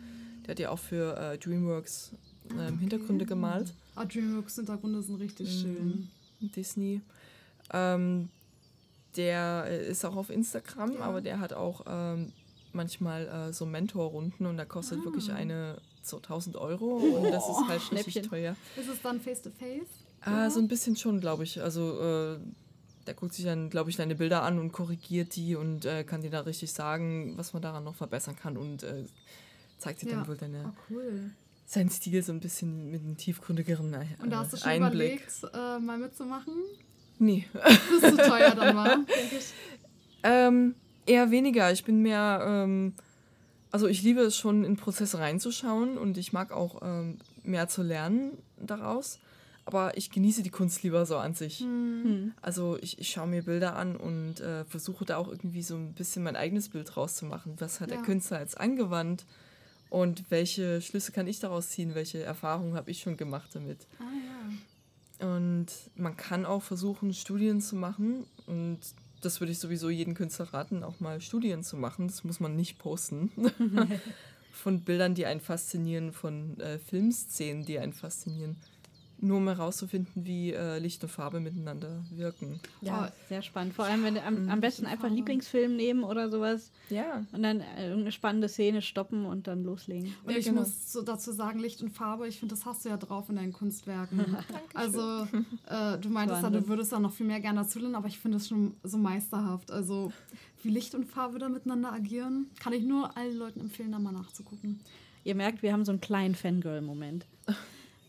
Der hat ja auch für äh, DreamWorks ähm, Hintergründe gemalt. Ah, DreamWorks Hintergründe sind richtig Mhm. schön. Disney. Ähm, der äh, ist auch auf Instagram, Ja. aber der hat auch ähm, manchmal äh, so Mentorrunden und da kostet Ah. wirklich eine so 1000 Euro und das ist halt Schnäppchen. teuer. Ist es dann face-to-face? Ah, so ein bisschen schon, glaube ich. Also äh, der guckt sich dann, glaube ich, deine Bilder an und korrigiert die und äh, kann dir da richtig sagen, was man daran noch verbessern kann und äh, zeigt dir Ja. dann wohl deine, Ah, cool. seinen Stil so ein bisschen mit einem tiefgründigeren äh, Und da hast du schon Einblick. überlegt, äh, mal mitzumachen? Nee. Das ist zu teuer dann war, denke ich. Ähm, eher weniger. Ich bin mehr, ähm, also ich liebe es schon, in Prozesse reinzuschauen und ich mag auch ähm, mehr zu lernen daraus. Aber ich genieße die Kunst lieber so an sich. Hm. Also ich, ich schaue mir Bilder an und äh, versuche da auch irgendwie so ein bisschen mein eigenes Bild rauszumachen. Was hat Ja. der Künstler jetzt angewandt und welche Schlüsse kann ich daraus ziehen? Welche Erfahrungen habe ich schon gemacht damit? Ah ja. Und man kann auch versuchen, Studien zu machen. Und das würde ich sowieso jedem Künstler raten, auch mal Studien zu machen. Das muss man nicht posten. von Bildern, die einen faszinieren, von äh, Filmszenen, die einen faszinieren. Nur um herauszufinden, wie äh, Licht und Farbe miteinander wirken. Ja, Oh. sehr spannend. Vor allem, wenn du am, am besten einfach. Lieblingsfilm nehmen oder sowas Ja. und dann äh, irgendeine spannende Szene stoppen und dann loslegen. Und Ja, ich genau. muss so dazu sagen, Licht und Farbe, ich finde, das hast du ja drauf in deinen Kunstwerken. also, äh, du meintest ja, du würdest da noch viel mehr gerne dazu lernen, aber ich finde es schon so meisterhaft. Also, wie Licht und Farbe da miteinander agieren, kann ich nur allen Leuten empfehlen, da mal nachzugucken. Ihr merkt, wir haben so einen kleinen Fangirl-Moment.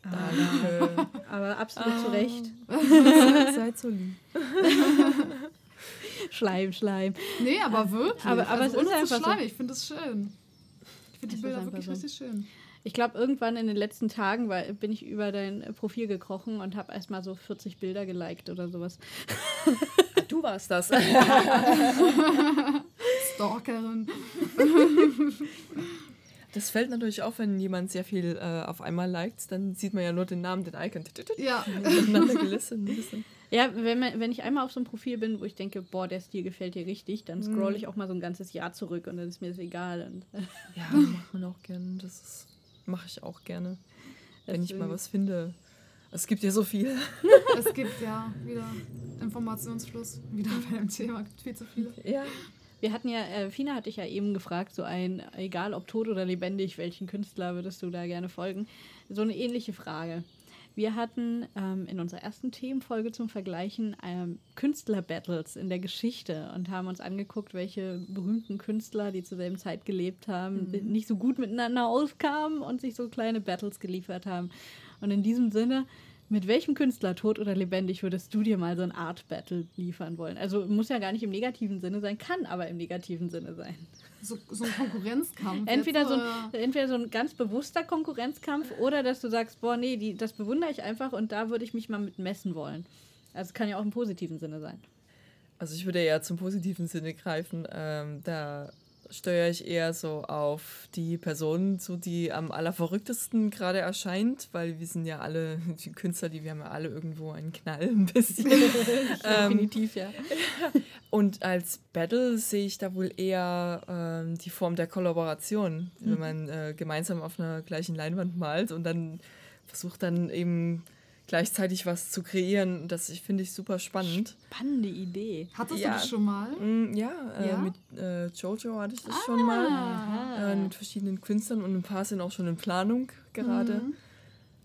Danke. Aber absolut zu Recht. Seid so lieb. Schleim, Schleim. Nee, aber wirklich. aber- aber also es ist einfach so. schleimig, ich finde es schön. Ich finde die Bilder wirklich so. richtig schön. Ich glaube, irgendwann in den letzten Tagen war, bin ich über dein Profil gekrochen und habe erstmal so 40 Bilder geliked oder sowas. Du warst das. Stalkerin. Das fällt natürlich auf, wenn jemand sehr viel äh, auf einmal liked, dann sieht man ja nur den Namen, den Icon. Ja, gelistet. Ja, wenn, man, wenn ich einmal auf so einem Profil bin, wo ich denke, boah, der Stil gefällt dir richtig, dann Mhm. scroll ich auch mal so ein ganzes Jahr zurück und dann ist mir das egal. Und, Ja, macht man auch gerne. Das mache ich auch gerne, wenn ich mal Deswegen- was finde. Es gibt ja so viel. es gibt ja wieder Informationsfluss. Wieder bei dem Thema gibt viel zu viele. Ja. Wir hatten ja, äh, Fina hatte ich ja eben gefragt, so ein, egal ob tot oder lebendig, welchen Künstler würdest du da gerne folgen? So eine ähnliche Frage. Wir hatten ähm, in unserer ersten Themenfolge zum Vergleichen ähm, Künstler-Battles in der Geschichte und haben uns angeguckt, welche berühmten Künstler, die zur selben Zeit gelebt haben, nicht so gut miteinander auskamen und sich so kleine Battles geliefert haben. Und in diesem Sinne, mit welchem Künstler, tot oder lebendig, würdest du dir mal so ein Art-Battle liefern wollen? Also muss ja gar nicht im negativen Sinne sein, kann aber im negativen Sinne sein. So, so ein Konkurrenzkampf. Entweder jetzt, so, ein, entweder so ein ganz bewusster Konkurrenzkampf oder dass du sagst, boah, nee, die, das bewundere ich einfach und da würde ich mich mal mit messen wollen. Also es kann ja auch im positiven Sinne sein. Also ich würde eher zum positiven Sinne greifen. Ähm, da steuere ich eher so auf die Person zu, die am allerverrücktesten gerade erscheint, weil wir sind ja alle, die Künstler, die wir haben ja alle irgendwo einen Knall ein bisschen. Ähm, Definitiv, ja. Und als Battle sehe ich da wohl eher ähm, die Form der Kollaboration, wenn man äh, gemeinsam auf einer gleichen Leinwand malt und dann versucht dann eben gleichzeitig was zu kreieren. Das ich finde ich super spannend. Spannende Idee. Hattest Ja. du das schon mal? Mm, ja, äh, Ja? mit äh, Jojo hatte ich das schon mal. Ah. Äh, mit verschiedenen Künstlern und ein paar sind auch schon in Planung gerade. Mhm.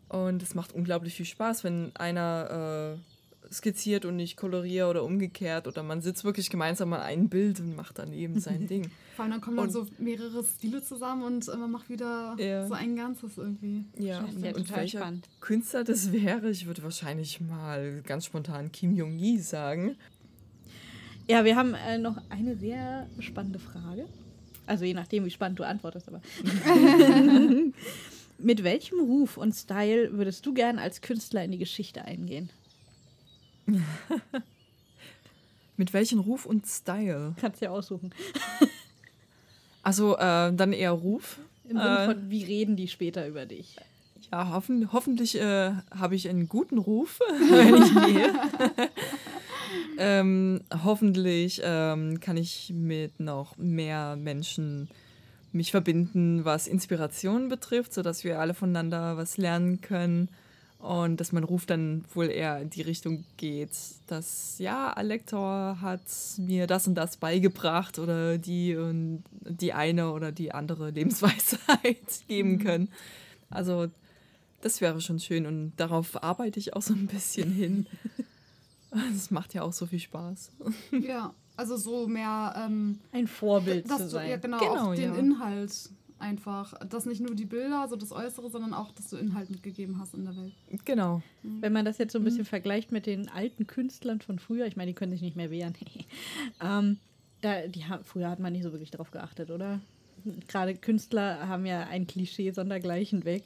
Und es macht unglaublich viel Spaß, wenn einer äh, skizziert und ich koloriere oder umgekehrt oder man sitzt wirklich gemeinsam an einem Bild und macht dann eben sein Ding. Vor allem dann kommen dann Und- so mehrere Stile zusammen und äh, man macht wieder Ja. so ein Ganzes irgendwie. Ja, Schön. Ja, und total welcher spannend. Künstler das wäre, ich würde wahrscheinlich mal ganz spontan Kim Jong-gi sagen. Ja, wir haben äh, noch eine sehr spannende Frage. Also je nachdem, wie spannend du antwortest, aber. Mit welchem Ruf und Style würdest du gern als Künstler in die Geschichte eingehen? Mit welchem Ruf und Style? Kannst ja aussuchen. Also äh, dann eher Ruf. Im Sinne Äh, von, wie reden die später über dich? Ja, hoffen, hoffentlich äh, habe ich einen guten Ruf, wenn ich gehe. ähm, hoffentlich ähm, kann ich mit noch mehr Menschen mich verbinden, was Inspiration betrifft, sodass wir alle voneinander was lernen können. Und dass mein Ruf dann wohl eher in die Richtung geht, dass ja, Alektor hat mir das und das beigebracht oder die und die eine oder die andere Lebensweisheit geben können. Also das wäre schon schön und darauf arbeite ich auch so ein bisschen hin. Es macht ja auch so viel Spaß. Ja, also so mehr ähm, Ein Vorbild dass zu du, sein. ja genau, Genau, auch den ja. Inhalt einfach, dass nicht nur die Bilder, so das Äußere, sondern auch, dass du Inhalt mitgegeben hast in der Welt. Genau. Wenn man das jetzt so ein bisschen vergleicht mit den alten Künstlern von früher, ich meine, die können sich nicht mehr wehren. ähm, da, die früher hat man nicht so wirklich darauf geachtet, oder? Gerade Künstler haben ja ein Klischee sondergleichen weg.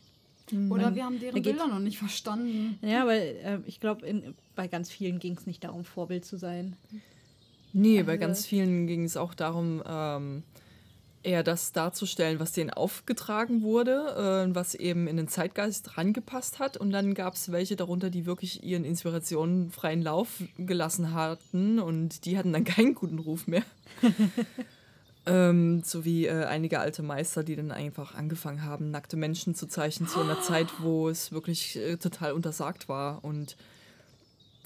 Oder wir haben deren geht- Bilder noch nicht verstanden. Ja, aber äh, ich glaube, bei ganz vielen ging es nicht darum, Vorbild zu sein. Nee, bei Also- ganz vielen ging es auch darum, ähm, eher das darzustellen, was denen aufgetragen wurde, äh, was eben in den Zeitgeist rangepasst hat. Und dann gab es welche darunter, die wirklich ihren Inspirationen freien Lauf gelassen hatten und die hatten dann keinen guten Ruf mehr. ähm, so wie äh, einige alte Meister, die dann einfach angefangen haben, nackte Menschen zu zeichnen zu einer Zeit, wo es wirklich äh, total untersagt war. Und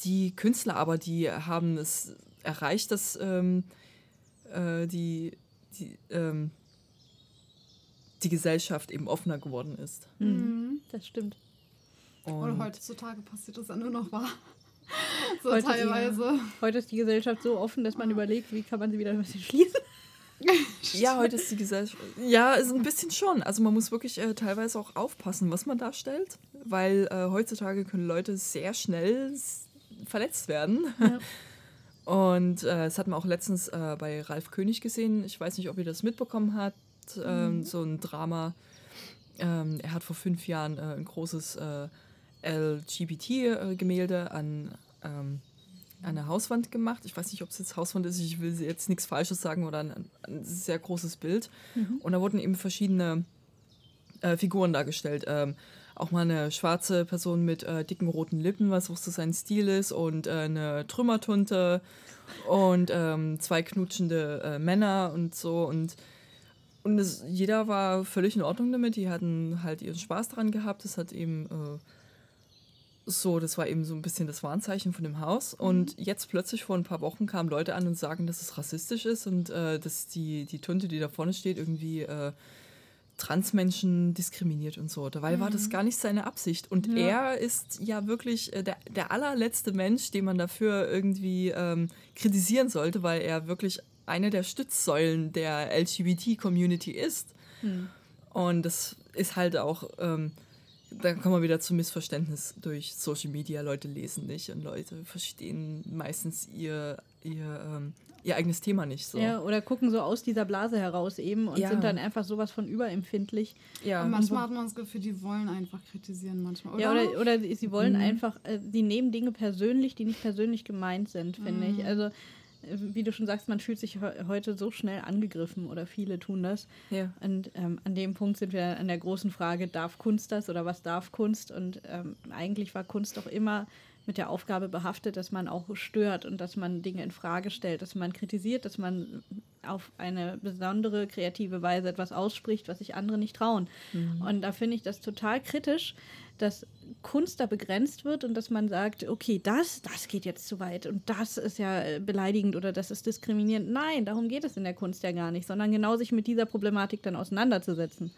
die Künstler aber, die haben es erreicht, dass ähm, äh, die, die, ähm, die Gesellschaft eben offener geworden ist. Mhm. Das stimmt. Und Und heutzutage passiert das ja nur noch wahr. so Heute- teilweise. Heute ist die Gesellschaft so offen, dass man überlegt, wie kann man sie wieder ein bisschen schließen. ja, heute ist die Gesellschaft. Ja, ist ein bisschen schon. Also man muss wirklich äh, teilweise auch aufpassen, was man darstellt, weil äh, heutzutage können Leute sehr schnell verletzt werden. Ja. Und äh, das hat man auch letztens äh, bei Ralf König gesehen. Ich weiß nicht, ob ihr das mitbekommen habt. Ähm, so ein Drama. Ähm, er hat vor fünf Jahren äh, ein großes äh, LGBT-Gemälde an, ähm, an der Hauswand gemacht. Ich weiß nicht, ob es jetzt Hauswand ist. Ich will jetzt nichts Falsches sagen oder ein, ein sehr großes Bild. Und da wurden eben verschiedene äh, Figuren dargestellt. Auch mal eine schwarze Person mit äh, dicken roten Lippen, was auch so sein Stil ist, und äh, eine Trümmertunte und ähm, zwei knutschende äh, Männer und so. Und, und es, jeder war völlig in Ordnung damit. Die hatten halt ihren Spaß daran gehabt. Das hat eben äh, so, das war eben so ein bisschen das Warnzeichen von dem Haus. Und jetzt plötzlich vor ein paar Wochen kamen Leute an und sagen, dass es rassistisch ist und äh, dass die, die Tunte, die da vorne steht, irgendwie äh, Transmenschen diskriminiert und so. Dabei war das gar nicht seine Absicht. Und er ist ja wirklich äh, der, der allerletzte Mensch, den man dafür irgendwie ähm, kritisieren sollte, weil er wirklich eine der Stützsäulen der LGBT-Community ist. Und das ist halt auch, ähm, da kommen wir wieder zum Missverständnis durch Social Media. Leute lesen nicht und Leute verstehen meistens ihr, ihr, ähm, ihr eigenes Thema nicht so. Ja, oder gucken so aus dieser Blase heraus eben und Ja. sind dann einfach sowas von überempfindlich. Ja. Und manchmal hat man das Gefühl, die wollen einfach kritisieren manchmal. Oder? Mhm. Ja, oder, oder sie wollen einfach, äh, sie nehmen Dinge persönlich, die nicht persönlich gemeint sind, finde Mhm. ich. Also, äh, wie du schon sagst, man fühlt sich he heute so schnell angegriffen oder viele tun das. Ja. Und ähm, an dem Punkt sind wir an der großen Frage, darf Kunst das oder was darf Kunst? Und ähm, eigentlich war Kunst doch immer mit der Aufgabe behaftet, dass man auch stört und dass man Dinge in Frage stellt, dass man kritisiert, dass man auf eine besondere kreative Weise etwas ausspricht, was sich andere nicht trauen. Und da finde ich das total kritisch, dass Kunst da begrenzt wird und dass man sagt, okay, das, das geht jetzt zu weit und das ist ja äh, beleidigend oder das ist diskriminierend. Nein, darum geht es in der Kunst ja gar nicht, sondern genau sich mit dieser Problematik dann auseinanderzusetzen.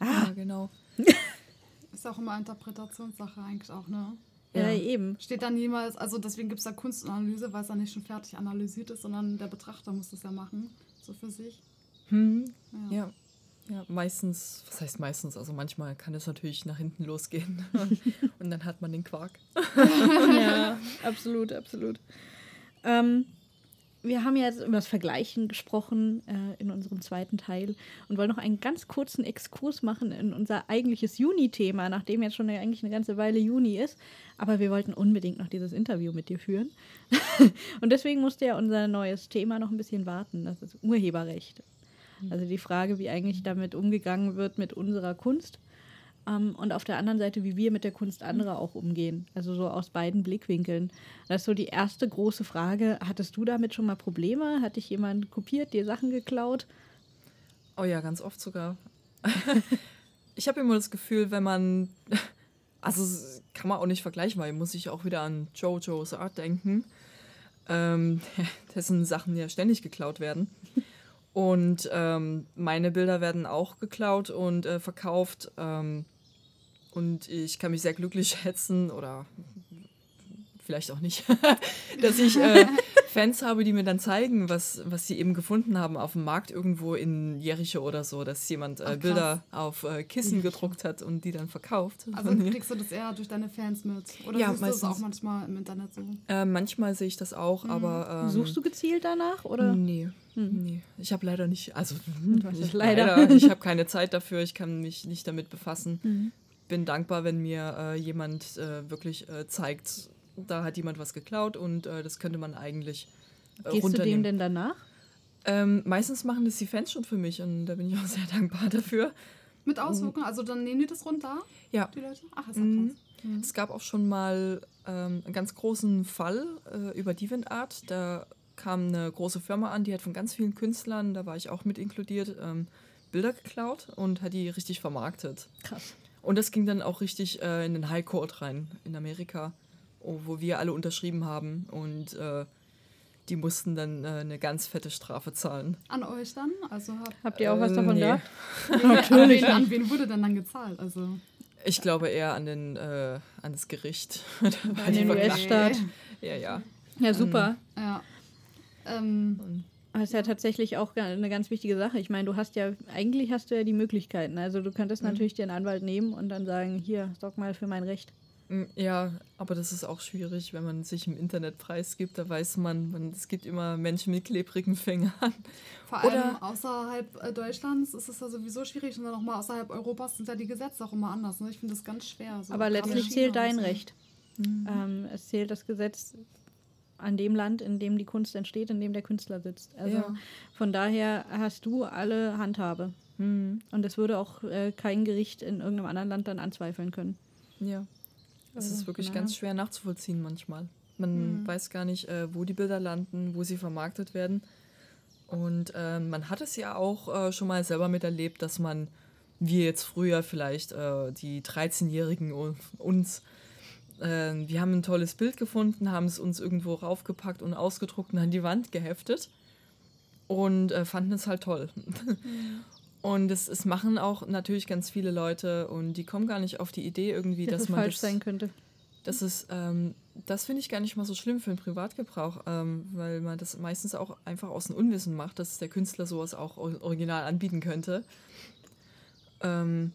ja, genau. Ist auch immer Interpretationssache eigentlich auch, ne? Ja, Ja. eben. Steht dann niemals, also deswegen gibt es da Kunstanalyse, weil es dann nicht schon fertig analysiert ist, sondern der Betrachter muss das ja machen, so für sich. Hm. Ja. Ja. Ja, meistens, was heißt meistens? Also manchmal kann es natürlich nach hinten losgehen und dann hat man den Quark. ja, absolut, absolut. Ähm, wir haben ja jetzt über das Vergleichen gesprochen äh, in unserem zweiten Teil und wollen noch einen ganz kurzen Exkurs machen in unser eigentliches Juni-Thema, nachdem jetzt schon eine, eigentlich eine ganze Weile Juni ist. Aber wir wollten unbedingt noch dieses Interview mit dir führen. und deswegen musste ja unser neues Thema noch ein bisschen warten. Das ist Urheberrecht. Also die Frage, wie eigentlich damit umgegangen wird mit unserer Kunst. Ähm, und auf der anderen Seite, wie wir mit der Kunst anderer auch umgehen. Also so aus beiden Blickwinkeln. Das ist so die erste große Frage. Hattest du damit schon mal Probleme? Hat dich jemand kopiert, dir Sachen geklaut? Oh ja, ganz oft sogar. ich habe immer das Gefühl, wenn man, also kann man auch nicht vergleichen, weil muss ich auch wieder an Jojo's Art denken, ähm, dessen Sachen ja ständig geklaut werden. Und ähm, meine Bilder werden auch geklaut und äh, verkauft. Ähm, und ich kann mich sehr glücklich schätzen oder vielleicht auch nicht, dass ich äh, Fans habe, die mir dann zeigen, was, was sie eben gefunden haben auf dem Markt irgendwo in Jericho oder so, dass jemand äh, Ach, Bilder auf äh, Kissen gedruckt hat und die dann verkauft. Also kriegst du das eher durch deine Fans mit? Oder Ja, siehst du das auch manchmal im Internet so? Äh, manchmal sehe ich das auch, aber. Ähm, Suchst du gezielt danach? Oder? Nee. Nee, ich habe leider nicht, also leider. leider, ich habe keine Zeit dafür, ich kann mich nicht damit befassen. Mhm. Bin dankbar, wenn mir äh, jemand äh, wirklich äh, zeigt, da hat jemand was geklaut und äh, das könnte man eigentlich äh, Gehst du dem denn danach? Ähm, meistens machen das die Fans schon für mich und da bin ich auch sehr dankbar dafür. Mit Auswirkungen? Also dann nehmen die das runter, Ja, die Leute? Ach, ist ja Mhm. krass. Es gab auch schon mal ähm, einen ganz großen Fall äh, über DeviantArt. Da kam eine große Firma an, die hat von ganz vielen Künstlern, da war ich auch mit inkludiert, ähm, Bilder geklaut und hat die richtig vermarktet. Krass. Und das ging dann auch richtig äh, in den High Court rein in Amerika, oh, wo wir alle unterschrieben haben und äh, die mussten dann äh, eine ganz fette Strafe zahlen. An euch dann? Also habt Habt ihr auch was Äh, davon nee. gehabt? an, wen, an wen wurde denn dann gezahlt? Also Ich glaube eher an, den, äh, an das Gericht. An den. US-Staat. ja, ja. Ja, super. Ja. Ähm, Das ist ja tatsächlich auch eine ganz wichtige Sache. Ich meine, du hast ja, eigentlich hast du ja die Möglichkeiten. Also du könntest natürlich dir einen Anwalt nehmen und dann sagen, hier, sorg mal für mein Recht. Mm, Ja, aber das ist auch schwierig, wenn man sich im Internet preisgibt. Da weiß man, man es gibt immer Menschen mit klebrigen Fingern. vor Oder- allem außerhalb äh, Deutschlands ist es ja sowieso schwierig und dann nochmal außerhalb Europas sind ja die Gesetze auch immer anders. Ne? Ich finde das ganz schwer. So. Aber letztlich zählt dein. Recht. Ähm, es zählt das Gesetz an dem Land, in dem die Kunst entsteht, in dem der Künstler sitzt. Also Ja. von daher hast du alle Handhabe. Hm, Und es würde auch äh, kein Gericht in irgendeinem anderen Land dann anzweifeln können. ja. Es Also, ist wirklich von ganz schwer nachzuvollziehen manchmal. Man weiß gar nicht, äh, wo die Bilder landen, wo sie vermarktet werden. Und äh, man hat es ja auch äh, schon mal selber miterlebt, dass man, wie jetzt früher vielleicht äh, die 13-Jährigen u- uns, äh, wir haben ein tolles Bild gefunden, haben es uns irgendwo raufgepackt und ausgedruckt und an die Wand geheftet und äh, fanden es halt toll. Und es, es machen auch natürlich ganz viele Leute und die kommen gar nicht auf die Idee irgendwie, Dass dass es man falsch das, sein könnte. das ist, ähm, das finde ich gar nicht mal so schlimm für den Privatgebrauch, ähm, weil man das meistens auch einfach aus dem Unwissen macht, dass der Künstler sowas auch or- original anbieten könnte. Ähm,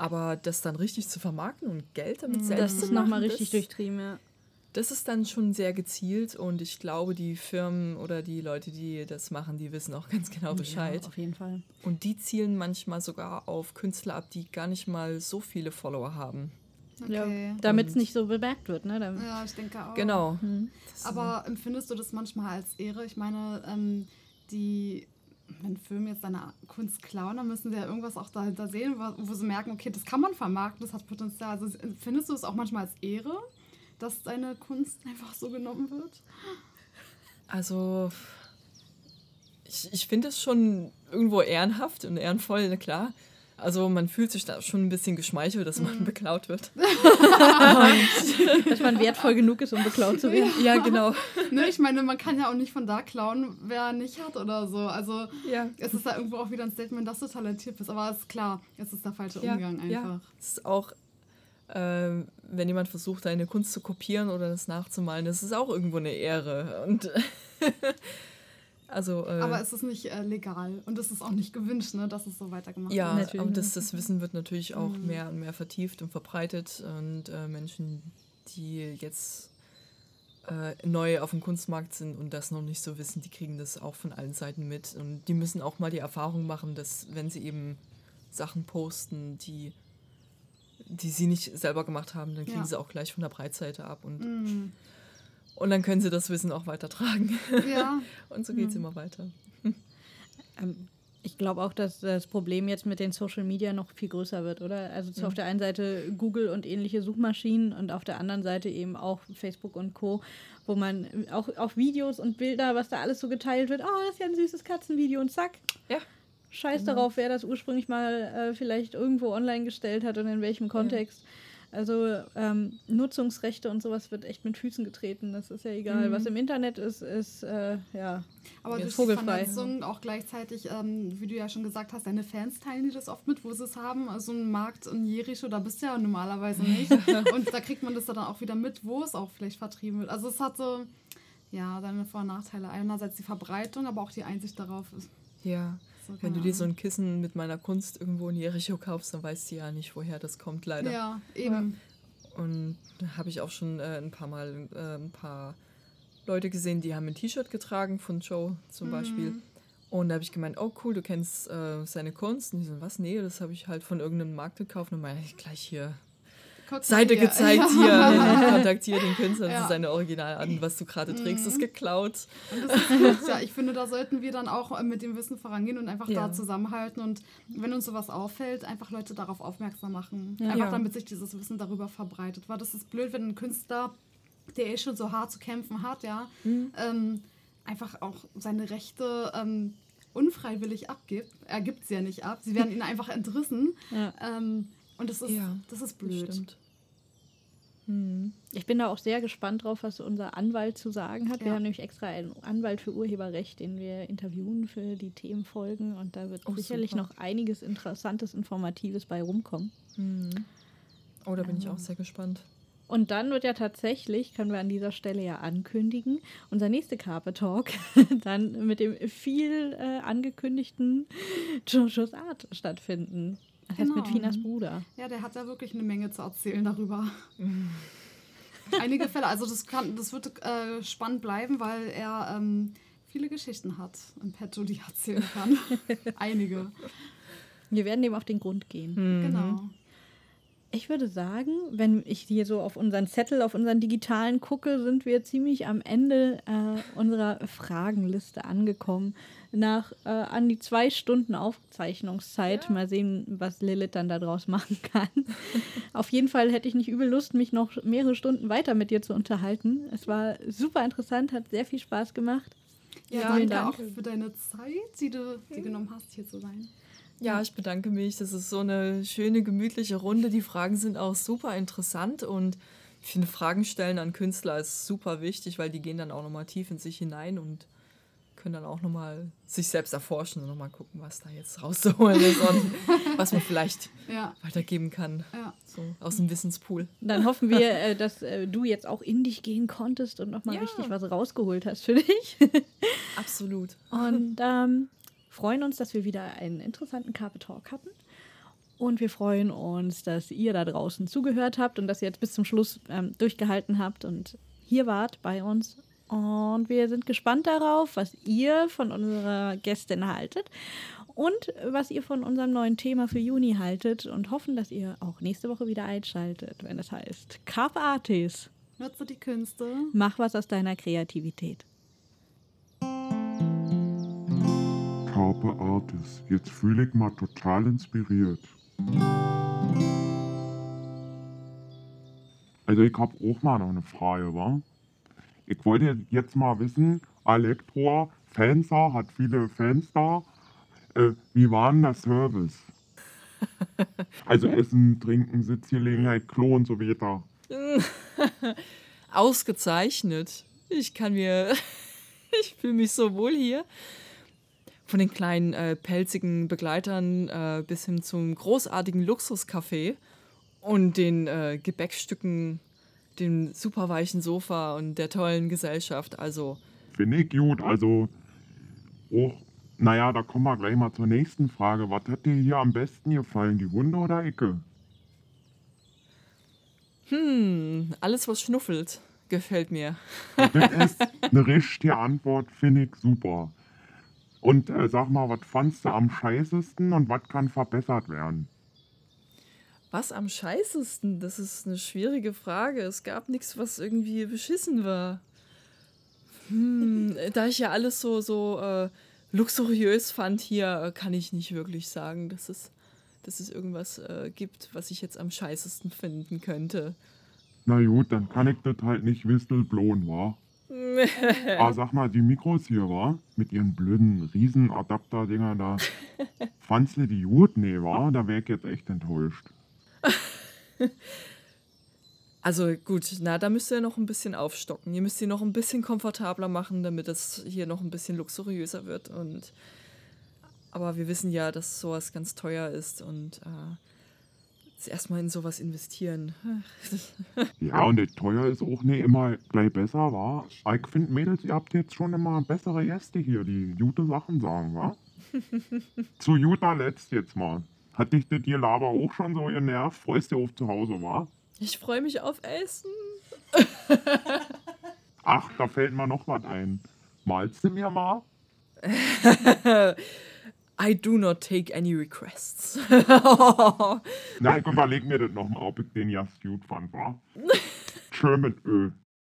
aber das dann richtig zu vermarkten und Geld damit selbst Das zu ist nochmal machen, richtig das, durchtrieben, ja. das ist dann schon sehr gezielt und ich glaube, die Firmen oder die Leute, die das machen, die wissen auch ganz genau Bescheid. Ja, auf jeden Fall. Und die zielen manchmal sogar auf Künstler ab, die gar nicht mal so viele Follower haben. Okay. Ja, Damit es nicht so bemerkt wird, ne? Ja, ich denke auch. Genau. Das- Aber empfindest du das manchmal als Ehre? Ich meine, ähm, die, wenn Firmen jetzt deine Kunst klauen, dann müssen sie ja irgendwas auch dahinter sehen, wo, wo sie merken, okay, das kann man vermarkten, das hat Potenzial. Also empfindest du es auch manchmal als Ehre, dass deine Kunst einfach so genommen wird? Also, ich, ich finde es schon irgendwo ehrenhaft und ehrenvoll, klar. Also man fühlt sich da schon ein bisschen geschmeichelt, dass man beklaut wird. dass man wertvoll genug ist, um beklaut zu werden. Ja, genau. ne, ich meine, man kann ja auch nicht von da klauen, wer nicht hat oder so. Also Ja. es ist da irgendwo auch wieder ein Statement, dass du talentiert bist. Aber es ist klar, es ist der falsche Ja, Umgang einfach. ja. Es ist auch, äh, wenn jemand versucht, deine Kunst zu kopieren oder das nachzumalen, das ist auch irgendwo eine Ehre. Und also, äh, Aber es ist nicht äh, legal und es ist auch nicht gewünscht, ne, dass es so weitergemacht ja, wird. Natürlich und das, das Wissen wird natürlich auch mehr und mehr vertieft und verbreitet. Und äh, Menschen, die jetzt äh, neu auf dem Kunstmarkt sind und das noch nicht so wissen, die kriegen das auch von allen Seiten mit. Und die müssen auch mal die Erfahrung machen, dass wenn sie eben Sachen posten, die, die sie nicht selber gemacht haben, dann kriegen Ja. sie auch gleich von der Breitseite ab. Und, Mm, und dann können sie das Wissen auch weitertragen. ja, und so geht es immer weiter. Ähm, Ich glaube auch, dass das Problem jetzt mit den Social Media noch viel größer wird, oder? Also zu, auf der einen Seite Google und ähnliche Suchmaschinen und auf der anderen Seite eben auch Facebook und Co., wo man auch, auch Videos und Bilder, was da alles so geteilt wird, oh, das ist ja ein süßes Katzenvideo und zack. Ja. Scheiß darauf, wer das ursprünglich mal äh, vielleicht irgendwo online gestellt hat und in welchem Kontext. Also ähm, Nutzungsrechte und sowas wird echt mit Füßen getreten. Das ist ja egal. Was im Internet ist, ist äh, ja Aber ist durch die vogelfrei. Vernetzung auch gleichzeitig, ähm, wie du ja schon gesagt hast, deine Fans teilen die das oft mit, wo sie es haben. Also ein Markt in Jericho, da bist du ja normalerweise nicht. und da kriegt man das dann auch wieder mit, wo es auch vielleicht vertrieben wird. Also es hat so, ja, seine Vor- und Nachteile. Einerseits die Verbreitung, aber auch die Einsicht darauf ist. Ja. Wenn du dir so ein Kissen mit meiner Kunst irgendwo in Jericho kaufst, dann weißt du ja nicht, woher das kommt, leider. Ja, eben. Und da habe ich auch schon äh, ein paar Mal äh, ein paar Leute gesehen, die haben ein T-Shirt getragen von Joe zum Beispiel. Und da habe ich gemeint, oh cool, du kennst äh, seine Kunst. Und die so, was? Nee, das habe ich halt von irgendeinem Markt gekauft. Und meine ich gleich hier Seite hier. gezeigt, hier, kontaktiere den Künstler, das Ja. ist seine Original an, was du gerade trägst, ist geklaut. Das ist. Ja, ich finde, da sollten wir dann auch äh, mit dem Wissen vorangehen und einfach Ja. da zusammenhalten. Und wenn uns sowas auffällt, einfach Leute darauf aufmerksam machen. Ja. Einfach Ja. damit sich dieses Wissen darüber verbreitet. Weil das ist blöd, wenn ein Künstler, der eh schon so hart zu kämpfen hat, ja, Mhm. ähm, einfach auch seine Rechte ähm, unfreiwillig abgibt. Er gibt sie ja nicht ab. Sie werden ihnen einfach entrissen. Ja. Ähm, und das ist, Ja, das ist blöd. Stimmt. Hm. Ich bin da auch sehr gespannt drauf, was unser Anwalt zu sagen hat. Wir Ja. haben nämlich extra einen Anwalt für Urheberrecht, den wir interviewen für die Themenfolgen. Und da wird Oh, sicherlich super. noch einiges Interessantes, Informatives bei rumkommen. Hm. Oh, da bin ich auch sehr gespannt. Und dann wird ja tatsächlich, können wir an dieser Stelle ja ankündigen, unser nächster Carpe Talk dann mit dem viel äh, angekündigten Jojo's Art stattfinden. Das heißt mit Genau. Finas Bruder. Ja, der hat ja wirklich eine Menge zu erzählen darüber. Einige Fälle, also das, kann, das wird äh, spannend bleiben, weil er ähm, viele Geschichten hat im Petto, die er erzählen kann. Einige, Wir werden dem auf den Grund gehen. genau. Ich würde sagen, wenn ich hier so auf unseren Zettel, auf unseren digitalen gucke, sind wir ziemlich am Ende äh, unserer Fragenliste angekommen. Nach äh, an die zwei Stunden Aufzeichnungszeit. Mal sehen, was Lilith dann daraus machen kann. auf jeden Fall hätte ich nicht übel Lust, mich noch mehrere Stunden weiter mit dir zu unterhalten. Es war super interessant, hat sehr viel Spaß gemacht. Ja, Ja, danke vielen Dank. auch für deine Zeit, die du dir genommen hast, hier zu sein. Ja, ich bedanke mich. Das ist so eine schöne, gemütliche Runde. Die Fragen sind auch super interessant und ich finde, Fragen stellen an Künstler ist super wichtig, weil die gehen dann auch nochmal tief in sich hinein und können dann auch nochmal sich selbst erforschen und nochmal gucken, was da jetzt rauszuholen ist und was man vielleicht Ja, weitergeben kann. ja. So aus dem Wissenspool. Dann hoffen wir, äh, dass äh, du jetzt auch in dich gehen konntest und nochmal Ja. richtig was rausgeholt hast für dich. Absolut. Und ähm, freuen uns, dass wir wieder einen interessanten Carpe Talk hatten. Und wir freuen uns, dass ihr da draußen zugehört habt und dass ihr jetzt bis zum Schluss ähm, durchgehalten habt und hier wart bei uns. Und wir sind gespannt darauf, was ihr von unserer Gästin haltet und was ihr von unserem neuen Thema für Juni haltet und hoffen, dass ihr auch nächste Woche wieder einschaltet, wenn es heißt Carpe Artis. Nutze die Künste. Mach was aus deiner Kreativität. Carpe Artis. Jetzt fühle ich mal total inspiriert. Also ich habe auch mal noch eine Frage, wa? Ich wollte jetzt mal wissen, Elektor, Fenster, hat viele Fenster. Äh, wie war denn der Service? Also Essen, Trinken, Sitzgelegenheit, Klo und so weiter. Ausgezeichnet. Ich kann mir. ich fühle mich so wohl hier. Von den kleinen äh, pelzigen Begleitern äh, bis hin zum großartigen Luxuscafé und den äh, Gebäckstücken, dem super weichen Sofa und der tollen Gesellschaft. Also, Finde ich gut. Also, auch, naja, da kommen wir gleich mal zur nächsten Frage. Was hat dir hier am besten gefallen, die Hunde oder Ecke? hm, alles, was schnuffelt, gefällt mir. Das ist eine richtige Antwort, finde ich super. Und äh, sag mal, was fandst du am scheißesten und was kann verbessert werden? Was am scheißesten? Das ist eine schwierige Frage. Es gab nichts, was irgendwie beschissen war. Hm, da ich ja alles so, so äh, luxuriös fand hier, äh, kann ich nicht wirklich sagen, dass es, dass es irgendwas äh, gibt, was ich jetzt am scheißesten finden könnte. Na gut, dann kann ich das halt nicht whistleblowen, wa? Ah, sag mal, die Mikros hier, wa? Mit ihren blöden Riesenadapter-Dinger da. Fandst du die gut? Nee, wa? Da wär ich jetzt echt enttäuscht. Also gut, na, da müsst ihr noch ein bisschen aufstocken. Ihr müsst sie noch ein bisschen komfortabler machen, damit es hier noch ein bisschen luxuriöser wird. Und aber wir wissen ja, dass sowas ganz teuer ist und äh, jetzt erstmal in sowas investieren. Ja, und das teuer ist auch nicht immer gleich besser, wa? Ich finde, Mädels, ihr habt jetzt schon immer bessere Gäste hier, die gute Sachen sagen, wa? Zu guter Letzt jetzt mal. Hat dich das ihr Laber auch schon so genervt? Freust du auf zu Hause, wa? Ich freue mich auf Essen. Ach, da fällt mir noch was ein. Malst du mir mal? I do not take any requests. Na, ich überleg mir das nochmal, ob ich den ja gut fand, wa? Tschö mit Ö.